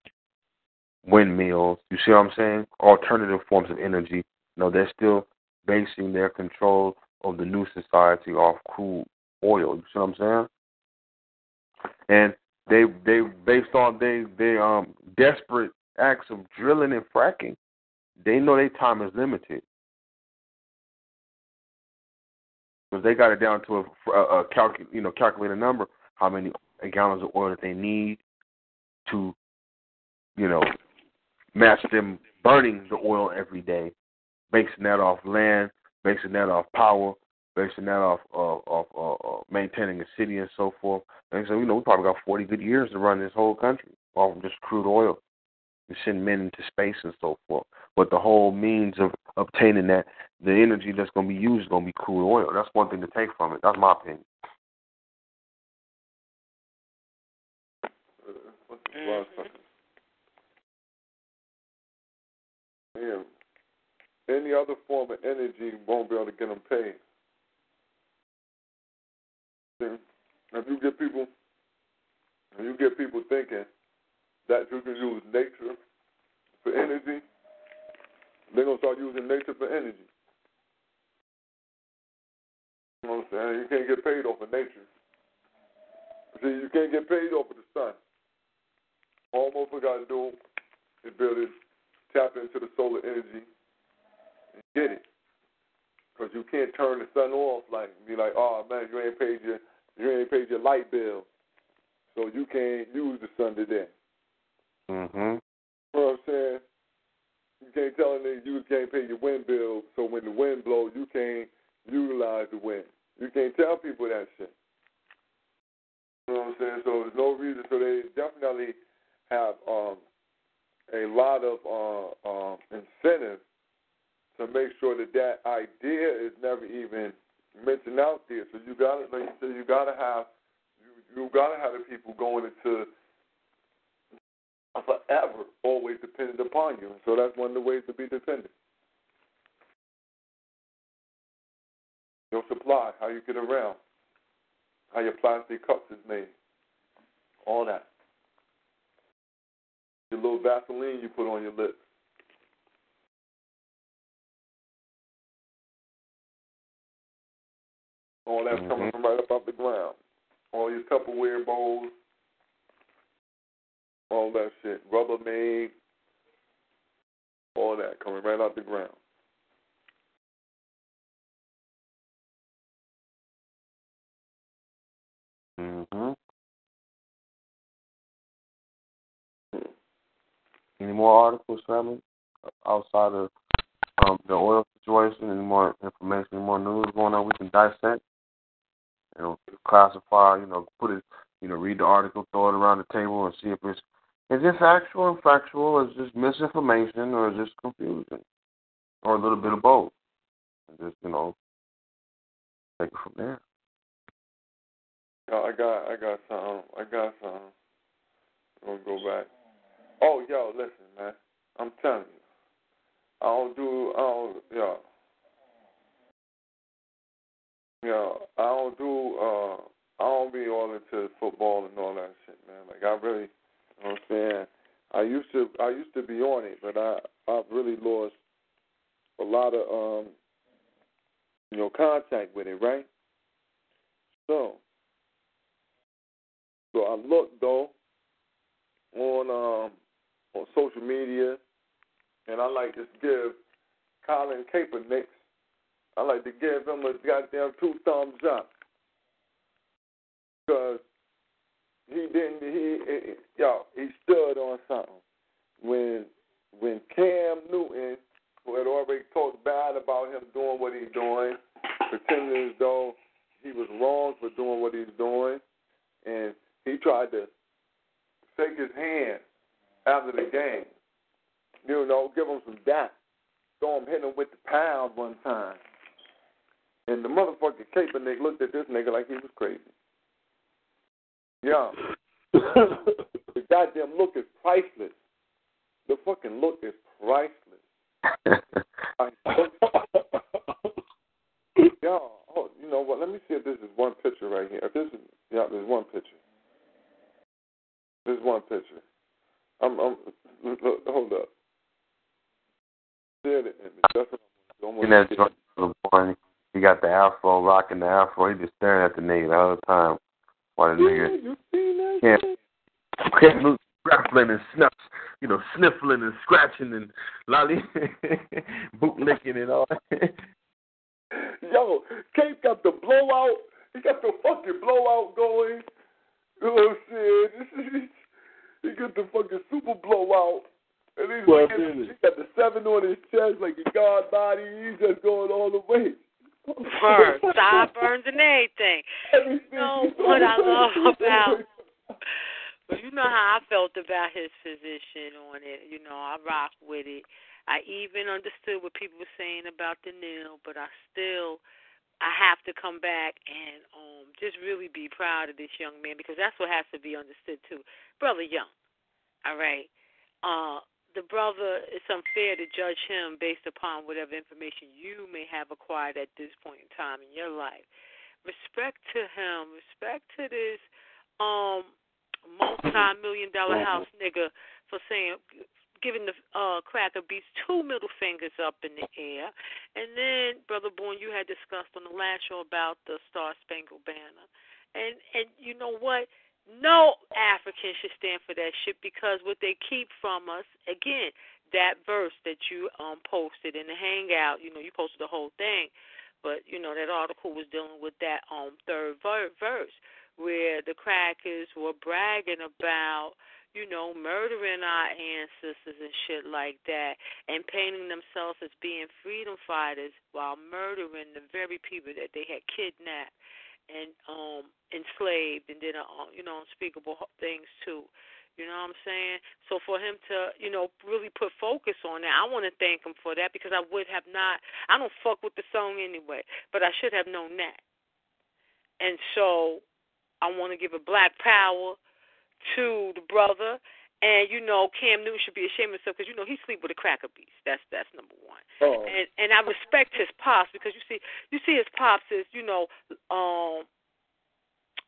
windmills. You see what I'm saying? Alternative forms of energy. No, they're still basing their control of the new society off crude oil. You see what I'm saying? And they they based on they they um desperate acts of drilling and fracking. They know their time is limited. Because they got it down to a, a, a calcu- you know calculated number how many gallons of oil that they need to, you know, match them burning the oil every day, basing that off land, basing that off power, basing that off of, of, maintaining a city and so forth. And so, you know, we probably got 40 good years to run this whole country off of just crude oil. We send men into space and so forth. But the whole means of obtaining that, the energy that's going to be used is going to be crude oil. That's one thing to take from it. That's my opinion. Any other form of energy won't be able to get them paid. If you get people, if you get people thinking that you can use nature for energy, they're gonna start using nature for energy. You know what I'm saying? You can't get paid off of nature. See, you can't get paid off of the sun. All motherfucker got to do is build it, tap into the solar energy, and get it. Because you can't turn the sun off like be like, oh man, you ain't paid your you ain't paid your light bill, so you can't use the sun today. Mm-hmm. You know what I'm saying? You can't tell them you can't pay your wind bill, so when the wind blows, you can't utilize the wind. You can't tell people that shit. You know what I'm saying? So there's no reason. So they definitely have um, a lot of uh, uh, incentive to make sure that that idea is never even mentioned out there. So you got to, like you said, you got to have you, you got to have the people going into forever, always dependent upon you. So that's one of the ways to be dependent. Your supply, how you get around, how your plastic cups is made, all that. Your little Vaseline you put on your lips. All that's Mhm. coming from right up off the ground. All your Tupperware bowls, all that shit, Rubbermaid, all that coming right out the ground. Mm-hmm. Any more articles, family, outside of um, the oil situation? Any more information? Any more news going on? We can dissect. You know, classify. You know, put it. You know, read the article, throw it around the table, and see if it's is this actual and factual, or is this misinformation, or is this confusion, or a little bit of both. And just you know, take it from there. Yo, I got, I got some, I got some. I'm gonna go back. Oh, yo, listen, man. I'm telling you, I don't do, I don't, yo, yo, I don't do, uh, I don't be all into football and all that shit, man. Like I really, you know what I'm saying. I used to, I used to be on it, but I, I've really lost a lot of, um, you know, contact with it, right? So. So I looked though on um on social media, and I like to give Colin Kaepernick, I like to give him a goddamn two thumbs up because he didn't he, he yo he stood on something when when Cam Newton who had already talked bad about him doing what he's doing, pretending as though he was wrong for doing what he's doing, and he tried to shake his hand after the game. You know, give him some dap. Him, hit him with the pound one time. And the motherfucking Kaepernick looked at this nigga like he was crazy. Yeah. the goddamn look is priceless. The fucking look is priceless. yeah. Oh, you know what? Let me see if this is one picture right here. If this is, yeah, there's one picture. There's one picture. I'm, I'm, look, hold up. Share the image. That's what I'm In that joint, little boy, he got the afro, rocking the afro. He just staring at the nigga all the whole time. While the nigga mm-hmm. You seen that can't, shit? can't move, grappling and snuff, you know, sniffling and scratching and lolly, bootlicking and all. Yo, Cape got the blowout. He got the fucking blowout going. You know what I'm saying? he got the fucking super blowout. And he's Well, like, he got the seven on his chest like a god body. He's just going all the way. Burns, sideburns, and everything. You know what I love about But you know how I felt about his position on it. You know, I rock with it. I even understood what people were saying about the nil, but I still I have to come back and um just really be proud of this young man because that's what has to be understood too. Brother Young. All right. Uh the brother it's unfair to judge him based upon whatever information you may have acquired at this point in time in your life. Respect to him, respect to this um multi million dollar house nigga for saying giving the uh cracker beats two middle fingers up in the air. And then, Brother Bourne, you had discussed on the last show about the Star Spangled Banner. And and you know what? No African should stand for that shit because what they keep from us, again, that verse that you um posted in the hangout, you know, you posted the whole thing, but you know that article was dealing with that um third ver- verse where the crackers were bragging about you know, murdering our ancestors and shit like that, and painting themselves as being freedom fighters while murdering the very people that they had kidnapped and um enslaved and did, uh, you know, unspeakable things too. You know what I'm saying? So for him to, you know, really put focus on that, I want to thank him for that because I would have not. I don't fuck with the song anyway, but I should have known that. And so I want to give a black power to the brother. And you know, Cam Newton should be ashamed of himself because you know he sleep with a cracker beast. That's that's number one. Oh. And and I respect his pops because you see you see his pops is you know um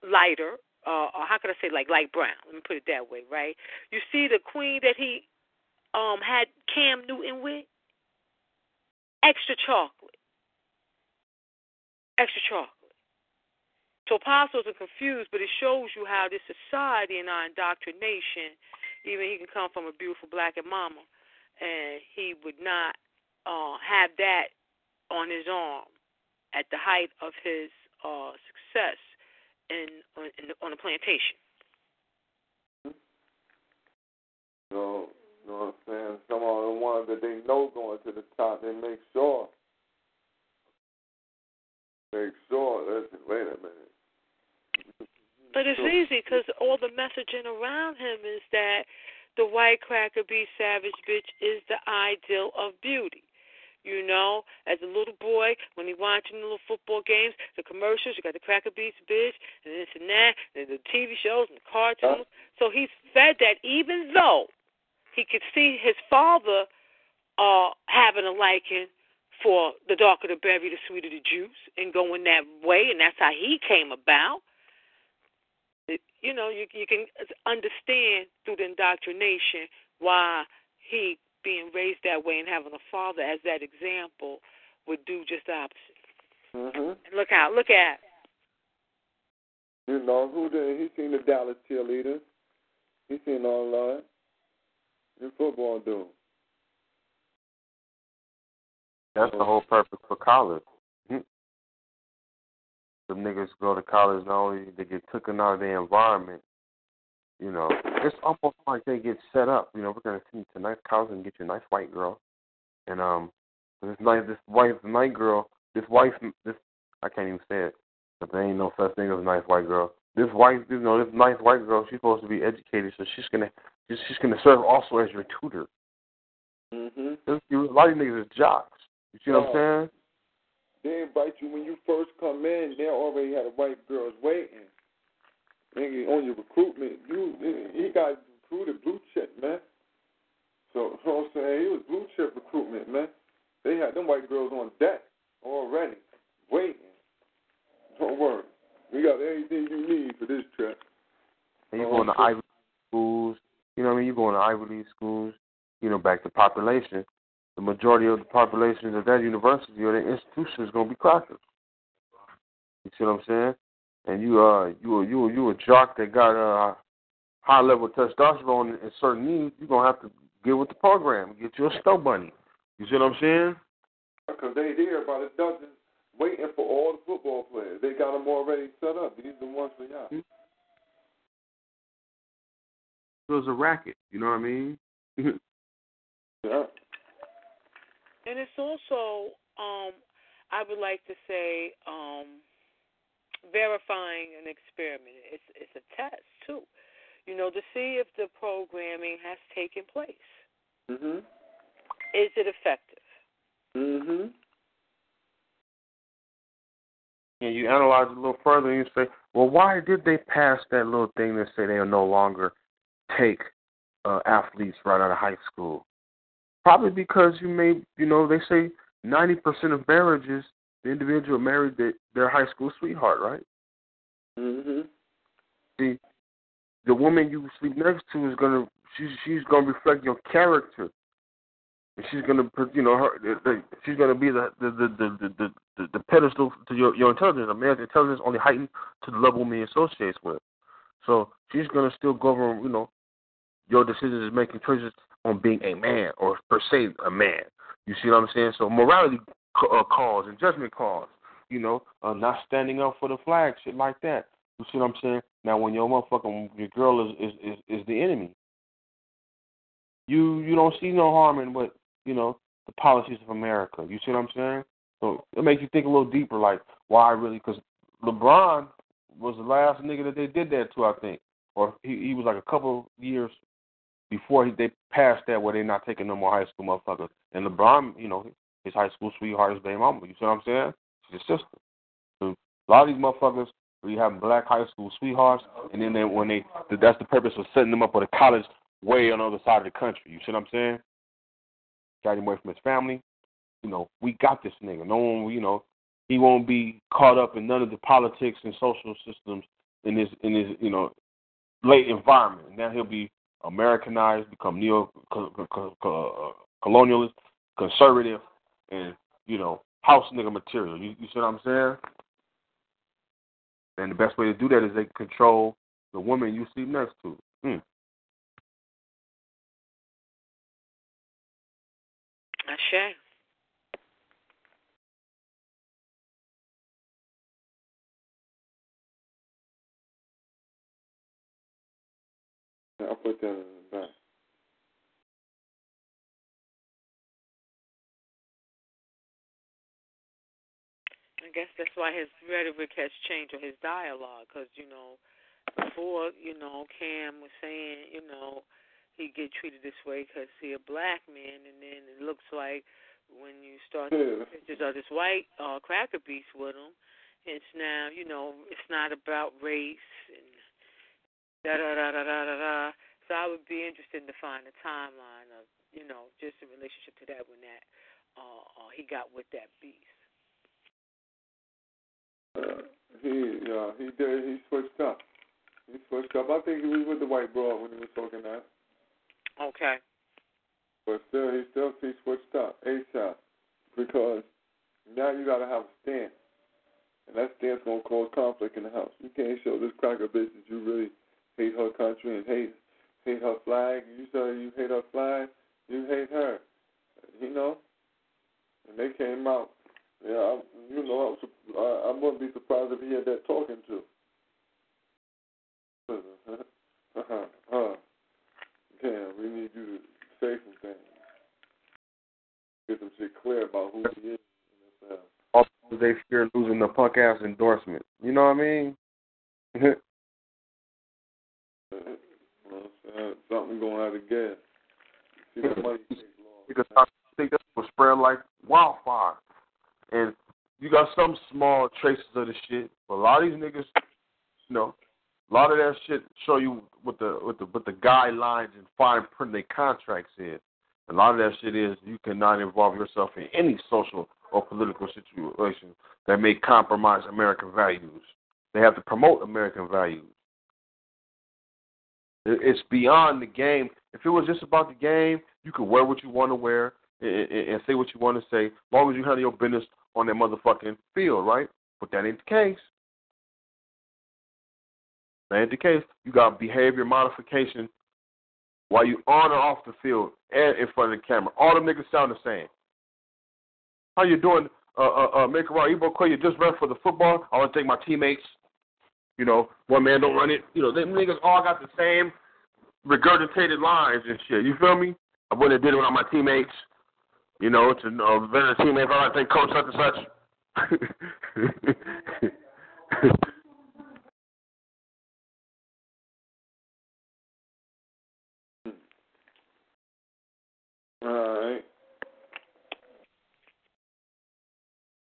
lighter. Uh, or how could I say like light brown? Let me put it that way, right? You see the queen that he um had Cam Newton with, extra chocolate, extra chocolate. So apostles are confused, but it shows you how this society and our indoctrination, even he can come from a beautiful black and mama, and he would not uh, have that on his arm at the height of his uh, success in, in on the plantation. So, you know what I'm saying? Some of the ones that they know going to the top, they make sure. Make sure. Listen, wait a minute. But it's easy because all the messaging around him is that the white cracker beast savage bitch is the ideal of beauty. You know, as a little boy, when he watching the little football games, the commercials, you got the cracker beast bitch, and this and that, and the TV shows and the cartoons. So he's fed that, even though he could see his father uh having a liking for the darker the berry, the sweeter the juice, and going that way, and that's how he came about. It, you know, you you can understand through the indoctrination why he being raised that way and having a father as that example would do just the opposite. Mm-hmm. Look out, look at. You know, who did he seen the Dallas cheerleaders? He seen online. The football dude. That's the whole purpose for college. Mhm. Some niggas go to college not only they get taken out of their environment, you know, it's almost like they get set up. You know, we're gonna send you to nice college and get you a nice white girl, and um, this nice this white white girl, this wife, this I can't even say it, but there ain't no such thing as a nice white girl. This white, you know, this nice white girl, she's supposed to be educated, so she's gonna she's, she's gonna serve also as your tutor. Mm-hmm. A lot of these niggas is jocks. You see what I'm saying? They invite you when you first come in. They already had a white girls waiting. Nigga, on your recruitment, you he got recruited blue chip, man. So, you know what I'm saying? He was blue chip recruitment, man. They had them white girls on deck already, waiting. Don't worry. We got everything you need for this trip. And you going to Ivy League schools, you know what I mean? You going to Ivy League schools, you know, back to population. The majority of the population of that university or that institution is gonna be crackers. You see what I'm saying? And you uh you a you a, you a jock that got uh high level testosterone and certain needs, you're gonna have to get with the program, get you a snow bunny. You see what I'm saying? Because they there about a dozen waiting for all the football players. They got them already set up. These are the ones for y'all. it was a racket. You know what I mean? yeah. And it's also, um, I would like to say, um, verifying an experiment. It's it's a test too, you know, to see if the programming has taken place. Mhm. Is it effective? Mhm. And you analyze it a little further, and you say, well, why did they pass that little thing that say they'll no longer take uh, athletes right out of high school? Probably because you may, you know, they say 90% of marriages, the individual married their, their high school sweetheart, right? Mhm. See, the woman you sleep next to is gonna, she's she's gonna reflect your character. And she's gonna, you know, her, the, the, she's gonna be the the the the the, the, the pedestal to your your intelligence. A man's intelligence only heightened to the level man associates with. So she's gonna still govern, you know, your decisions is making choices on being a man or per se a man. You see what I'm saying? So morality uh, calls and judgment calls. You know, uh, not standing up for the flag, shit like that. You see what I'm saying? Now, when your motherfucking your girl is is is, is the enemy, you you don't see no harm in what you know the policies of America. You see what I'm saying? So it makes you think a little deeper, like why really? Because LeBron was the last nigga that they did that to, I think, or he he was like a couple years before he, they passed that where they're not taking no more high school motherfuckers. And LeBron, you know, his high school sweetheart is baby mama. You see what I'm saying? She's his sister. So a lot of these motherfuckers, you have black high school sweethearts, and then they, when they, that's the purpose of setting them up with a college way on the other side of the country. You see what I'm saying? Got him away from his family. You know, we got this nigga. No one, you know, he won't be caught up in none of the politics and social systems in his, in his, you know, late environment. Now he'll be Americanized, become neo colonialist, conservative, and you know, house nigga material. You, you see what I'm saying? And the best way to do that is they control the woman you sleep next to. Hmm. Ashe. I'll put that in the back. I guess that's why his rhetoric has changed or his dialogue, because you know, before you know, Cam was saying, you know, he get treated this way because he a black man, and then it looks like when you start Yeah. pictures of this white uh, cracker beast with him, it's now you know it's not about race and da da da da da da da. So I would be interested to find a timeline of you know just in relationship to that when that uh, uh, he got with that beast. Uh, he, yeah, he did. He switched up. He switched up. I think he was with the white broad when he was talking that. Okay. But still, he still he switched up ASAP because now you got to have a stance, and that stance gonna cause conflict in the house. You can't show this cracker bitch that you really hate her country and hate hate her flag. You say you hate her flag, you hate her. You know, and they came out. Yeah, I, you know, I, I, wouldn't be surprised if he had that talking to. uh, Cam, we need you to say some things. Get some shit clear about who he is. Also, they fear losing the punk ass endorsement. You know what I mean? Well, uh, something going out of gas. See that money takes long. because I think that will spread like wildfire. And you got some small traces of the shit, but a lot of these niggas, you know, a lot of that shit show you what the what the what the guidelines and fine print they contracts is. A lot of that shit is you cannot involve yourself in any social or political situation that may compromise American values. They have to promote American values. It- It's beyond the game. If it was just about the game, you could wear what you want to wear and, say what you want to say, as long as you handle your business on that motherfucking field, right? But that ain't the case. That ain't the case. You got behavior modification while you on or off the field and in front of the camera. All them niggas sound the same. How you doing? Uh, uh, uh, make around Ebo you just ran for the football. I want to thank my teammates. You know, one man don't run it. You know, them niggas all got the same regurgitated lines and shit. You feel me? I wouldn't have did it with all my teammates. You know, to uh, veteran teammates, I like to think coach such and such. All right.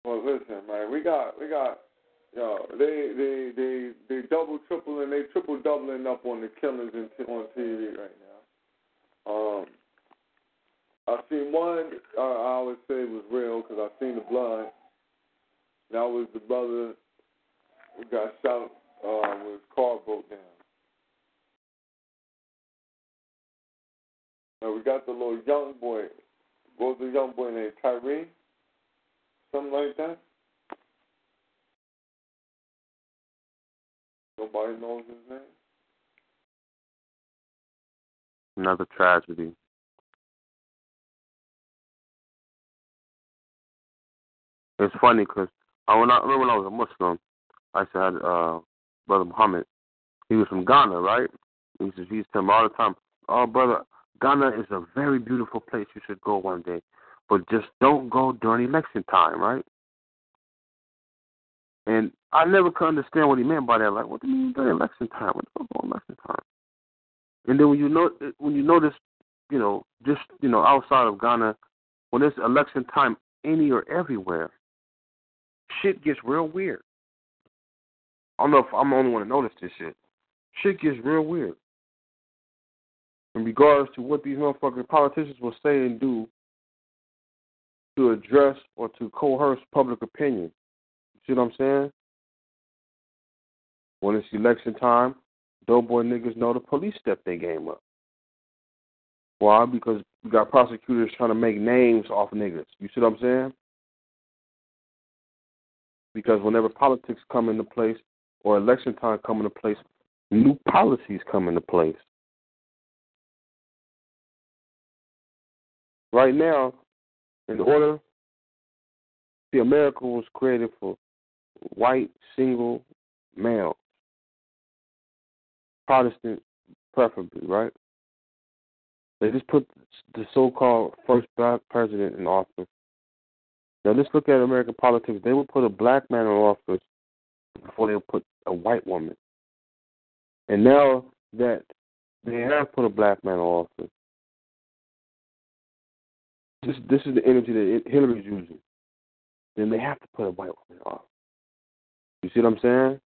Well, listen, man. We got, we got, yo. They, they, they, they double, triple, and they triple doubling up on the killings in, on TV right now. Um, I seen one. Uh, I would say was real because I seen the blood. That was the brother who got shot uh, when his car broke down. Now we got the little young boy. What was the young boy named Tyree? Something like that. Nobody knows his name. Another tragedy. It's funny because I when I remember when I was a Muslim, I have uh, brother Muhammad. He was from Ghana, right? He used to, he used to tell me all the time, "Oh, brother, Ghana is a very beautiful place. You should go one day, but just don't go during election time, right?" And I never could understand what he meant by that. Like, what do you mean during election time? What the fuck election time? And then when you know when you notice, you know, just you know, outside of Ghana, when it's election time any or everywhere, shit gets real weird. I don't know if I'm the only one to notice this shit. Shit gets real weird. In regards to what these motherfucking politicians will say and do to address or to coerce public opinion. You see what I'm saying? When it's election time, doughboy niggas know the police step their game up. Why? Because we got prosecutors trying to make names off niggas. You see what I'm saying? Because whenever politics come into place or election time come into place, new policies come into place. Right now, in order, see, America was created for white single male, Protestant preferably, right? They just put the so-called first black president in office. Now let's look at American politics. They would put a black man in office before they would put a white woman. And now that they have put a black man in office, this this is the energy that Hillary's using. Then they have to put a white woman in office. You see what I'm saying?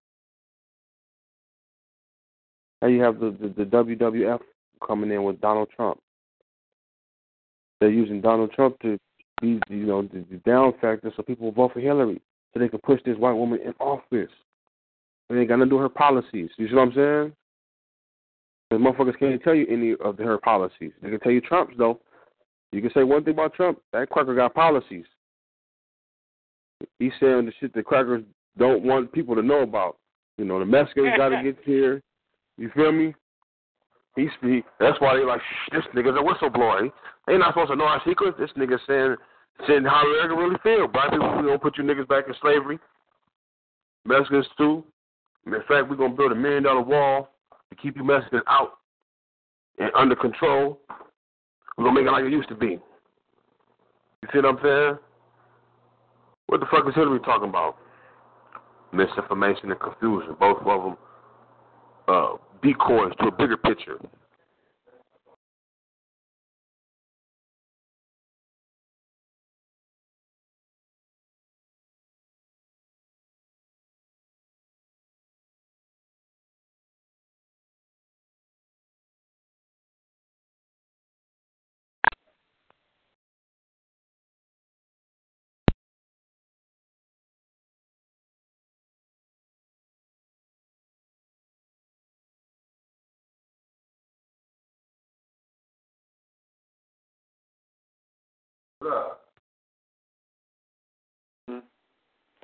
Now you have the, the, the WWF coming in with Donald Trump. They're using Donald Trump to be, you know, the, the down factor so people vote for Hillary so they can push this white woman in office. They ain't got to do her policies. You see what I'm saying? The motherfuckers can't tell you any of her policies. They can tell you Trump's though. You can say one thing about Trump. That cracker got policies. He's saying the shit that crackers don't want people to know about. You know, the Mexicans got to get here. You feel me? He speak. That's why they like Shh, this nigga's a whistleblower. They not supposed to know our secrets. This nigga saying saying how America really feel. Black people, we gonna put you niggas back in slavery. Mexicans too. In fact, we're gonna build a million dollar wall to keep you Mexicans out and under control. We're gonna make it like it used to be. You see what I'm saying? What the fuck is Hillary talking about? Misinformation and confusion. Both of them uh, decoys to a bigger picture.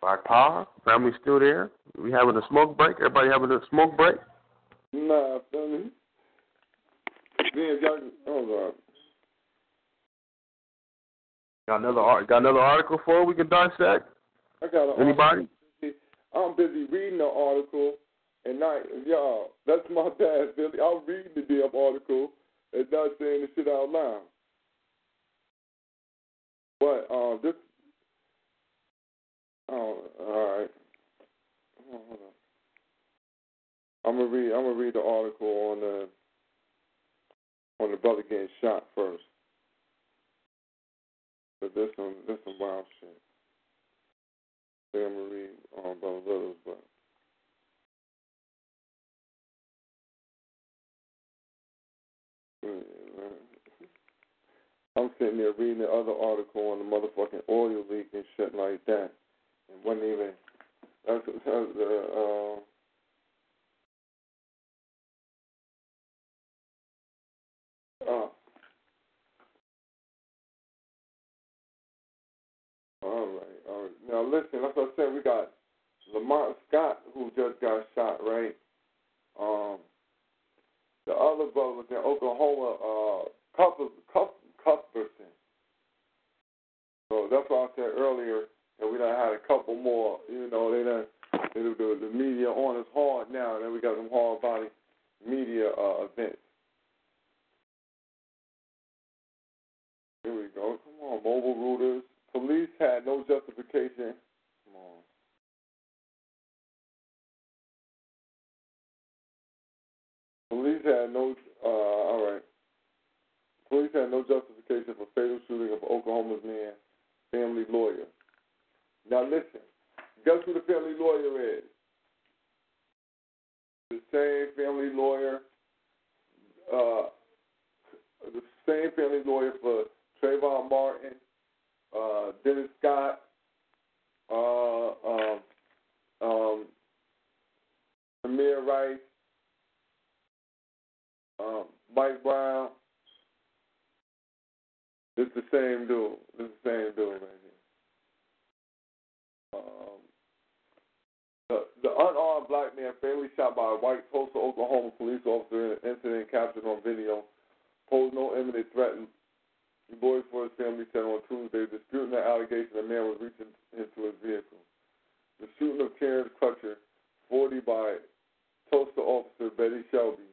Black Power, family still there. We having a smoke break. Everybody having a smoke break. Nah, family. Then y'all, oh God. Got another. Got another article for it we can dissect. I got an Anybody? Article. I'm busy reading the article And not, y'all, that's my bad, Billy. I'm reading the damn article and not saying the shit out loud. But um, this, oh, all right. On, on. I'm gonna read. I'm gonna read the article on the on the brother getting shot first. But this some there's some wild shit. Then I'm gonna read um, brother Little's, but. I'm sitting there reading the other article on the motherfucking oil leak and shit like that, and wasn't even. That's that's the. Uh, Oh. All right, all right. Now listen, like I said, we got Lamont Scott who just got shot, right? Um, the other brother was in Oklahoma, uh, Cuthbert, Cuthbertson. So that's why I said earlier that we done had a couple more. You know, they done they the, the media on us hard now, and then we got some hard body media uh, events. Here we go. Come on, mobile routers. Police had no justification. Come on. Police had no. Uh, all right. Police had no justification for fatal shooting of Oklahoma's man, family lawyer. Now listen. Guess who the family lawyer is? The same family lawyer. Uh, the same family lawyer for Trayvon Martin, uh, Dennis Scott, uh, um, um, Tamir Rice, um, Mike Brown. It's the same dude. It's the same dude here. Um, the, the unarmed black man fatally shot by a white Tulsa, Oklahoma police officer in an incident captured on video posed no imminent threat the boys for his family said on Tuesday, disputing the allegation a man was reaching into his vehicle. The shooting of Terrence Crutcher, 40 by Tulsa officer Betty Shelby,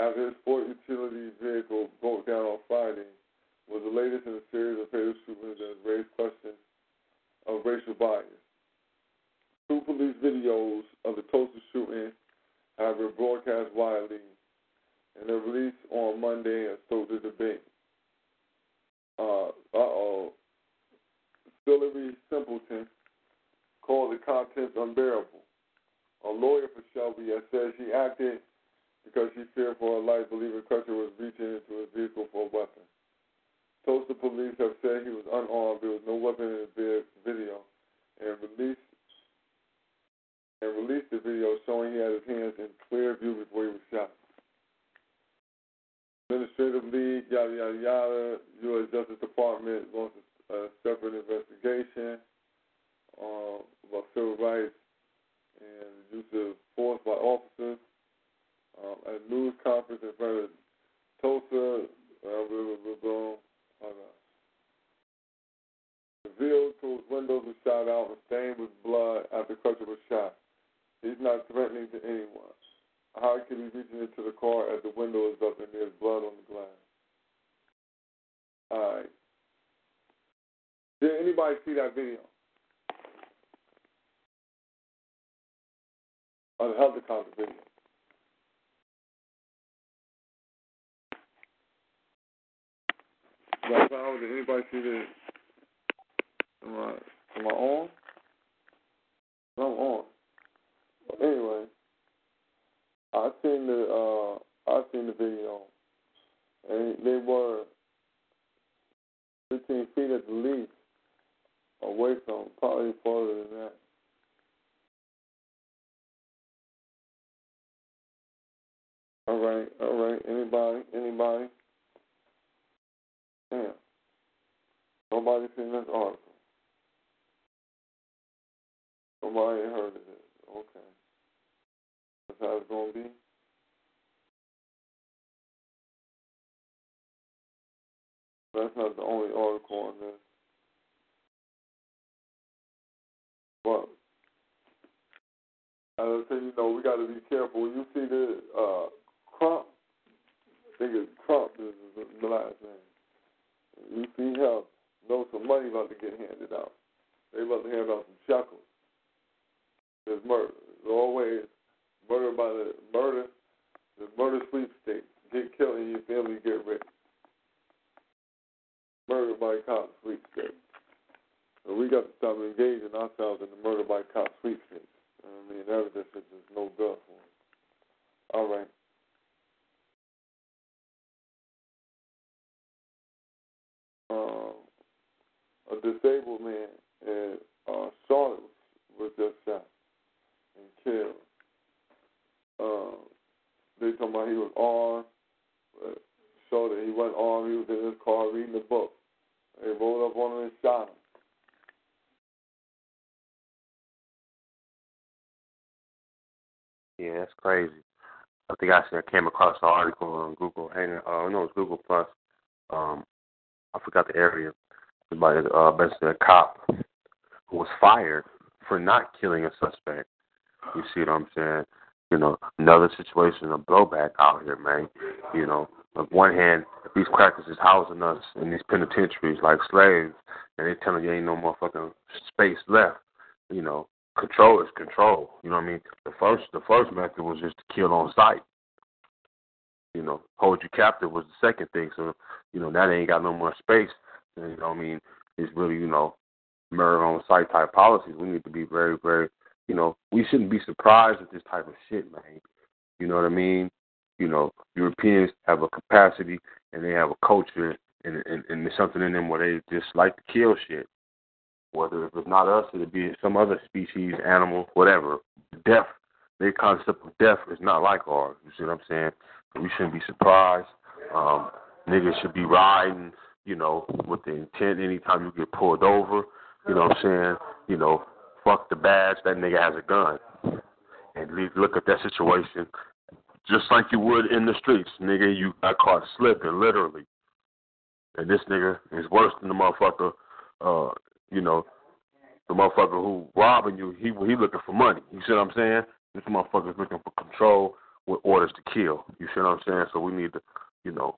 after his sport utility vehicle broke down on Friday, was the latest in a series of fatal shootings that raised questions of racial bias. Two police videos of the Tulsa shooting have been broadcast widely, and they're released on Monday and stoked the debate. Uh oh. Hillary Simpleton called the contents unbearable. A lawyer for Shelby has said she acted because she feared for her life, believing Crutcher was reaching into his vehicle for a weapon. Tulsa police have said he was unarmed. There was no weapon in the video, and released video? I came across an article on Google. Hang uh, no, it's Google Plus. Um, I forgot the area. It was about uh, basically a cop who was fired for not killing a suspect. You see what I'm saying? You know, another situation of blowback out here, man. You know, on one hand, these crackers is housing us in these penitentiaries like slaves, and they telling you ain't no motherfucking space left. You know, control is control. You know what I mean? The first the first method was just to kill on sight. You know, hold you captive was the second thing. So, you know, that ain't got no more space. You know I mean? It's really, you know, murder on sight type policies. We need to be very, very you know, we shouldn't be surprised at this type of shit, man. You know what I mean? You know, Europeans have a capacity and they have a culture and and, and there's something in them where they just like to kill shit whether it's not us, it'd be some other species, animal, whatever. Death, their concept of death is not like ours. You see what I'm saying? We shouldn't be surprised. Um, niggas should be riding, you know, with the intent anytime you get pulled over. You know what I'm saying? You know, fuck the badge, that nigga has a gun. And look at that situation just like you would in the streets. Nigga, you got caught slipping, literally. And this nigga is worse than the motherfucker uh, you know, the motherfucker who robbing you, he he looking for money. You see what I'm saying? This motherfucker's looking for control with orders to kill. You see what I'm saying? So we need to, you know,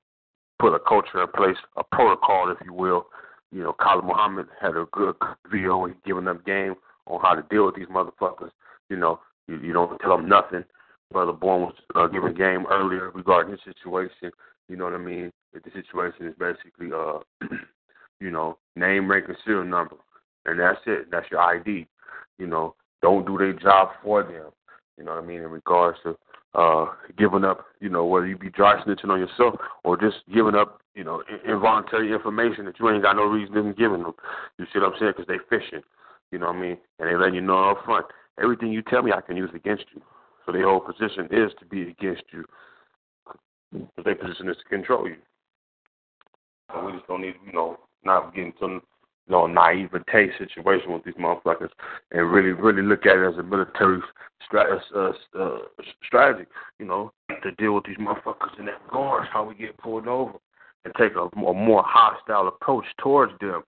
put a culture in place, a protocol, if you will. You know, Khalid Muhammad had a good video and giving them game on how to deal with these motherfuckers. You know, you, you don't tell them nothing. Brother Born was uh, giving game earlier regarding his situation. You know what I mean? If the situation is basically uh you know, name, rank, and serial number, and that's it. That's your ID. You know, don't do their job for them. You know what I mean? In regards to uh giving up, you know, whether you be dry snitching on yourself or just giving up, you know, involuntary information that you ain't got no reason in giving them. You see what I'm saying? Because they fishing. You know what I mean? And they letting you know up front. Everything you tell me, I can use against you. So their whole position is to be against you. But their position is to control you. So we just don't need, you know, not getting some you know, naivete situation with these motherfuckers and really, really look at it as a military strat- uh, uh, strategy, you know, to deal with these motherfuckers in that guards, how we get pulled over, and take a, a more hostile approach towards them.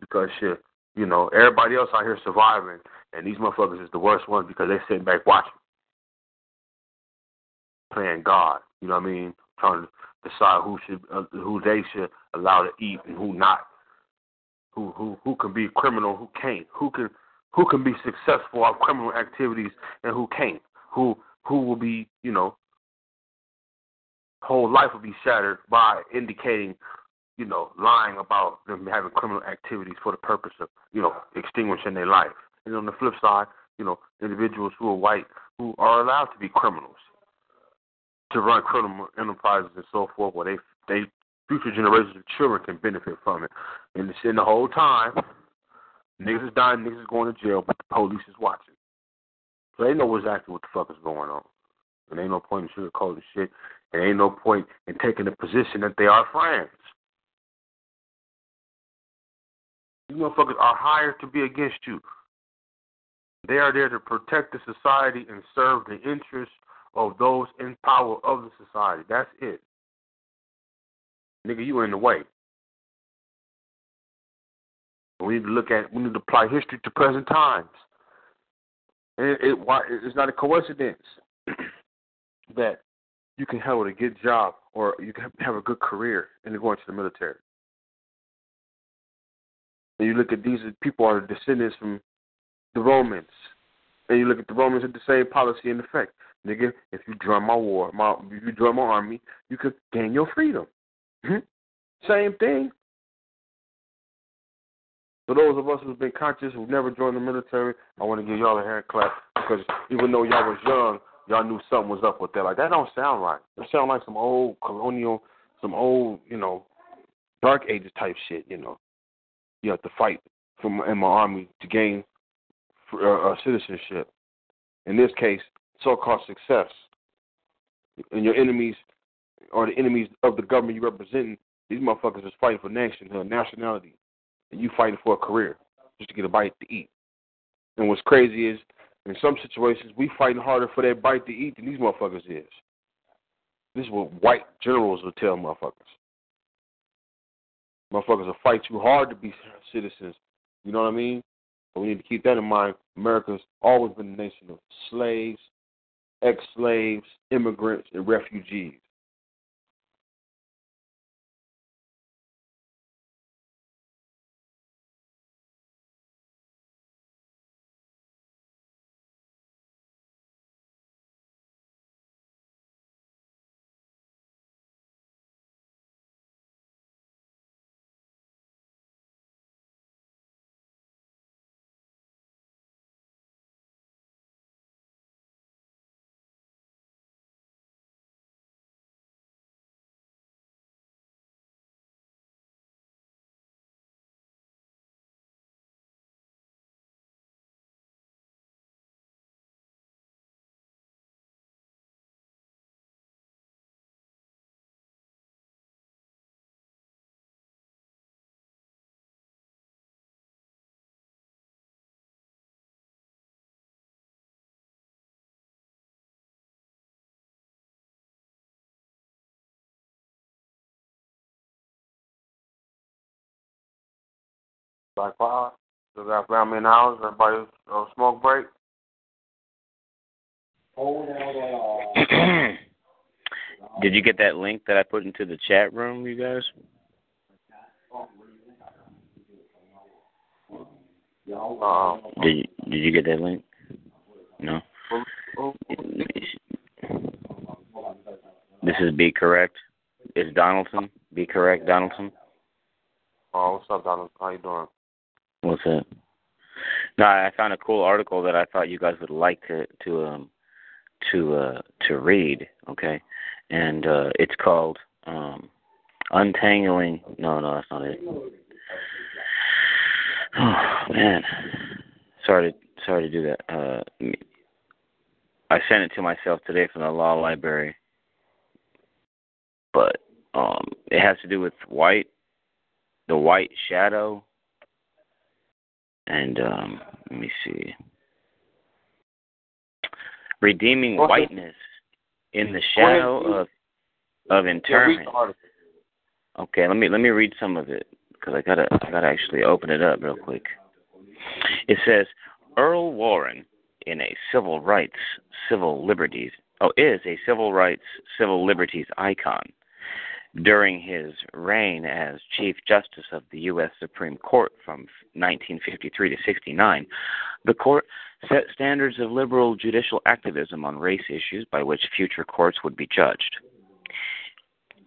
Because shit, you know, everybody else out here surviving, and these motherfuckers is the worst ones because they sitting back watching, playing God. You know what I mean? Trying to decide who should, uh, who they should allow to eat and who not. Who who can be criminal, who can't. Who can who can be successful at criminal activities and who can't. Who who will be you know whole life will be shattered by indicating you know lying about them having criminal activities for the purpose of you know extinguishing their life. And on the flip side, you know individuals who are white who are allowed to be criminals to run criminal enterprises and so forth, where they they future generations of children can benefit from it. And the, and the whole time, niggas is dying, niggas is going to jail, but the police is watching. So they know exactly what the fuck is going on. And ain't no point in sugarcoating shit. And ain't no point in taking the position that they are friends. These motherfuckers are hired to be against you. They are there to protect the society and serve the interests of those in power of the society. That's it. Nigga, you in the way. We need to look at, we need to apply history to present times. It, it it's not a coincidence that you can have a good job or you can have a good career and you're going to the military. And you look at these people are descendants from the Romans. And you look at the Romans had the same policy in effect. Nigga, if you join my war, my if you join my army, you could gain your freedom. Mm-hmm. Same thing. For those of us who've been conscious, who've never joined the military, I want to give y'all a hand clap because even though y'all was young, y'all knew something was up with that. Like that don't sound right. It sound like some old colonial, some old, you know, dark ages type shit. You know, you have to fight from in my army to gain uh, uh, citizenship. In this case, so-called success. And your enemies, or the enemies of the government you represent, these motherfuckers is fighting for nationhood, nationality and you fighting for a career just to get a bite to eat. And what's crazy is, in some situations, we fighting harder for that bite to eat than these motherfuckers is. This is what white generals will tell motherfuckers. Motherfuckers will fight too hard to be citizens. You know what I mean? But we need to keep that in mind. America's always been a nation of slaves, ex-slaves, immigrants, and refugees. Black Power. Still got family in the house. Everybody uh, smoke break. Did you get that link that I put into the chat room, you guys? Uh, Did you, did you get that link? No. This is Be Correct. It's Donaldson. Be Correct, Donaldson. Oh, what's up, Donald? How you doing? What's that? No, I found a cool article that I thought you guys would like to to um to uh to read, okay? And uh it's called um Untangling no, no, that's not it. Oh man. Sorry to sorry to do that. Uh I sent it to myself today from the law library. But um it has to do with white the white shadow and um let me see. Redeeming whiteness in the shadow of of internment. okay let me let me read some of it because i gotta i gotta actually open it up real quick. It says earl warren in a civil rights civil liberties oh is a civil rights civil liberties icon during his reign as Chief Justice of the U.S. Supreme Court from 1953 to 69, the court set standards of liberal judicial activism on race issues by which future courts would be judged.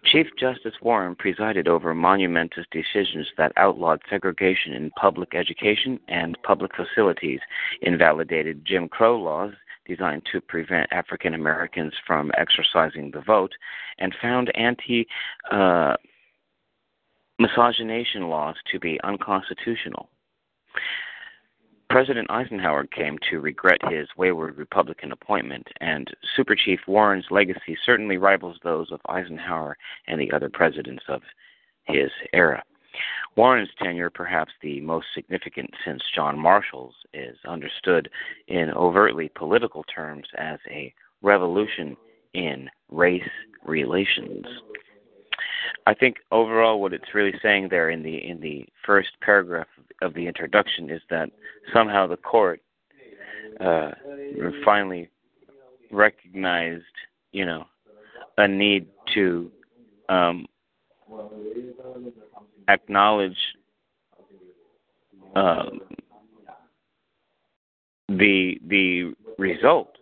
Chief Justice Warren presided over monumentous decisions that outlawed segregation in public education and public facilities, invalidated Jim Crow laws designed to prevent African Americans from exercising the vote, and found anti uh, miscegenation laws to be unconstitutional. President Eisenhower came to regret his wayward Republican appointment, and Super Chief Warren's legacy certainly rivals those of Eisenhower and the other presidents of his era. Warren's tenure, perhaps the most significant since John Marshall's, is understood in overtly political terms as a revolution in race relations. I think overall what it's really saying there in the in the first paragraph of the introduction is that somehow the court uh, finally recognized, you know, a need to um, acknowledge um, the the result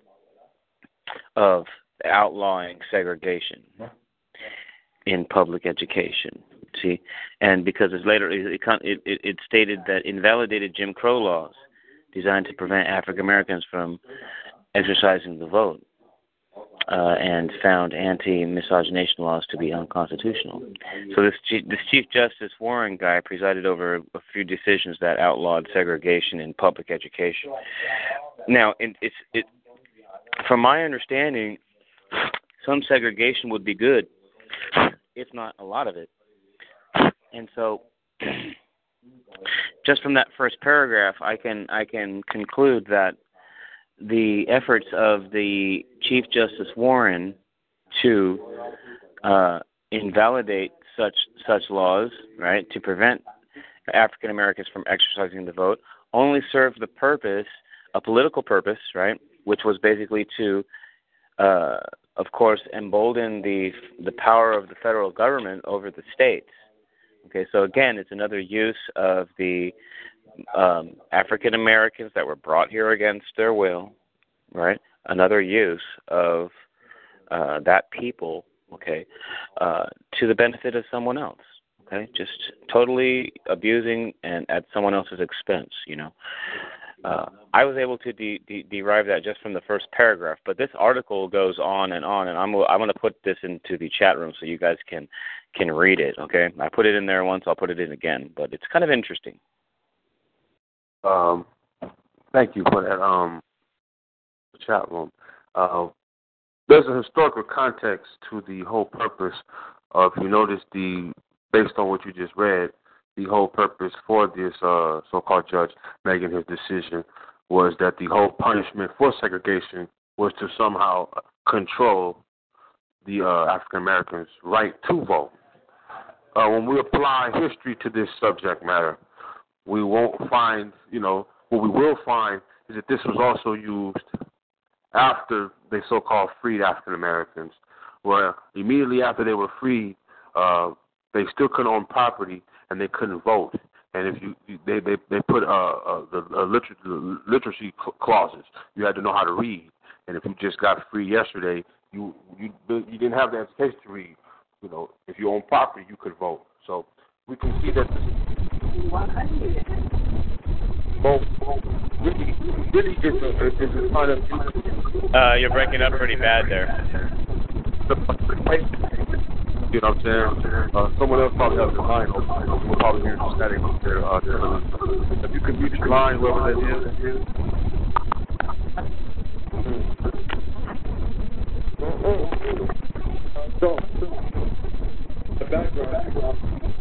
of outlawing segregation in public education. See, and because it's later it, it, it stated that invalidated Jim Crow laws designed to prevent African Americans from exercising the vote uh, and found anti-miscegenation laws to be unconstitutional. So this chief, this Chief Justice Warren guy presided over a few decisions that outlawed segregation in public education. Now, it, it's it, from my understanding, some segregation would be good, if not a lot of it. And so, just from that first paragraph, I can I can conclude that the efforts of the Chief Justice Warren to uh, invalidate such such laws, right, to prevent African Americans from exercising the vote, only served the purpose, a political purpose, right, which was basically to, uh, of course, embolden the the power of the federal government over the states. Okay, so again, it's another use of the um, African Americans that were brought here against their will, right? Another use of uh, that people, okay, uh, to the benefit of someone else. Okay, just totally abusing and at someone else's expense. You know, uh, I was able to de- de- derive that just from the first paragraph, but this article goes on and on, and I'm I'm going to put this into the chat room so you guys can can read it. Okay, I put it in there once, I'll put it in again, but it's kind of interesting. Um, thank you for that um chat room. Uh, there's a historical context to the whole purpose of, you notice the based on what you just read, the whole purpose for this uh, so-called judge making his decision was that the whole punishment for segregation was to somehow control the uh, African Americans' right to vote. Uh, when we apply history to this subject matter, we won't find, you know, what we will find is that this was also used after they so-called freed African Americans, where immediately after they were freed, uh, they still couldn't own property and they couldn't vote. And if you, they they they put uh, uh the uh, literacy, literacy clauses, you had to know how to read. And if you just got free yesterday, you you you didn't have the education to read. You know, if you own property, you could vote. So we can see that. Both, really, really is a, is a kind of. Uh, you're breaking up pretty bad there. You know what I'm saying? Uh, someone else probably has the line. We'll probably hear some static up there. Uh, there. If you can mute your line, whoever that is. So, the background.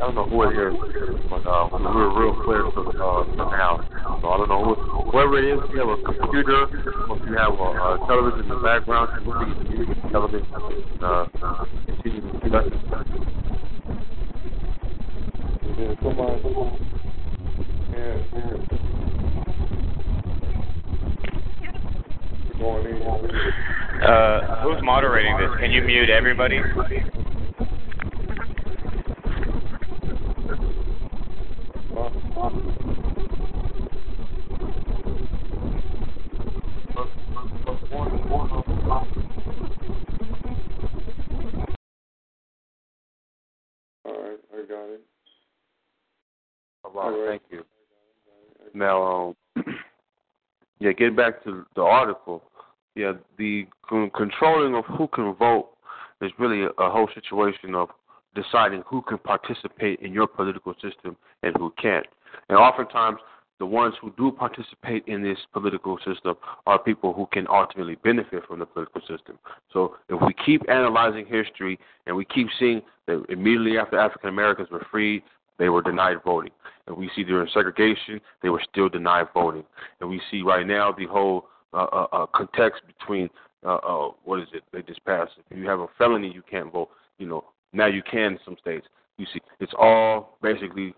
I don't know who it is, but uh, we were real clear from, uh, from the. So I don't know who, whoever it is, if you have a computer, or if you have a, a television in the background, you can use the television uh, continue to discussion. Yeah, somebody, yeah, yeah. Uh, who's moderating this? Can you mute everybody? Thank you. Now, um, yeah, get back to the article. Yeah, the controlling of who can vote is really a, a whole situation of deciding who can participate in your political system and who can't. And oftentimes, the ones who do participate in this political system are people who can ultimately benefit from the political system. So if we keep analyzing history and we keep seeing that immediately after African Americans were freed, they were denied voting. And we see during segregation, they were still denied voting. And we see right now the whole uh, uh, uh, context between uh, uh, what is it? They just passed. If you have a felony, you can't vote. You know, now you can in some states. You see, it's all basically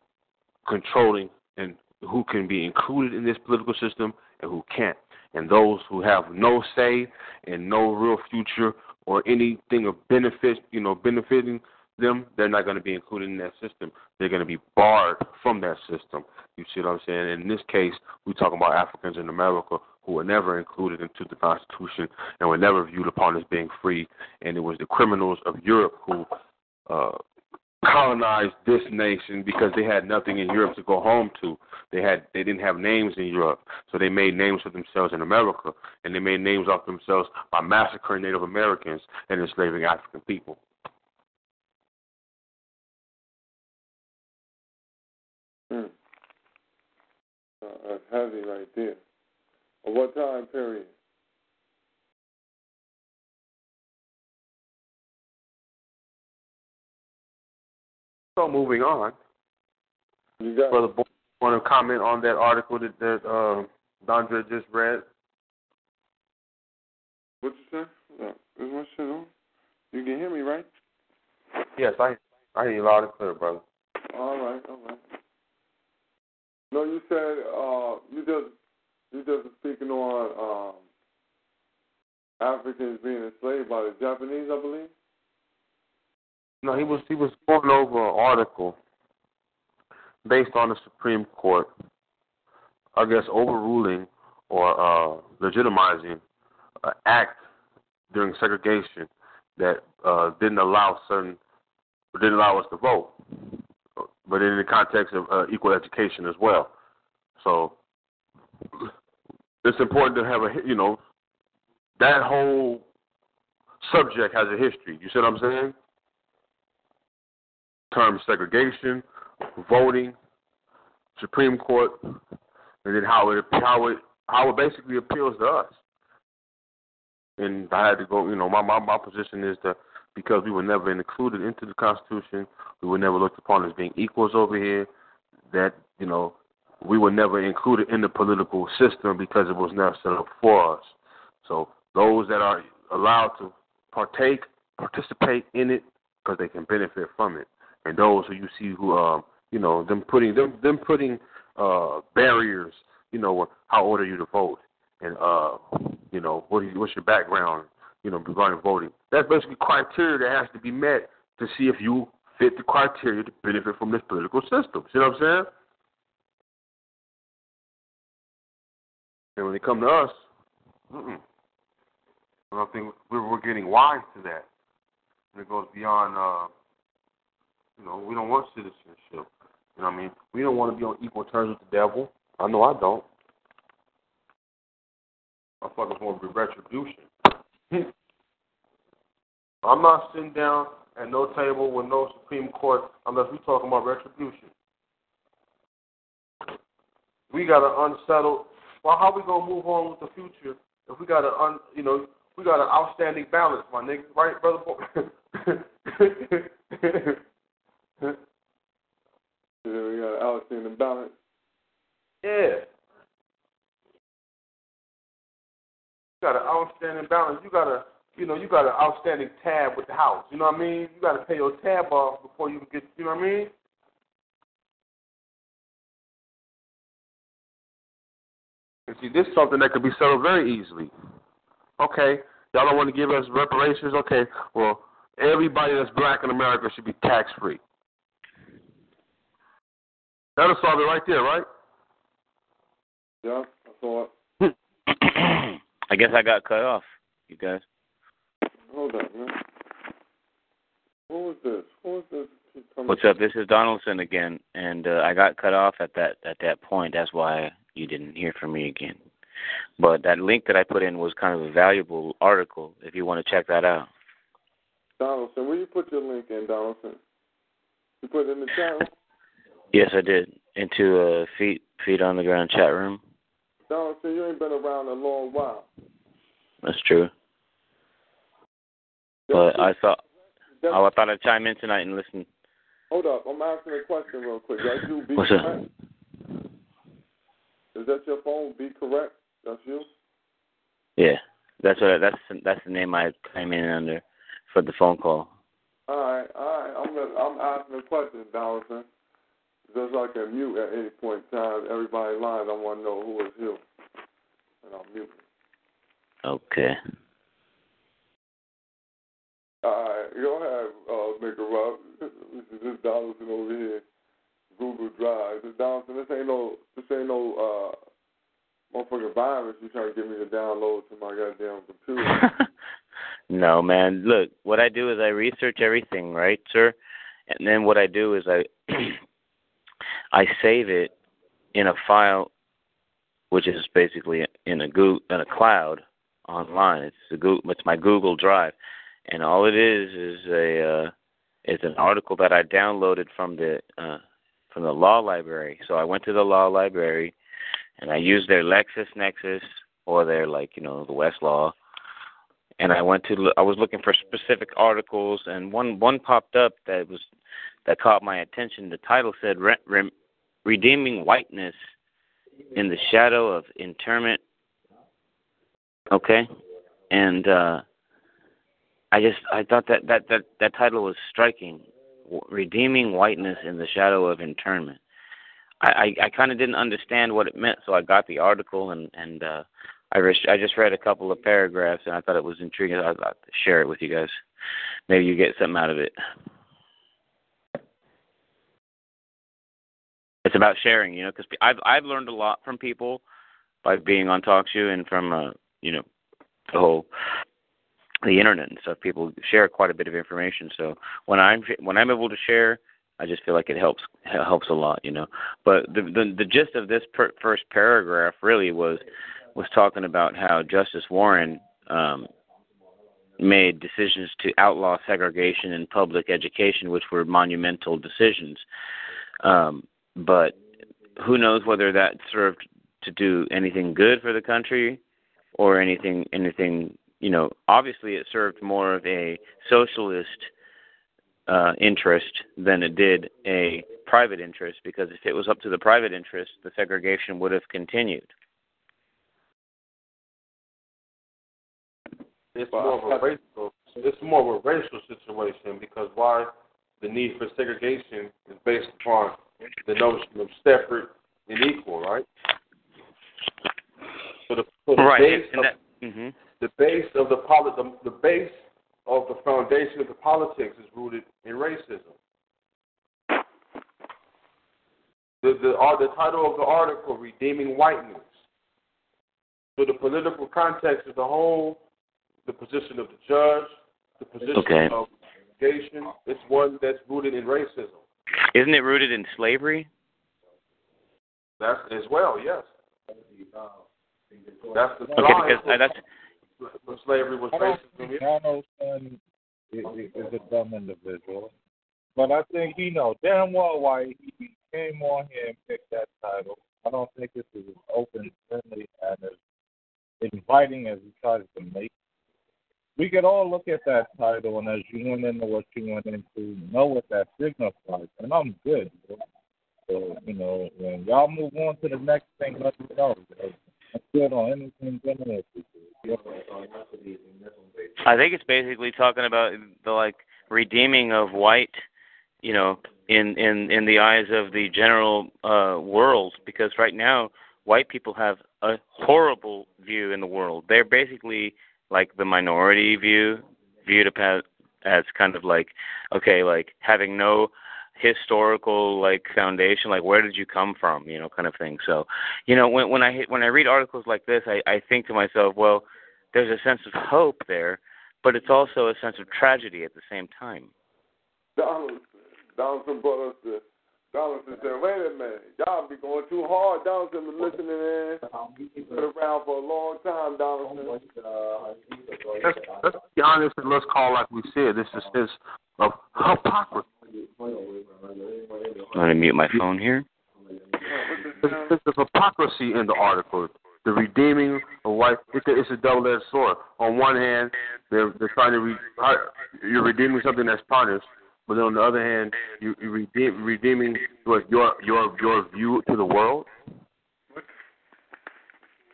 controlling and who can be included in this political system and who can't. And those who have no say and no real future or anything of benefit, you know, benefiting them, they're not going to be included in that system. They're going to be barred from that system. You see what I'm saying? In this case, we're talking about Africans in America who were never included into the Constitution and were never viewed upon as being free. And it was the criminals of Europe who uh, colonized this nation because they had nothing in Europe to go home to. They had they didn't have names in Europe, so they made names for themselves in America, and they made names off themselves by massacring Native Americans and enslaving African people. Hmm. Uh, that's heavy right there. At what time period? So moving on, you got Brother Boy, want to comment on that article that that uh, Dondra just read? What you say? No, is my shit on? You can hear me, right? Yes, I I hear you loud and clear, brother. All right, all right. No, you said uh, you just you just speaking on um, Africans being enslaved by the Japanese, I believe. No, he was he was going over an article based on the Supreme Court, I guess overruling or uh, legitimizing an act during segregation that uh, didn't allow certain didn't allow us to vote, but in the context of uh, equal education as well. So it's important to have a you know that whole subject has a history. You see what I'm saying? Term segregation, voting, Supreme Court, and then how it how it how it basically appeals to us. And I had to go, you know, my my, my position is that because we were never included into the Constitution, we were never looked upon as being equals over here. That you know, we were never included in the political system because it was never set up for us. So those that are allowed to partake, participate in it because they can benefit from it and those who you see who um you know them putting them them putting uh barriers you know how old are you to vote? And uh you know what you, what's your background you know regarding voting? That's basically criteria that has to be met to see if you fit the criteria to benefit from this political system. See what I'm saying? And when they come to us mm-mm. I don't think we're, getting wise to that. And it goes beyond uh you know, we don't want citizenship. You know what I mean? We don't want to be on equal terms with the devil. I know I don't. I fucking want to retribution. I'm not sitting down at no table with no Supreme Court unless we talking about retribution. We got an unsettled. Well, how we gonna move on with the future if we got an un, you know, we got an outstanding balance, my nigga, right, brother? yeah, we got an outstanding balance. Yeah. You got an outstanding balance. You got a, you know, you got an outstanding tab with the house. You know what I mean? You got to pay your tab off before you can get. You know what I mean? And see, this is something that could be settled very easily. Okay, y'all don't want to give us reparations. Okay, well, everybody that's black in America should be tax free. That'll solve it right there, right? Yeah, I thought. I guess I got cut off, you guys. Hold on, man. What was this? What was this? What's up? This is Donaldson again, and uh, I got cut off at that at that point. That's why you didn't hear from me again. But that link that I put in was kind of a valuable article. If you want to check that out. Donaldson, where you put your link in, Donaldson? You put it in the chat. Yes, I did. Into a feet feet on the ground chat room. No, so you ain't been around a long while. That's true. But I thought oh, I thought I'd chime in tonight and listen. Hold up, I'm asking a question real quick. That's you. Be What's correct. Is that your phone? Be correct. That's you. Yeah, that's what that's that's the name I came in under for the phone call. All right, all right. I'm gonna, I'm asking a question, Donaldson. Just like I mute at any point in time, everybody lines. I want to know who is you, and I'll mute. Okay. All right, go ahead, uh, Maker Rob. This is this Donaldson over here, Google Drive. This Donaldson, this ain't no, this ain't no uh, motherfucking virus. You trying to get me to download to my goddamn computer? no, man. Look, what I do is I research everything, right, sir? And then what I do is I I save it in a file, which is basically in a Google, in a cloud online. It's a Google, it's my Google Drive, and all it is is a uh, is an article that I downloaded from the uh, from the law library. So I went to the law library, and I used their LexisNexis or their like you know the Westlaw, and I went to I was looking for specific articles, and one one popped up that was that caught my attention. The title said Re- Re- "Redeeming Whiteness in the Shadow of Internment." Okay, and uh, I just I thought that that that that title was striking, "Redeeming Whiteness in the Shadow of Internment." I I, I kind of didn't understand what it meant, so I got the article and and uh, I re- I just read a couple of paragraphs and I thought it was intriguing. I thought to share it with you guys. Maybe you get something out of it. It's about sharing, you know, because I've I've learned a lot from people by being on TalkShoe and from uh, you know the whole the internet and stuff. People share quite a bit of information. So when I'm when I'm able to share, I just feel like it helps helps a lot, you know. But the the, the gist of this per, first paragraph really was was talking about how Justice Warren um, made decisions to outlaw segregation in public education, which were monumental decisions. Um, but who knows whether that served to do anything good for the country or anything anything you know obviously it served more of a socialist uh interest than it did a private interest because if it was up to the private interest the segregation would have continued It's more of a racial. It's more of a racial situation because why the need for segregation is based upon the notion of separate and equal, right? So the, so the right base and of, that, mm-hmm. the base of the, poli- the the base of the foundation of the politics is rooted in racism. The the uh, the title of the article, "Redeeming Whiteness." So the political context as a whole, the position of the judge, the position Okay. of segregation, it's one that's rooted in racism. Isn't it rooted in slavery That's as well, yes. That's the okay because uh, that's when slavery was I don't racism. Donaldson is, is a dumb individual, but I think he know damn well why he came on here and picked that title. I don't think this is as open, friendly, and as inviting as he tries to make. We could all look at that title, and as you went into what you went into, know what that signifies, and I'm good. Bro. So you know, when y'all move on to the next thing, let me know. I'm good on anything general. I think it's basically talking about the like redeeming of white, you know, in in in the eyes of the general uh world because right now white people have a horrible view in the world. They're basically like the minority view viewed as kind of like okay, like having no historical like foundation like where did you come from you know kind of thing so you know when when i when i read articles like this i i think to myself well there's a sense of hope there but it's also a sense of tragedy at the same time Donaldson, Donaldson brought us to. Donaldson said, "Wait a minute, y'all be going too hard." Donaldson been listening in. Been around for a long time, Donaldson. Let's, let's be honest and let's call like we said. This is this of hypocrisy. i'm going to mute my phone here There's there's hypocrisy in the article. The redeeming of white. It's a, it's a double-edged sword. On one hand, they're they're trying to re, you're redeeming something that's punished. But on the other hand, you, you redeem, redeeming your your your view to the world.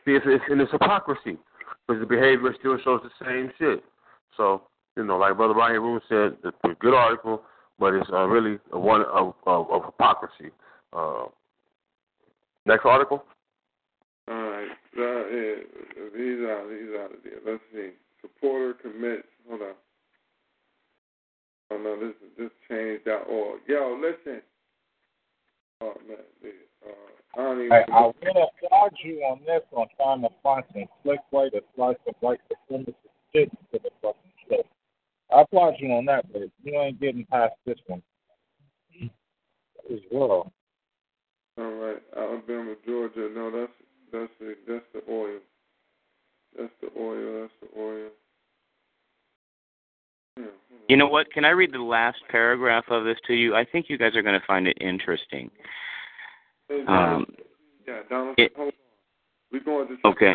See, it's, it's and it's hypocrisy because the behavior still shows the same shit. So you know, like Brother Ryan Room said, it's a good article, but it's uh, really a one of, of, of hypocrisy. Uh, next article. All right. Uh, yeah, he's out. He's out of there. Let's see. Supporter commits. Hold on. Oh no, this this changed that org. Yo, listen. Oh man, uh, I don't even. I, I to applaud you on this on trying to find some slick way to slice the white supremacist shit into the fucking show. I applaud you on that, but you ain't getting past this one. As well. All right, Alabama, Georgia. No, that's that's the that's the oil. That's the oil. That's the oil. You know what? Can I read the last paragraph of this to you? I think you guys are going to find it interesting. Um, yeah, Donald, it, hold on. We going to. Okay.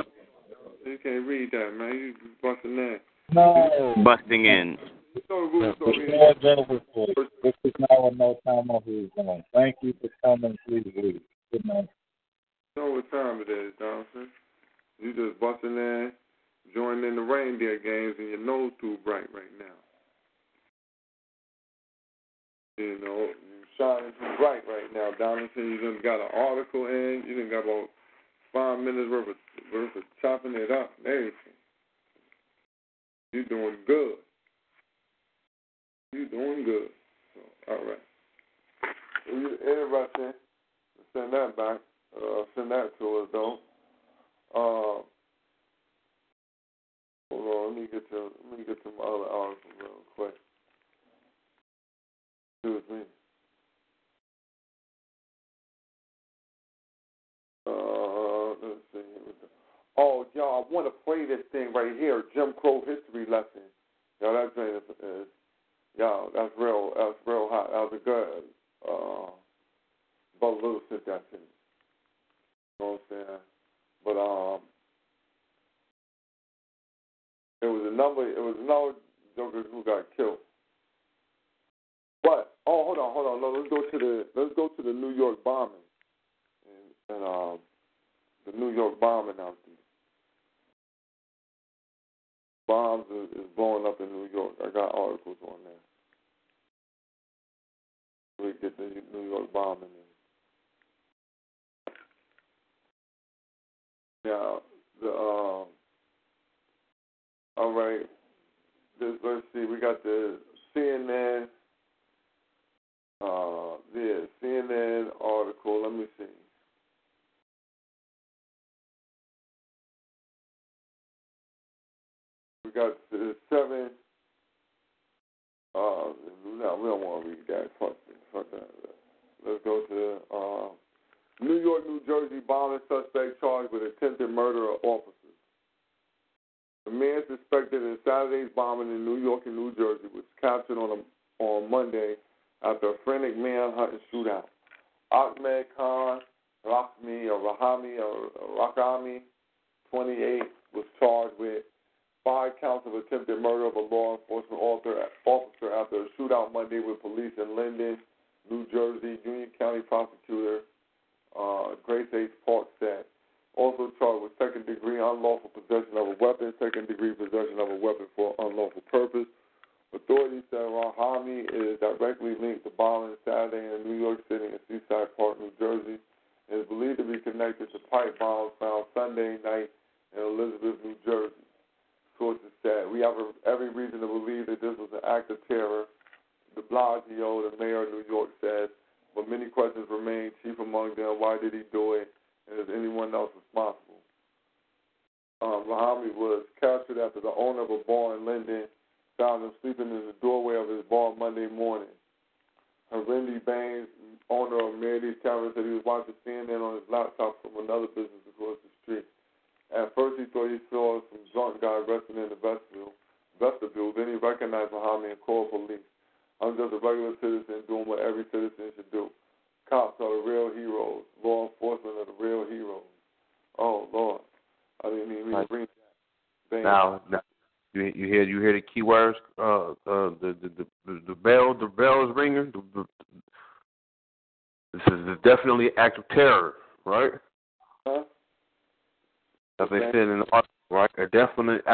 You can't read that, man. You busting that. No. Busting in. So, so, so, this is now a no time of his own. Thank you for coming. Please leave. Good night. You know what time it is, Donaldson. You just busting in, joining in the reindeer games, and your nose too bright right now. You know, shining too bright right now, Donaldson. You done got an article in. You done got about five minutes worth of worth of chopping it up and everything. You doing good. You doing good. So, all right. If you're send that back. Uh, send that to us, though.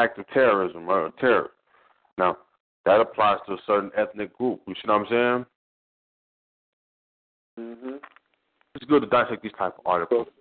Act of terrorism? Or terror. Now that applies to a certain ethnic group. You see what I'm saying? Mm-hmm. It's good to dissect these type of articles. So,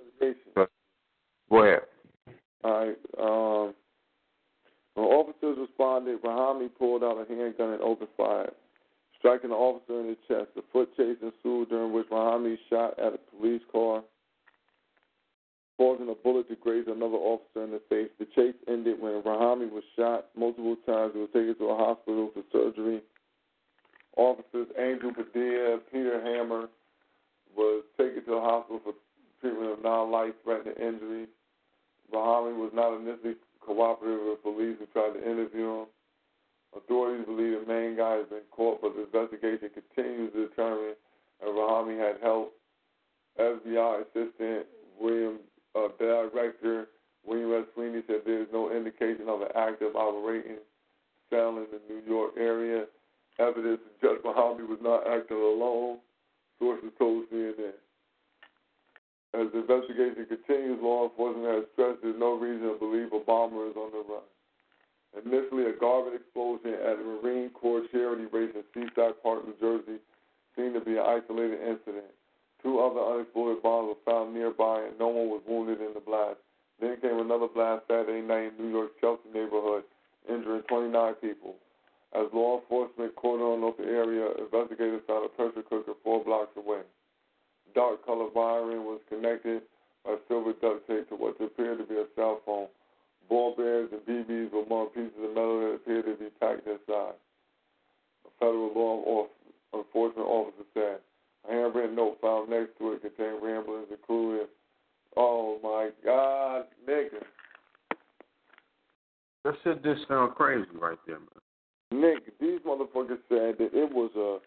just sound crazy right there, man. Nick, these motherfuckers said that it was a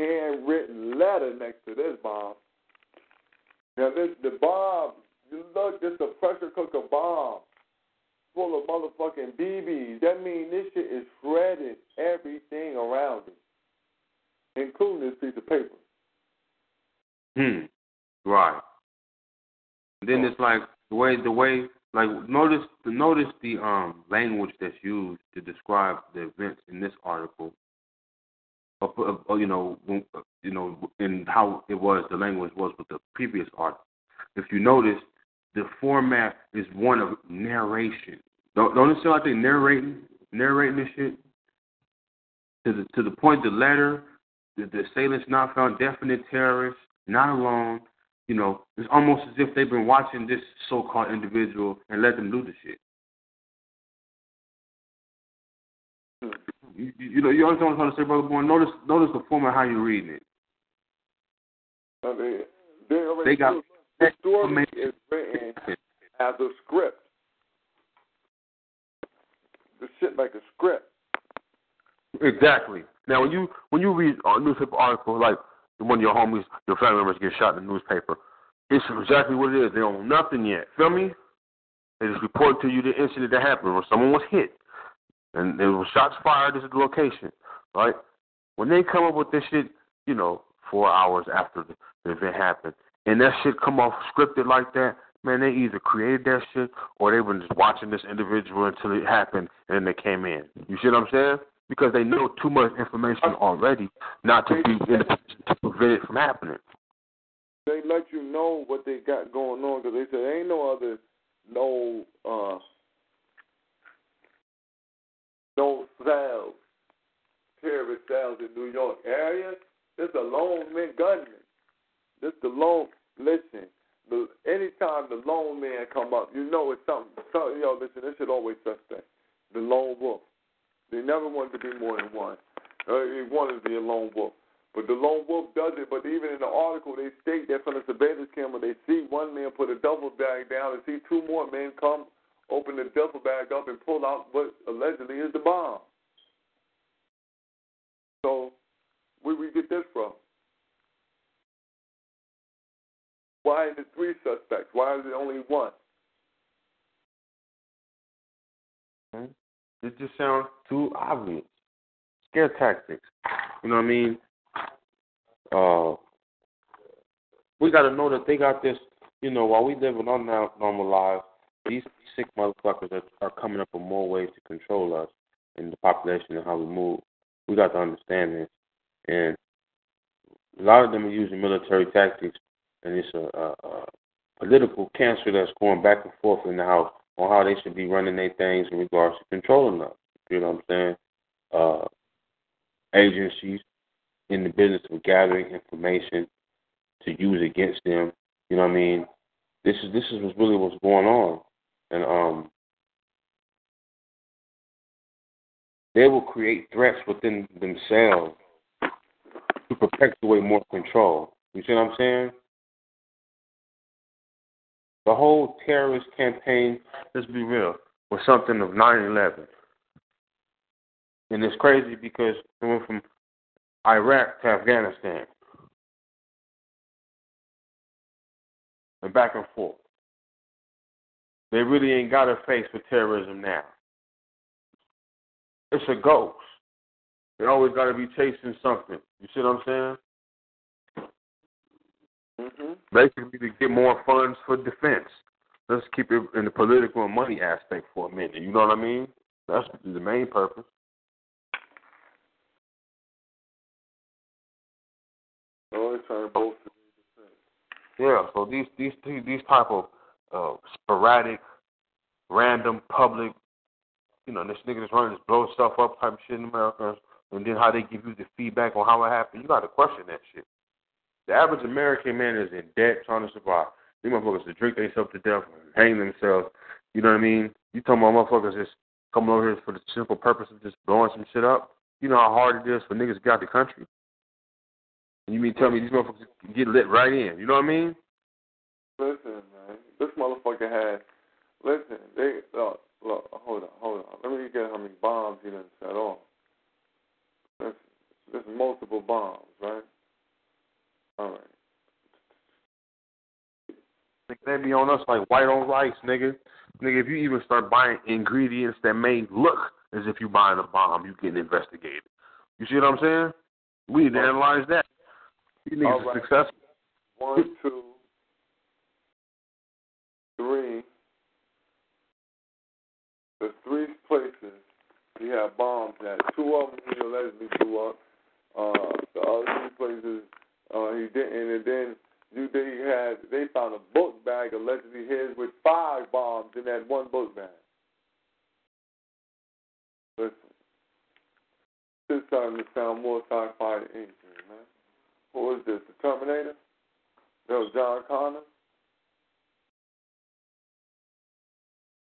handwritten letter next to this bomb. Now this the bomb, you look, this a pressure cooker bomb full of motherfucking BBs. That means this shit is shredded everything around it, including this piece of paper. Hmm. Right. And then it's like the way the way like notice notice the um language that's used to describe the events in this article. Or, or, you know, you know, in how it was the language was with the previous article. If you notice, the format is one of narration. Don't don't it sound like they narrating narrating this shit to the to the point the letter the, the assailants not found definite terrorists not alone you know, it's almost as if they've been watching this so-called individual and let them do the shit. You, you, know, you understand what I'm trying to say, brother boy. Notice, notice the form of how you're reading it. I mean, they, already they got the story is written as a script. The shit like a script. Exactly. Now, when you when you read a newspaper article like of your homies, your family members get shot in the newspaper. It's exactly what it is. They don't know nothing yet. Feel me? They just report to you the incident that happened where someone was hit. And there was shots fired, is the location. Right? When they come up with this shit, you know, four hours after the, the event happened, and that shit come off scripted like that, man, they either created that shit or they were just watching this individual until it happened and then they came in. You see what I'm saying? Because they know too much information already not to be in a position to prevent it from happening. They let you know what they got going on because they said there ain't no other no uh no cells, terrorist cells in New York area. This a lone man gunman. This the lone. Listen, the anytime the lone man come up, you know it's something. something yo, listen, this should always suspect. The lone wolf. They never wanted to be more than one. Uh, they wanted to be a lone wolf. But the lone wolf does it. But even in the article, they state that from the surveillance camera, they see one man put a duffel bag down and see two more men come, open the duffel bag up, and pull out what allegedly is the bomb. So, where we get this from? Why is it three suspects? Why is it only one? Hmm? It just sounds too obvious. Scare tactics. You know what I mean? Uh, we got to know that they got this. You know, while we live our normal lives, these sick motherfuckers are, are coming up with more ways to control us and the population and how we move. We got to understand this, and a lot of them are using military tactics, and it's a, a, a political cancer that's going back and forth in the house on how they should be running their things in regards to controlling us. You know what I'm saying? Uh, agencies in the business of gathering information to use against them. You know what I mean? This is this is what's really what's going on, and um, they will create threats within themselves to perpetuate more control. You see what I'm saying? The whole terrorist campaign, let's be real, was something of 9 11. And it's crazy because it went from Iraq to Afghanistan and back and forth. They really ain't got a face for terrorism now. It's a ghost. They always got to be chasing something. You see what I'm saying? Mm-hmm. Basically, to get more funds for defense. Let's keep it in the political and money aspect for a minute. You know what I mean? That's the main purpose. Always trying to bolster Yeah, so these these these type of uh, sporadic, random, public, you know, this nigga that's running this blow stuff up type of shit in America, and then how they give you the feedback on how it happened. You got to question that shit. The average American man is in debt trying to survive. These motherfuckers to drink themselves to death and hang themselves. You know what I mean? You talking about motherfuckers just coming over here for the simple purpose of just blowing some shit up? You know how hard it is for niggas out the country? You mean tell me these motherfuckers get lit right in? You know what I mean? Listen, man. This motherfucker had. Listen, they look, look. Hold on, hold on. Let me get how many bombs he done set off. There's, there's multiple bombs, right? All right. They be on us like white on rice, nigga. Nigga, if you even start buying ingredients that may look as if you buying a bomb, you getting investigated. You see what I'm saying? We need to analyze that. You are right. successful. One, two, three. The three places he had bombs at. Two of them he allegedly blew up. Uh, the other three places uh, he didn't. And then they had they found a book bag allegedly his with five bombs in that one book bag. Listen, this starting to sound more sci-fi than anything, man. Who is this? The Terminator? That was John Connor.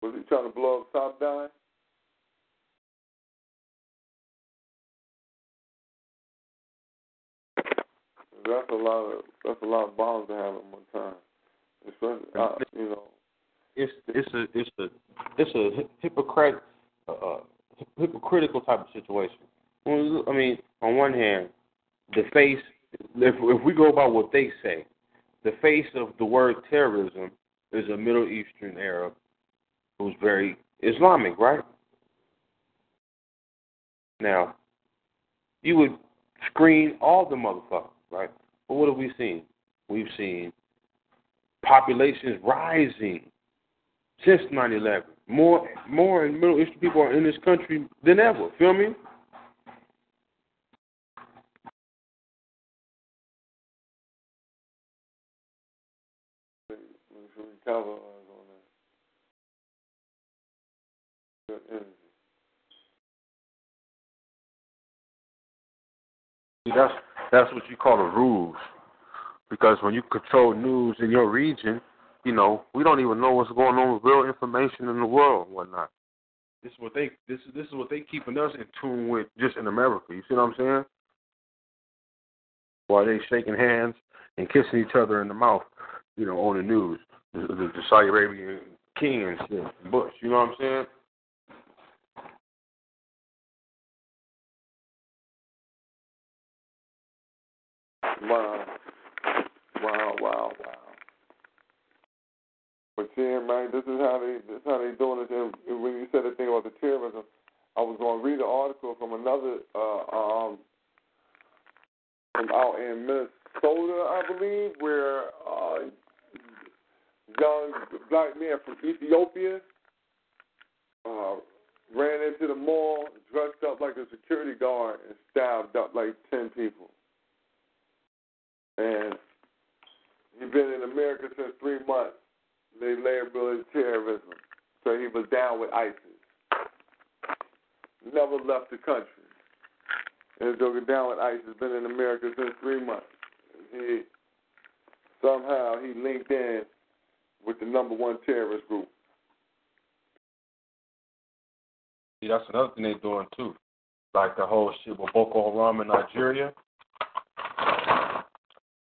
Was he trying to blow up Top Down? That's a lot of that's a lot of bombs to have at one time. Especially, uh, you know. It's it's a it's a it's a hypocrite uh, uh, hypocritical type of situation. When we look- I mean, on one hand, the face if if we go by what they say, the face of the word terrorism is a Middle Eastern Arab who's very Islamic, right? Now, you would screen all the motherfuckers, right? But what have we seen? We've seen populations rising since 9/11. More, more Middle Eastern people are in this country than ever. Feel me? That's that's what you call the rules. Because when you control news in your region, you know we don't even know what's going on with real information in the world and whatnot. This is what they this is this is what they keeping us in tune with just in America. You see what I'm saying? While they shaking hands and kissing each other in the mouth, you know, on the news, the, the, the Saudi Arabian king and Bush. You know what I'm saying? Wow. Wow, wow, wow. But see, man, this is how they this is how they doing it. And when you said the thing about the terrorism, I was going to read an article from another uh, um, from out in Minnesota, I believe, where uh, young black man from Ethiopia uh, ran into the mall dressed up like a security guard and stabbed up like ten people. And he's been in America since three months. They labeled it terrorism. So he was down with ISIS. Never left the country. And so down with ISIS, been in America since three months. He somehow he linked in with the number one terrorist group. See, that's another thing they're doing too. Like the whole shit with Boko Haram in Nigeria.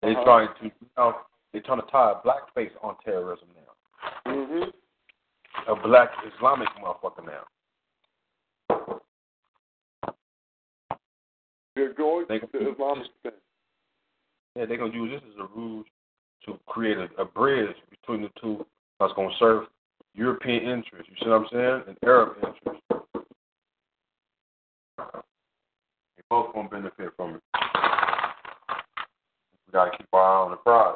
They Uh-huh. trying to you know, they trying to tie a black face on terrorism now. Mm-hmm. A black Islamic motherfucker now. They're going They to gonna Islamic State. Yeah, they're gonna use this as a ruse to create a, a bridge between the two that's gonna serve European interests. You see what I'm saying? And Arab interests. They both gonna benefit from it. We gotta keep our eye on the prize.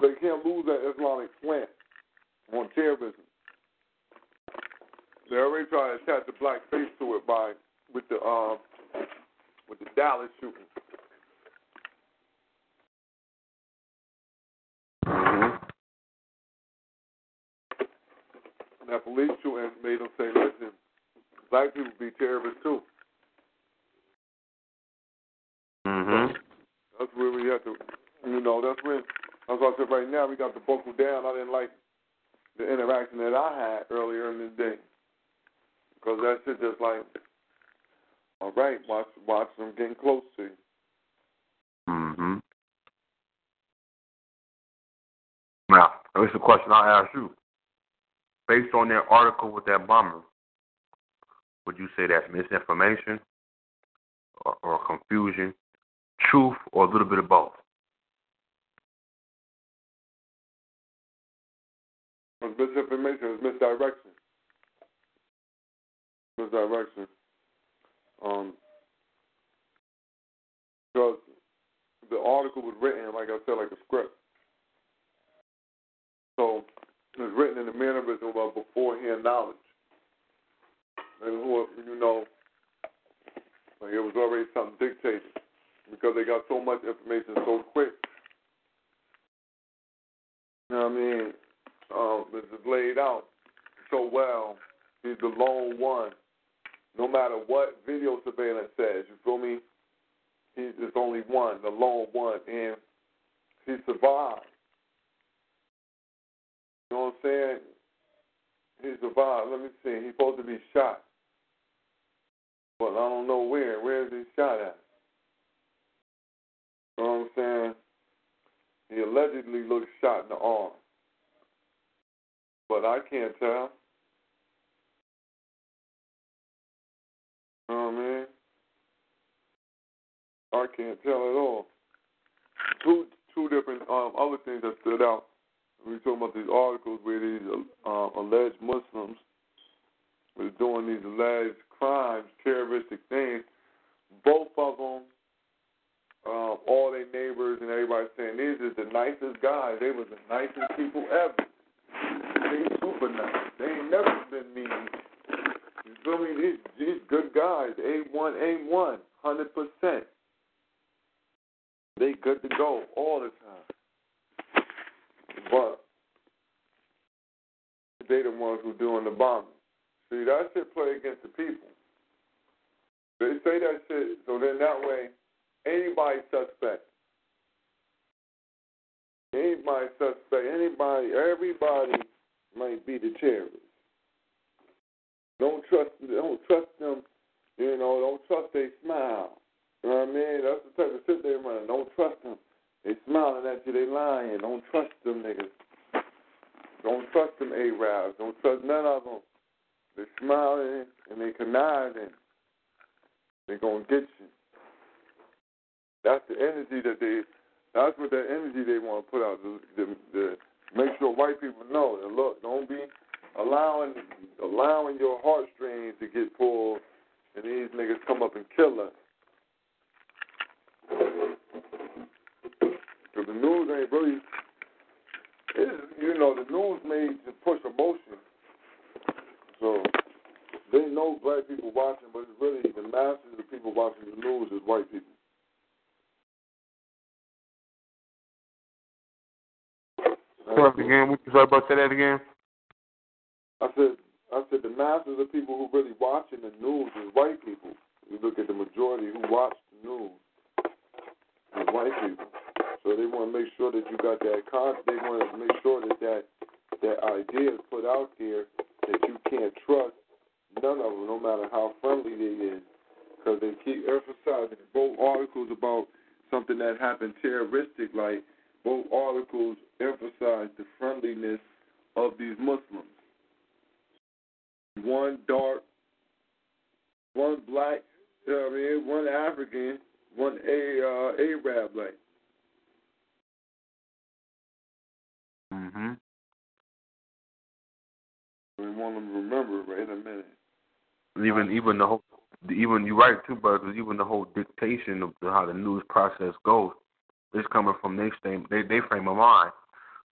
They can't lose that Islamic slant on terrorism. They already trying to attach the black face to it by with the um with the Dallas shooting. Mm-hmm. That police shooting made them say, "Listen, black people be terrorists too." Mm-hmm. That's where we have to, you know, that's when, that's why I said right now we got to buckle down. I didn't like the interaction that I had earlier in the day. Because that shit just like, all right, watch, watch them getting close to you. Mm-hmm. Now, here's the question I'll ask you. Based on that article with that bomber, would you say that's misinformation or, or confusion, truth, or a little bit of both? It's misinformation, it's misdirection. Misdirection. Um, because the article was written, like I said, like a script. So it was written in the mannerism of beforehand knowledge. And you know, like it was already something dictated because they got so much information so quick. You know what I mean? Um, this is laid out so well. He's the lone one. No matter what video surveillance says, you feel me? He's there's only one, the lone one, and he survived. You know what I'm saying? He survived. Let me see. He's supposed to be shot, but I don't know where. Where is he shot at? You know what I'm saying? He allegedly looks shot in the arm, but I can't tell. You know what I mean? I can't tell at all. Two two different um, other things that stood out. We talking about these articles where these uh, alleged Muslims were doing these alleged crimes, terroristic things. Both of them, um, all their neighbors and everybody saying these is the nicest guys. They was the nicest people ever. They super nice. They ain't never been mean. You feel me? These these good guys. A one, A one, hundred percent. They good to go all the time. But they the ones who doing the bombing. See, that shit play against the people. They say that shit, so then that way, anybody suspect. Anybody suspect, anybody, everybody might be the terrorist. Don't trust, don't trust them. You know, don't trust they smile. You know what I mean? That's the type of shit they run. Don't trust them. They smiling at you, they lying. Don't trust them niggas. Don't trust them Arabs. Don't trust none of them. They smiling and they conniving. They gonna get you. That's the energy that they. That's what that energy they want to put out. To, to, to make sure white people know that look, don't be allowing allowing your heartstrings to get pulled, and these niggas come up and kill us. Because the news ain't really, it's, you know, the news made to push emotion. So they know black people watching, but it's really the masses of people watching the news is white people. That again. What say about say that again? I said, I said the masses of people who really watching the news is white people. You look at the majority who watch the news is white people. So they want to make sure that you got that con. They want to make sure that that that idea is put out there that you can't trust none of them, no matter how friendly they is, because they keep emphasizing both articles about something that happened terroristic, like both articles emphasize the friendliness of these Muslims. One dark, one black, you know what I mean, one African, one a uh, Arab like. Mhm. We want them to remember right in a minute. Even even the whole even you're right too, brother. even the whole dictation of how the news process goes is coming from their same they they frame of mind.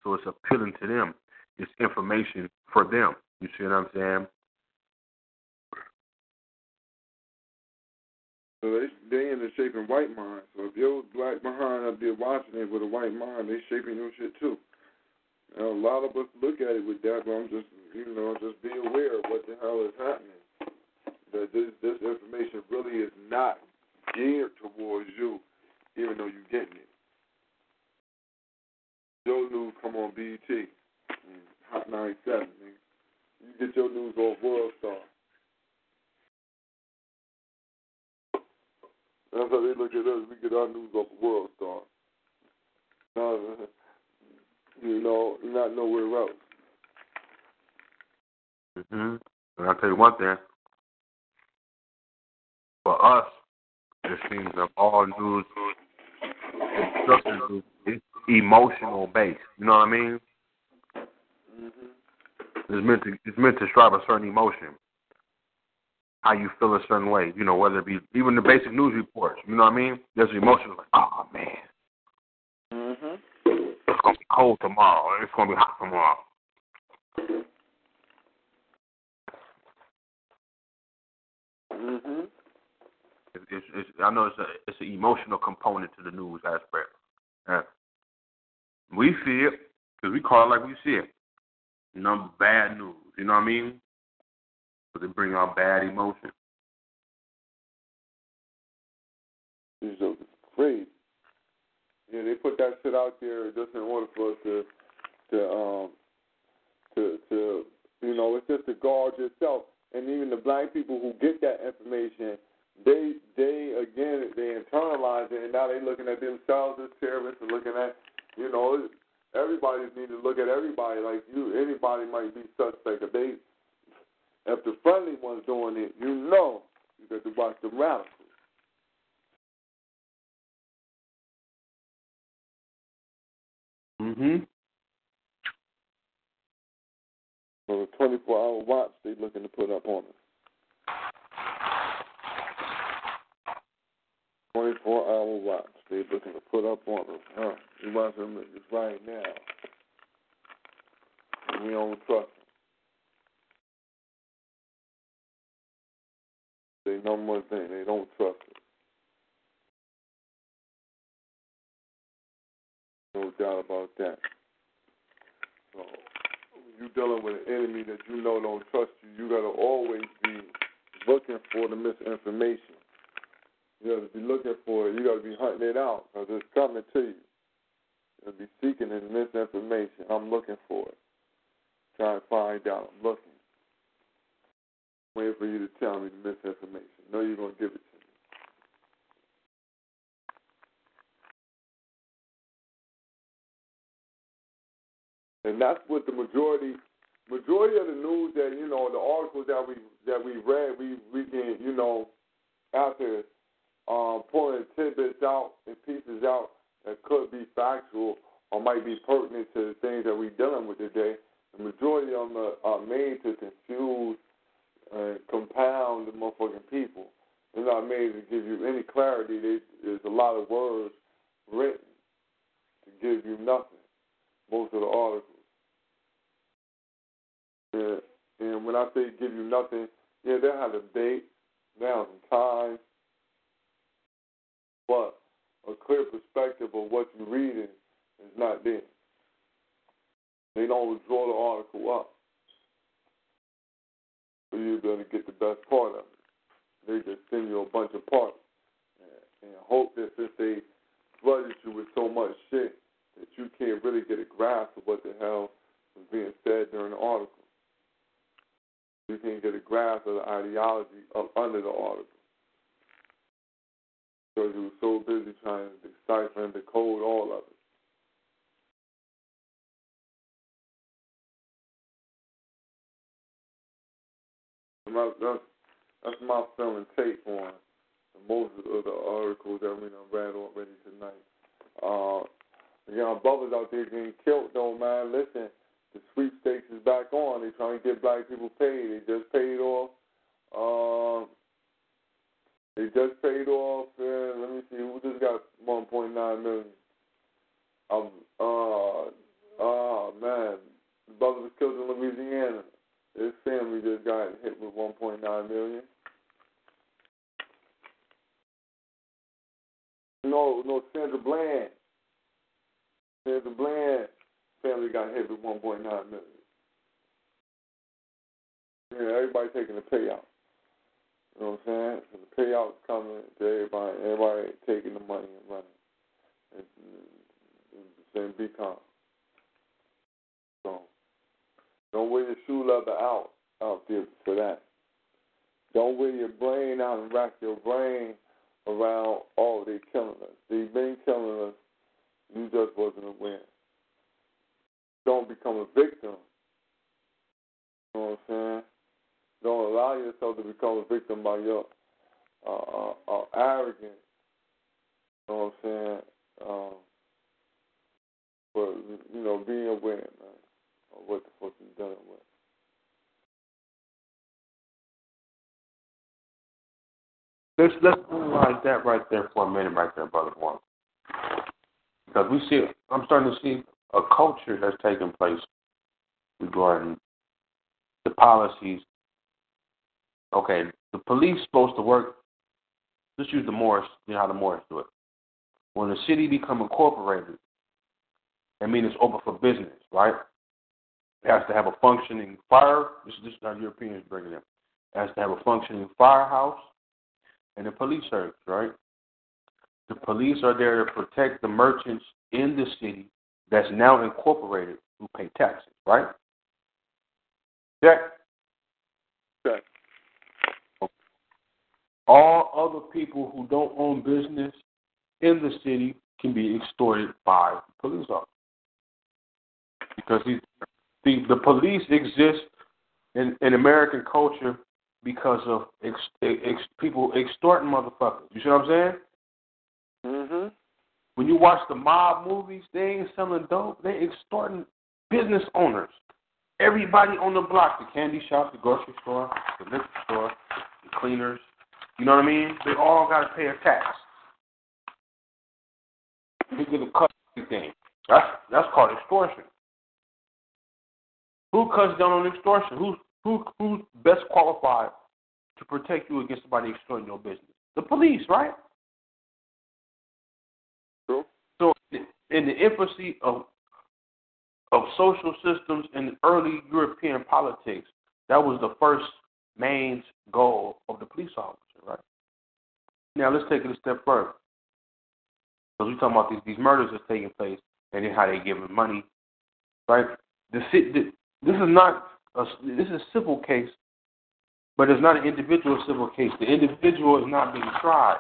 So it's appealing to them. It's information for them. You see what I'm saying? So they they in the shaping white mind. So if your black behind up there watching it with a white mind, they shaping your shit too. Now, a lot of us look at it with that, but I'm just you know just be aware of what the hell is happening. That this this information really is not geared towards you, even though you're getting it. Your news come on BET, Hot 97. Nigga. You get your news off World Star. That's how they look at us. We get our news off of World Star. No, you know, not nowhere else. Hmm And I'll tell you one thing. For us, it seems that all news instructions is emotional based. You know what I mean? It's meant to it's meant to describe a certain emotion. How you feel a certain way. You know, whether it be even the basic news reports. You know what I mean? There's emotions like, oh man, Mhm. it's gonna be cold tomorrow. It's gonna be hot tomorrow. Mhm. It's, it's, it's, I know it's a it's an emotional component to the news aspect. Uh, we see it because we call it like we see it. Number bad news. You know what I mean? Because it bring out bad emotion. These jokes is crazy. Yeah, they put that shit out there just in order for us to, to, um, to, to, you know, it's just to guard yourself. And even the black people who get that information, they, they again, they internalize it, and now they looking at themselves as terrorists and looking at, you know, everybody need to look at everybody like you. Anybody might be suspect. If they, if the friendly one's doing it, you know, you got to watch the radicals. Mm-hmm. So the 24 hour watch they looking to put up on us. 24 hour watch They're looking to put up on us. Huh? We them just right now. We don't trust them. They number one thing, they don't trust us. No doubt about that. So you dealing with an enemy that you know don't trust you, you gotta always be looking for the misinformation. You gotta be looking for it. You gotta be hunting it out because it's coming to you. You gotta be seeking the misinformation. I'm looking for it. Trying to find out. I'm looking. Waiting for you to tell me the misinformation. Know you're gonna give it to me. And that's what the majority majority of the news that you know the articles that we that we read we we can you know after um, pulling tidbits out and pieces out that could be factual or might be pertinent to the things that we're dealing with today. The majority of them are, made to confuse and compound the motherfucking people. They're not made to give you any clarity. There's a lot of words written to give you nothing. Most of the articles. And, and when I say give you nothing, yeah, they'll have a date, they'll have some time, but a clear perspective of what you're reading is not there. They don't draw the article up for you to get the best part of it. They just send you a bunch of parts and hope that since they flooded you with so much shit that you can't really get a grasp of what the hell was being said during the article. You can't get a grasp of the ideology under the article. Because you were so busy trying to decipher and decode all of it. That's, that's my feeling take on most of the articles that we done read already tonight. Uh, you know, brothers out there getting killed though, man. Listen, the sweepstakes is back on. They're trying to get black people paid. They just paid off. Uh, they just paid off. Uh, let me see, who just got 1.9 million? Um, uh, oh man, the brother was killed in Louisiana. His family just got hit with 1.9 million. No, no, Sandra Bland. Sandra Bland family got hit with 1.9 million. Yeah, everybody taking the payout. You know what I'm saying? So the payout's coming to everybody. Everybody taking the money and running. It's, it's the same be calm. So don't wear your shoe leather out out there for that. Don't wear your brain out and rack your brain around, oh, they killing us. They've been killing us. You just wasn't aware. Don't become a victim. You know what I'm saying? Don't allow yourself to become a victim by your uh, uh, uh, arrogance. You know what I'm saying? Um, but you know, being aware, man, of what the fuck you're dealing with. Let's let's analyze that right there for a minute, right there, brother one. Because we see, I'm starting to see a culture that's taking place regarding the policies. Okay, the police supposed to work. Let's use the Morris. You know how the Morris do it. When the city become incorporated, I means it's open for business, right? It has to have a functioning fire. This is just how Europeans bring it in. It has to have a functioning firehouse and the police service, right? The police are there to protect the merchants in the city that's now incorporated who pay taxes, right? Check. Check. All other people who don't own business in the city can be extorted by police officers. Because the, the, police exist in, in American culture because of ex, ex, people extorting motherfuckers. You see what I'm saying? Mhm. When you watch the mob movies, they ain't selling dope. They extorting business owners. Everybody on the block, the candy shop, the grocery store, the liquor store, the cleaners. You know what I mean? They all got to pay a tax. They get a cut everything. That's that's called extortion. Who cuts down on extortion? Who's who who's best qualified to protect you against somebody extorting your business? The police, right? True. So in the infancy of of social systems in early European politics, that was the first main goal of the police officer? Now let's take it a step further. Because we're talking about these, these murders that's taking place and then how they're giving money, right? The, the, this is not a, this is a civil case, but it's not an individual civil case. The individual is not being tried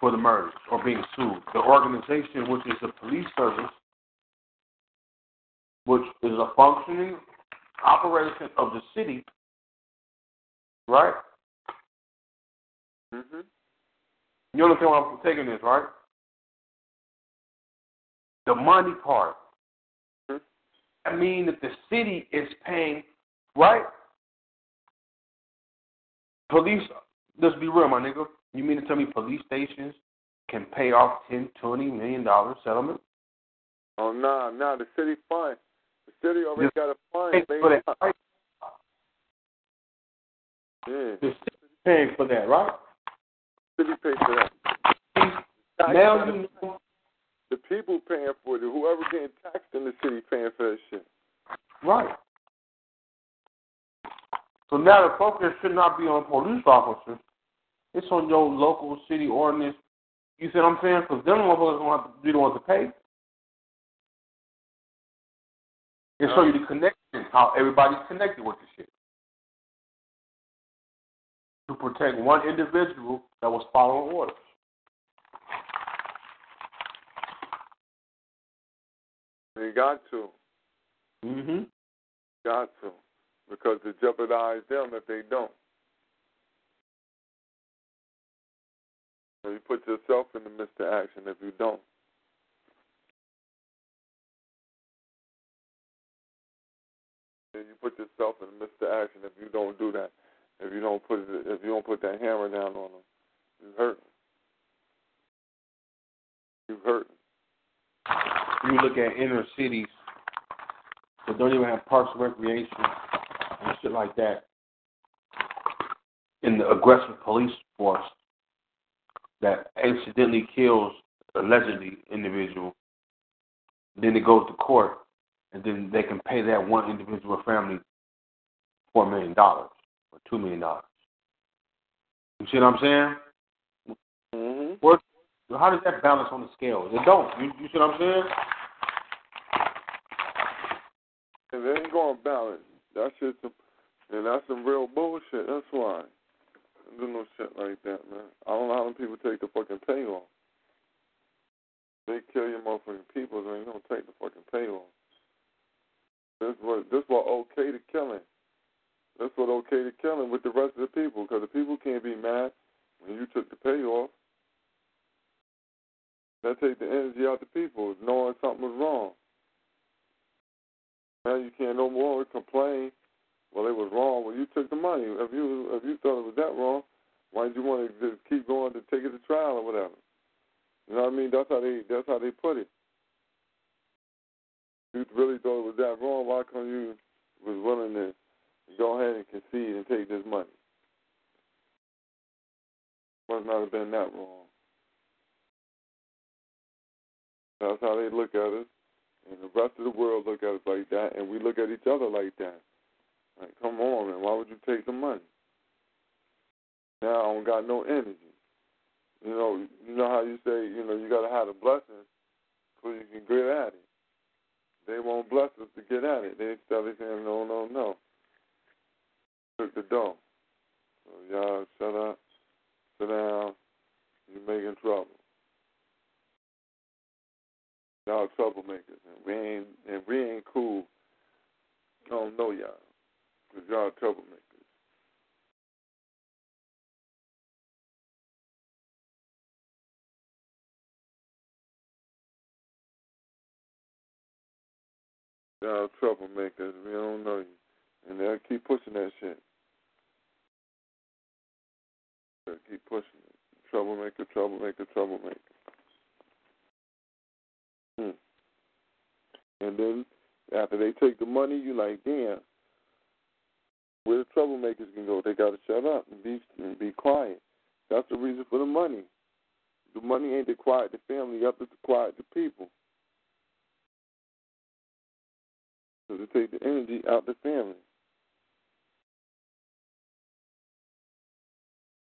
for the murders or being sued. The organization, which is the police service, which is a functioning operation of the city, right? Mhm. You understand why I'm taking this, right? The money part. Mhm. I mean that the city is paying, right? Police, let's be real, my nigga. You mean to tell me police stations can pay off ten, twenty million dollar settlement? Oh nah, nah. The city fund. The city already Just got a made for that, right? Yeah. The city's paying for that, right? City pay for that. Now you know. The people paying for it. Whoever getting taxed in the city paying for that shit. Right. So now the focus should not be on police officers. It's on your local city ordinance. You see what I'm saying? Because them motherfuckers don't have to be the ones to pay. And show you the connection, how everybody's connected with the shit. To protect one individual that was following orders. They got to. Mm-hmm. Got to. Because it jeopardize them if they don't. So you put yourself in the midst of action if you don't. And you put yourself in the midst of action if you don't do that. If you don't put if you don't put that hammer down on them, you hurt. You hurt. You look at inner cities that don't even have parks and recreation and shit like that. In the aggressive police force that accidentally kills allegedly individual, then it goes to court, and then they can pay that one individual family four million dollars two million dollars. You see what I'm saying? Mm-hmm. Where, how does that balance on the scale? It don't. You, you see what I'm saying? And they ain't going to balance. That shit's some, and that's some real bullshit. That's why. Do no shit like that, man. I don't know how them people take the fucking payoff. They kill your motherfucking people, then you don't take the fucking payoff. This what this was okay to killing. That's what okay to killing with the rest of the people, because the people can't be mad when you took the payoff. That take the energy out the people, knowing something was wrong. Now you can't no more complain. Well, it was wrong. Well, you took the money. If you if you thought it was that wrong, why did you want to just keep going to take it to trial or whatever? You know what I mean? That's how they that's how they put it. You really thought it was that wrong, why come you was willing to go ahead and concede and take this money? Must not have been that wrong. That's how they look at us. And the rest of the world look at us like that, and we look at each other like that. Like, come on, man, why would you take the money? Now I don't got no energy. You know, you know how you say, you know, you gotta have the blessing so you can get at it. They won't bless us to get at it. They started saying, no, no, no. Took the dough. So y'all shut up, sit down. You're making trouble. Y'all troublemakers, and we ain't and we ain't cool. I don't know y'all, cause y'all troublemakers. Y'all troublemakers. We don't know you, and they'll keep pushing that shit. They'll keep pushing it. Troublemaker, troublemaker, troublemaker. Hmm. And then after they take the money, you like, damn, where the troublemakers can go? They got to shut up and be and be quiet. That's the reason for the money. The money ain't to quiet the family, have to quiet the people. So to take the energy out the family.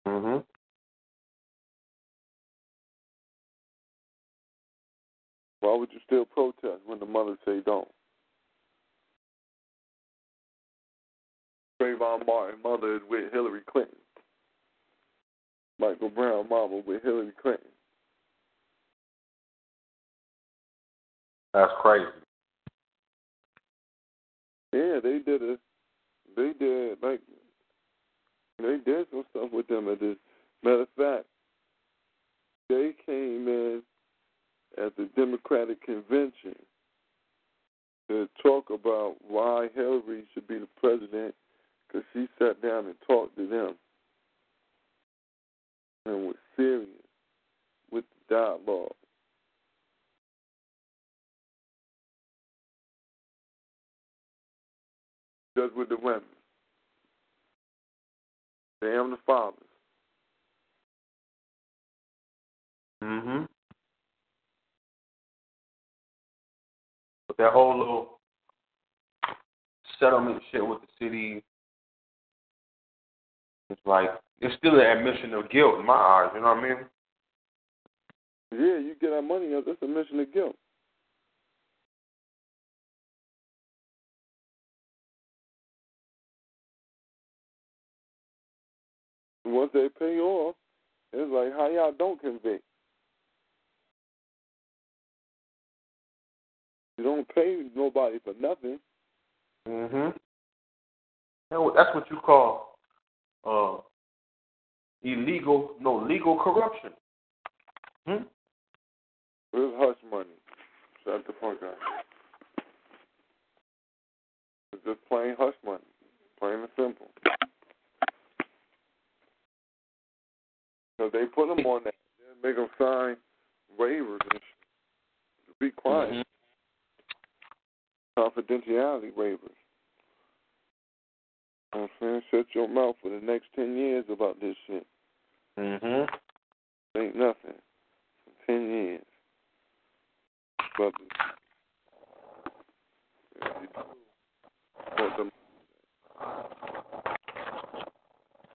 Mm-hmm. Why would you still protest when the mothers say don't? Trayvon Martin mother is with Hillary Clinton. Michael Brown mama with Hillary Clinton. That's crazy. Yeah, they did a they did like they did some stuff with them at this matter of fact. They came in at the Democratic convention to talk about why Hillary should be the president because she sat down and talked to them and was serious with the dialogue. Just with the women. They am the fathers. hmm But that whole little settlement shit with the city, it's like it's still an admission of guilt in my eyes. You know what I mean? Yeah, you get that money, that's a mission of guilt. Once they pay off, it's like how y'all don't convict. You don't pay nobody for nothing. hmm That's what you call uh, illegal, no legal corruption. Hmm? Where's hush money? Shut the fuck up. It's just plain hush money. Plain and simple. Because they put them on that. They make them sign waivers and sh- be quiet. Mhm. Confidentiality waivers. You know what I'm saying? Shut your mouth for the next 10 years about this shit. Mm hmm Ain't nothing. For 10 years. But if you do want them,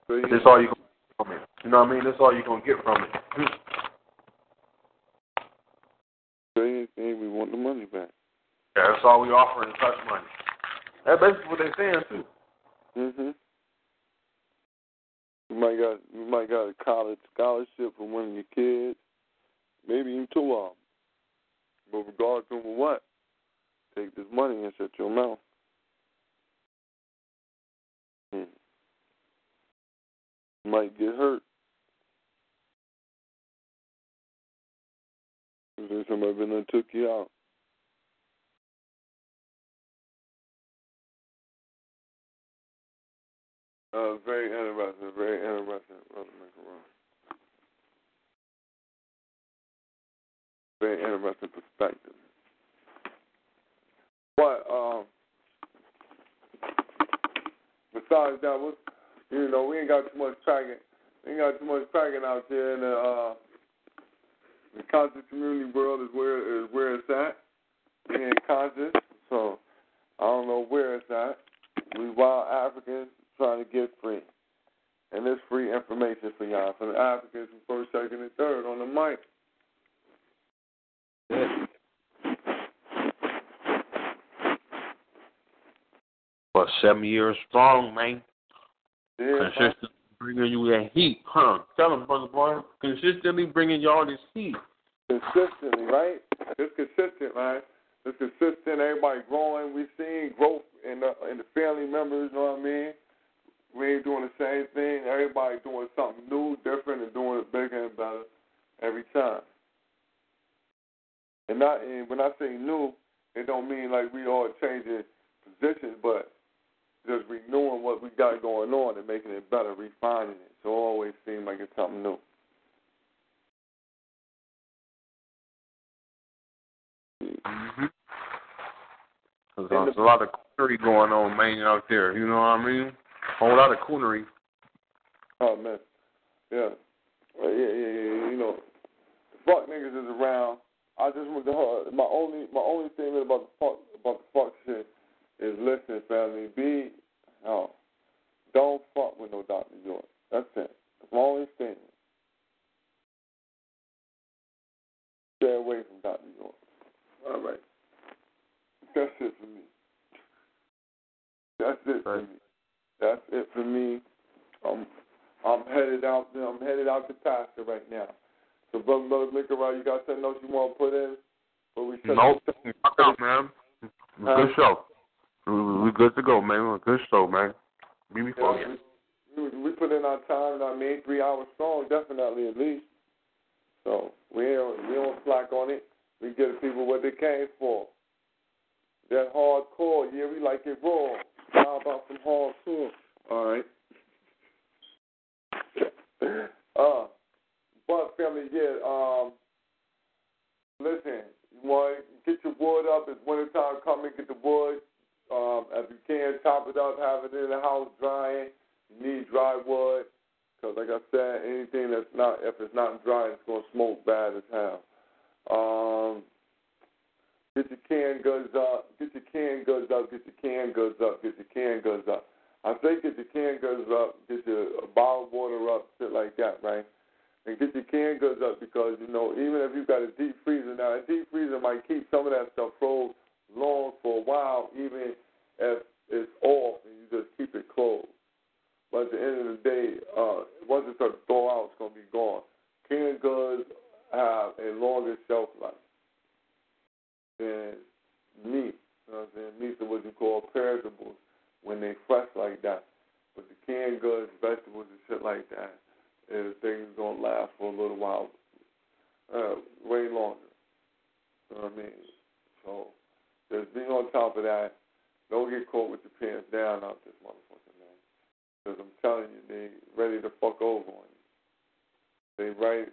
so you, That's all you from it. You know what I mean? That's all you're gonna get from it. say anything, we want the money back. Yeah, that's all we offer is hush money. That's basically what they're saying too. Mhm. You might got you might got a college scholarship for one of your kids, maybe even two of them. But regardless of what, take this money and shut your mouth. Hmm. You might get hurt. If somebody been and took you out. Uh, very interesting, very interesting, Brother Menkara. Very interesting perspective. But um, besides that, what you know, we ain't got too much tracking. We ain't got too much tracking out there in the uh, the conscious community world is where is where it's at. We ain't conscious, so I don't know where it's at. We wild Africans trying to get free. And there's free information for y'all from the Africans from first, second, and third on the mic. For seven years strong, man. Consistently bringing you that heat, huh? Tell them, brother boy. Consistently bringing y'all this heat. consistently, right? It's consistent, right? It's consistent. Everybody growing. We seeing growth in the in the family members. You know what I mean? We ain't doing the same thing. Everybody doing something new, different, and doing it bigger and better every time. And not and when I say new, it don't mean like we all changing positions, but just renewing what we got going on and making it better, refining it. So it always seems like it's something new. Mm-hmm. Cause uh, there's a lot of coonery going on, man, out there. You know what I mean? A whole lot of coonery. Oh man, yeah, well, yeah, yeah, yeah. You know, fuck niggas is around. I just want to. uh, My only, my only statement about the fuck, about the fuck shit is listen, family. Be, oh, don't fuck with no Dr. York. That's it. That's my only statement. Stay away from Dr. York. All right. That's it for me. That's it for me. That's it for me. I'm I'm headed out. I'm headed out to pasture right now. So, brother, brother, right. You got something else you want to put in? But we Nope. Fuck out, man. Good show. We, we good to go, man. We're a good show, man. We be. Yeah, we, we put in our time and our made three hours song, definitely at least. So we don't, we don't slack on it. We give the people what they came for. That hardcore, yeah, we like it raw. How about some hardcore? All right. uh, but family, yeah. Um, listen, you want get your wood up. It's winter time coming. Get the wood have it in the house drying. You need dry wood. Because, like I said, anything that's not, if it's not dry, it's going to smoke bad as hell. Um, get your canned goods up. Get your canned goods up. Get your canned goods up. Get your canned goods up. I say get your canned goods up. Get your bottled water up. Shit like that, right? And get your canned goods up because you know even if you've got a deep freezer now, a deep freezer might keep some of that stuff frozen long for a while, even if it's off and you just keep it closed. But at the end of the day, uh, once it starts to thaw out, it's going to be gone. Canned goods have a longer shelf life than meat. You know what I'm saying? Meats are what you call perishables when they fresh like that. But the canned goods, vegetables, and shit like that, is things gonna last for a little while, uh, way longer. You know what I mean? So just be on top of that. Don't get caught with your pants down out this motherfucker, man. Because I'm telling you, they ready to fuck over on you. They right,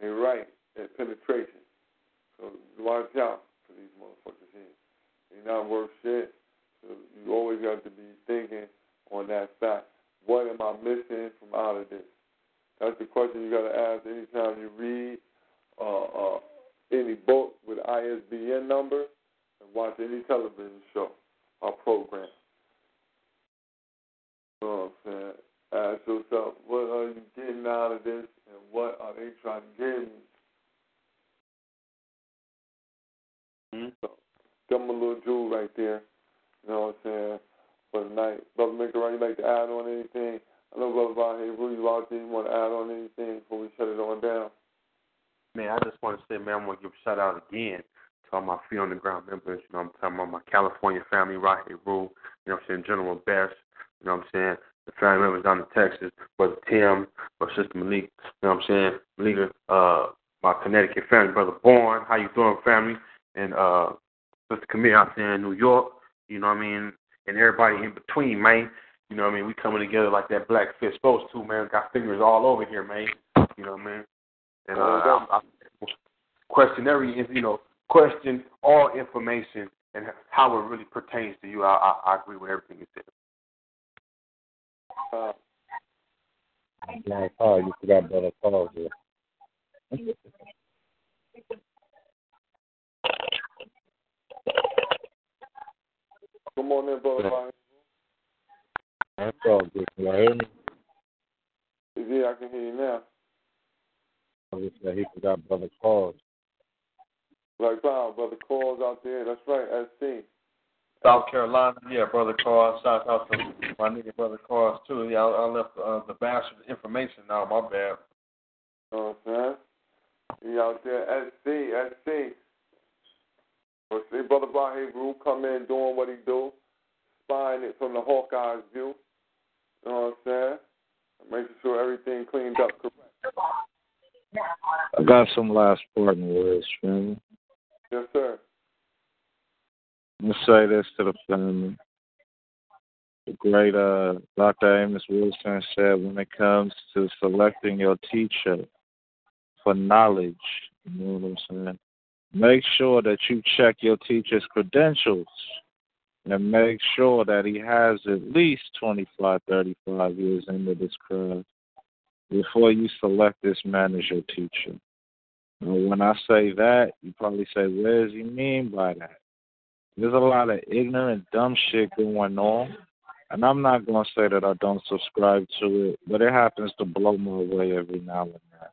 they right at penetration. So watch out for these motherfuckers here. They're not worth shit. So you always got to be thinking on that fact. What am I missing from out of this? That's the question you got to ask anytime you read uh, uh, any book with ISBN number watch any television show or program. You know what I'm saying? Ask yourself, what are you getting out of this and what are they trying to give me? Mm-hmm. So, give them a little jewel right there. You know what I'm saying? For the night. Brother Maker, you like to add on anything? I know Brother hey, Rue, you out there, you want to add on anything before we shut it on down? Man, I just want to say, man, I want to give a shout out again to all my feet on the ground members. You know, I'm talking about my California family, right here, Rue. You know, I'm saying General Best. You know, what I'm saying the family members down in Texas, Brother Tim, or Sister Malik. You know, what I'm saying Malika, uh, my Connecticut family, Brother Bourne. How you doing, family? And uh, Sister Camille out there in New York. You know what I mean? And everybody in between, man. You know what I mean? We coming together like that black fist supposed to, man. Got fingers all over here, man. You know what I mean? And uh, I, I question every, you know, question all information and how it really pertains to you. I, I, I agree with everything you said. Uh, Black Paul, you forgot Brother Paul here. Come on in, Brother Ryan. That's all good. Can you hear me? Yeah, I can hear you now. I just said he forgot Brother Paul. Like, wow, Brother Carl's out there. That's right, SC. South Carolina, yeah, brother Carl. Shout out to my nigga brother Carl too. Yeah, I, I left uh, the bastard information now. My bad. You know what I'm saying? He out there, SC, SC. Well, see, brother Bahay Rule come in doing what he do, spying it from the Hawkeye's view. You know what I'm saying? Making sure everything cleaned up correct. I got some last parting words, family. Yes, sir. Gonna say this to the family. The great uh, Dr. Amos Wilson said when it comes to selecting your teacher for knowledge, you know what I'm saying? Make sure that you check your teacher's credentials and make sure that he has at least 25, 35 years into this craft before you select this man as your teacher. Now, when I say that, you probably say, what does he mean by that? There's a lot of ignorant, dumb shit going on. And I'm not going to say that I don't subscribe to it, but it happens to blow my way every now and then.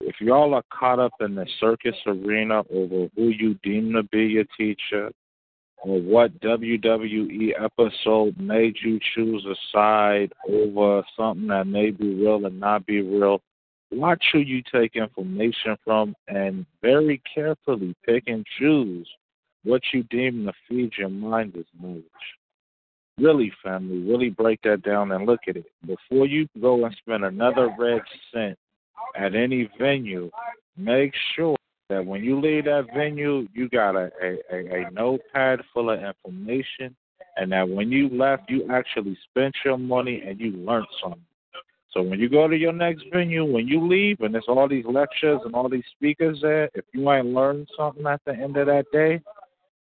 If y'all are caught up in the circus arena over who you deem to be your teacher, or what WWE episode made you choose a side over something that may be real and not be real, watch who you take information from and very carefully pick and choose what you deem to feed your mind as knowledge. Really, family, really break that down and look at it. Before you go and spend another red cent at any venue, make sure that when you leave that venue, you got a, a, a, a, notepad full of information, and that when you left, you actually spent your money and you learned something. So when you go to your next venue, when you leave, and there's all these lectures and all these speakers there, if you ain't learned something at the end of that day,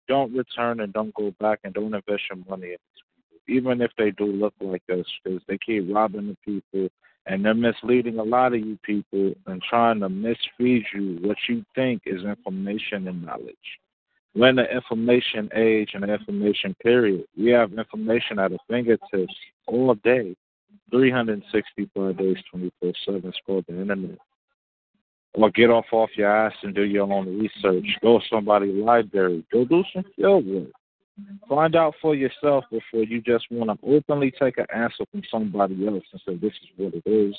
don't return and don't go back and don't invest your money in these people. even if they do look like us, because they keep robbing the people and they're misleading a lot of you people and trying to misfeed you what you think is information and knowledge. We're in the information age and the information period. We have information at our fingertips all day, 365 days, 24 7. It's called the internet. Or get off off your ass and do your own research. Go to somebody's library. Go do some field work. Find out for yourself before you just want to openly take an answer from somebody else and say this is what it is.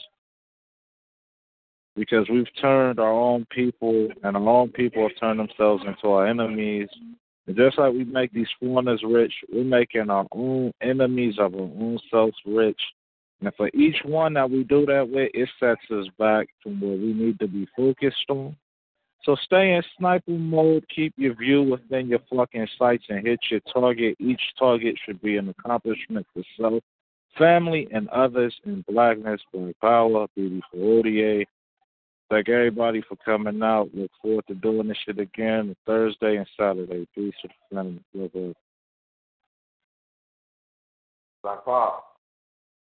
Because we've turned our own people, and our own people have turned themselves into our enemies. And just like we make these foreigners rich, we're making our own enemies of our own selves rich. And for each one that we do that with, it sets us back from where we need to be focused on. So stay in sniper mode, keep your view within your fucking sights and hit your target. Each target should be an accomplishment for self, family, and others in blackness, black power, beauty for ODA. Thank everybody for coming out. Look forward to doing this shit again Thursday and Saturday. Peace to the family. Black power.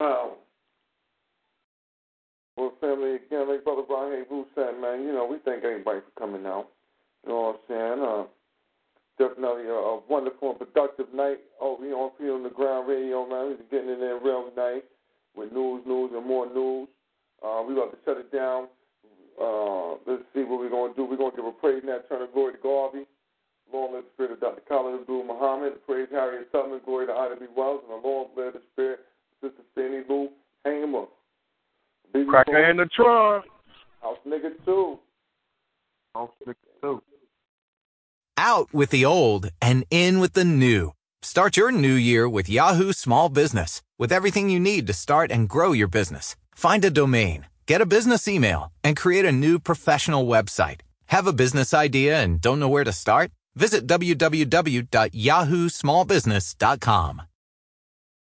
Wow. Well, family, again, like Brother Brian Hayes said, man, you know, we thank everybody for coming out. You know what I'm saying? Uh, definitely a, a wonderful and productive night over here on Feet on the Ground Radio, man. We're getting in there real nice with news, news, and more news. Uh, we about to shut it down. Uh, let's see what we're going to do. We're going to give a praise and turn of glory to Garvey. Long live the spirit of Dr. Khallid Abdul Muhammad. Praise Harriet Tubman. Glory to Ida B. Wells. And the long live the spirit Sister Fannie Lou. Hang him up. Cracker in the trunk. House nigga too. House nigga too. Out with the old and in with the new. Start your new year with Yahoo Small Business with everything you need to start and grow your business. Find a domain, get a business email, and create a new professional website. Have a business idea and don't know where to start? Visit www.yahoosmallbusiness.com.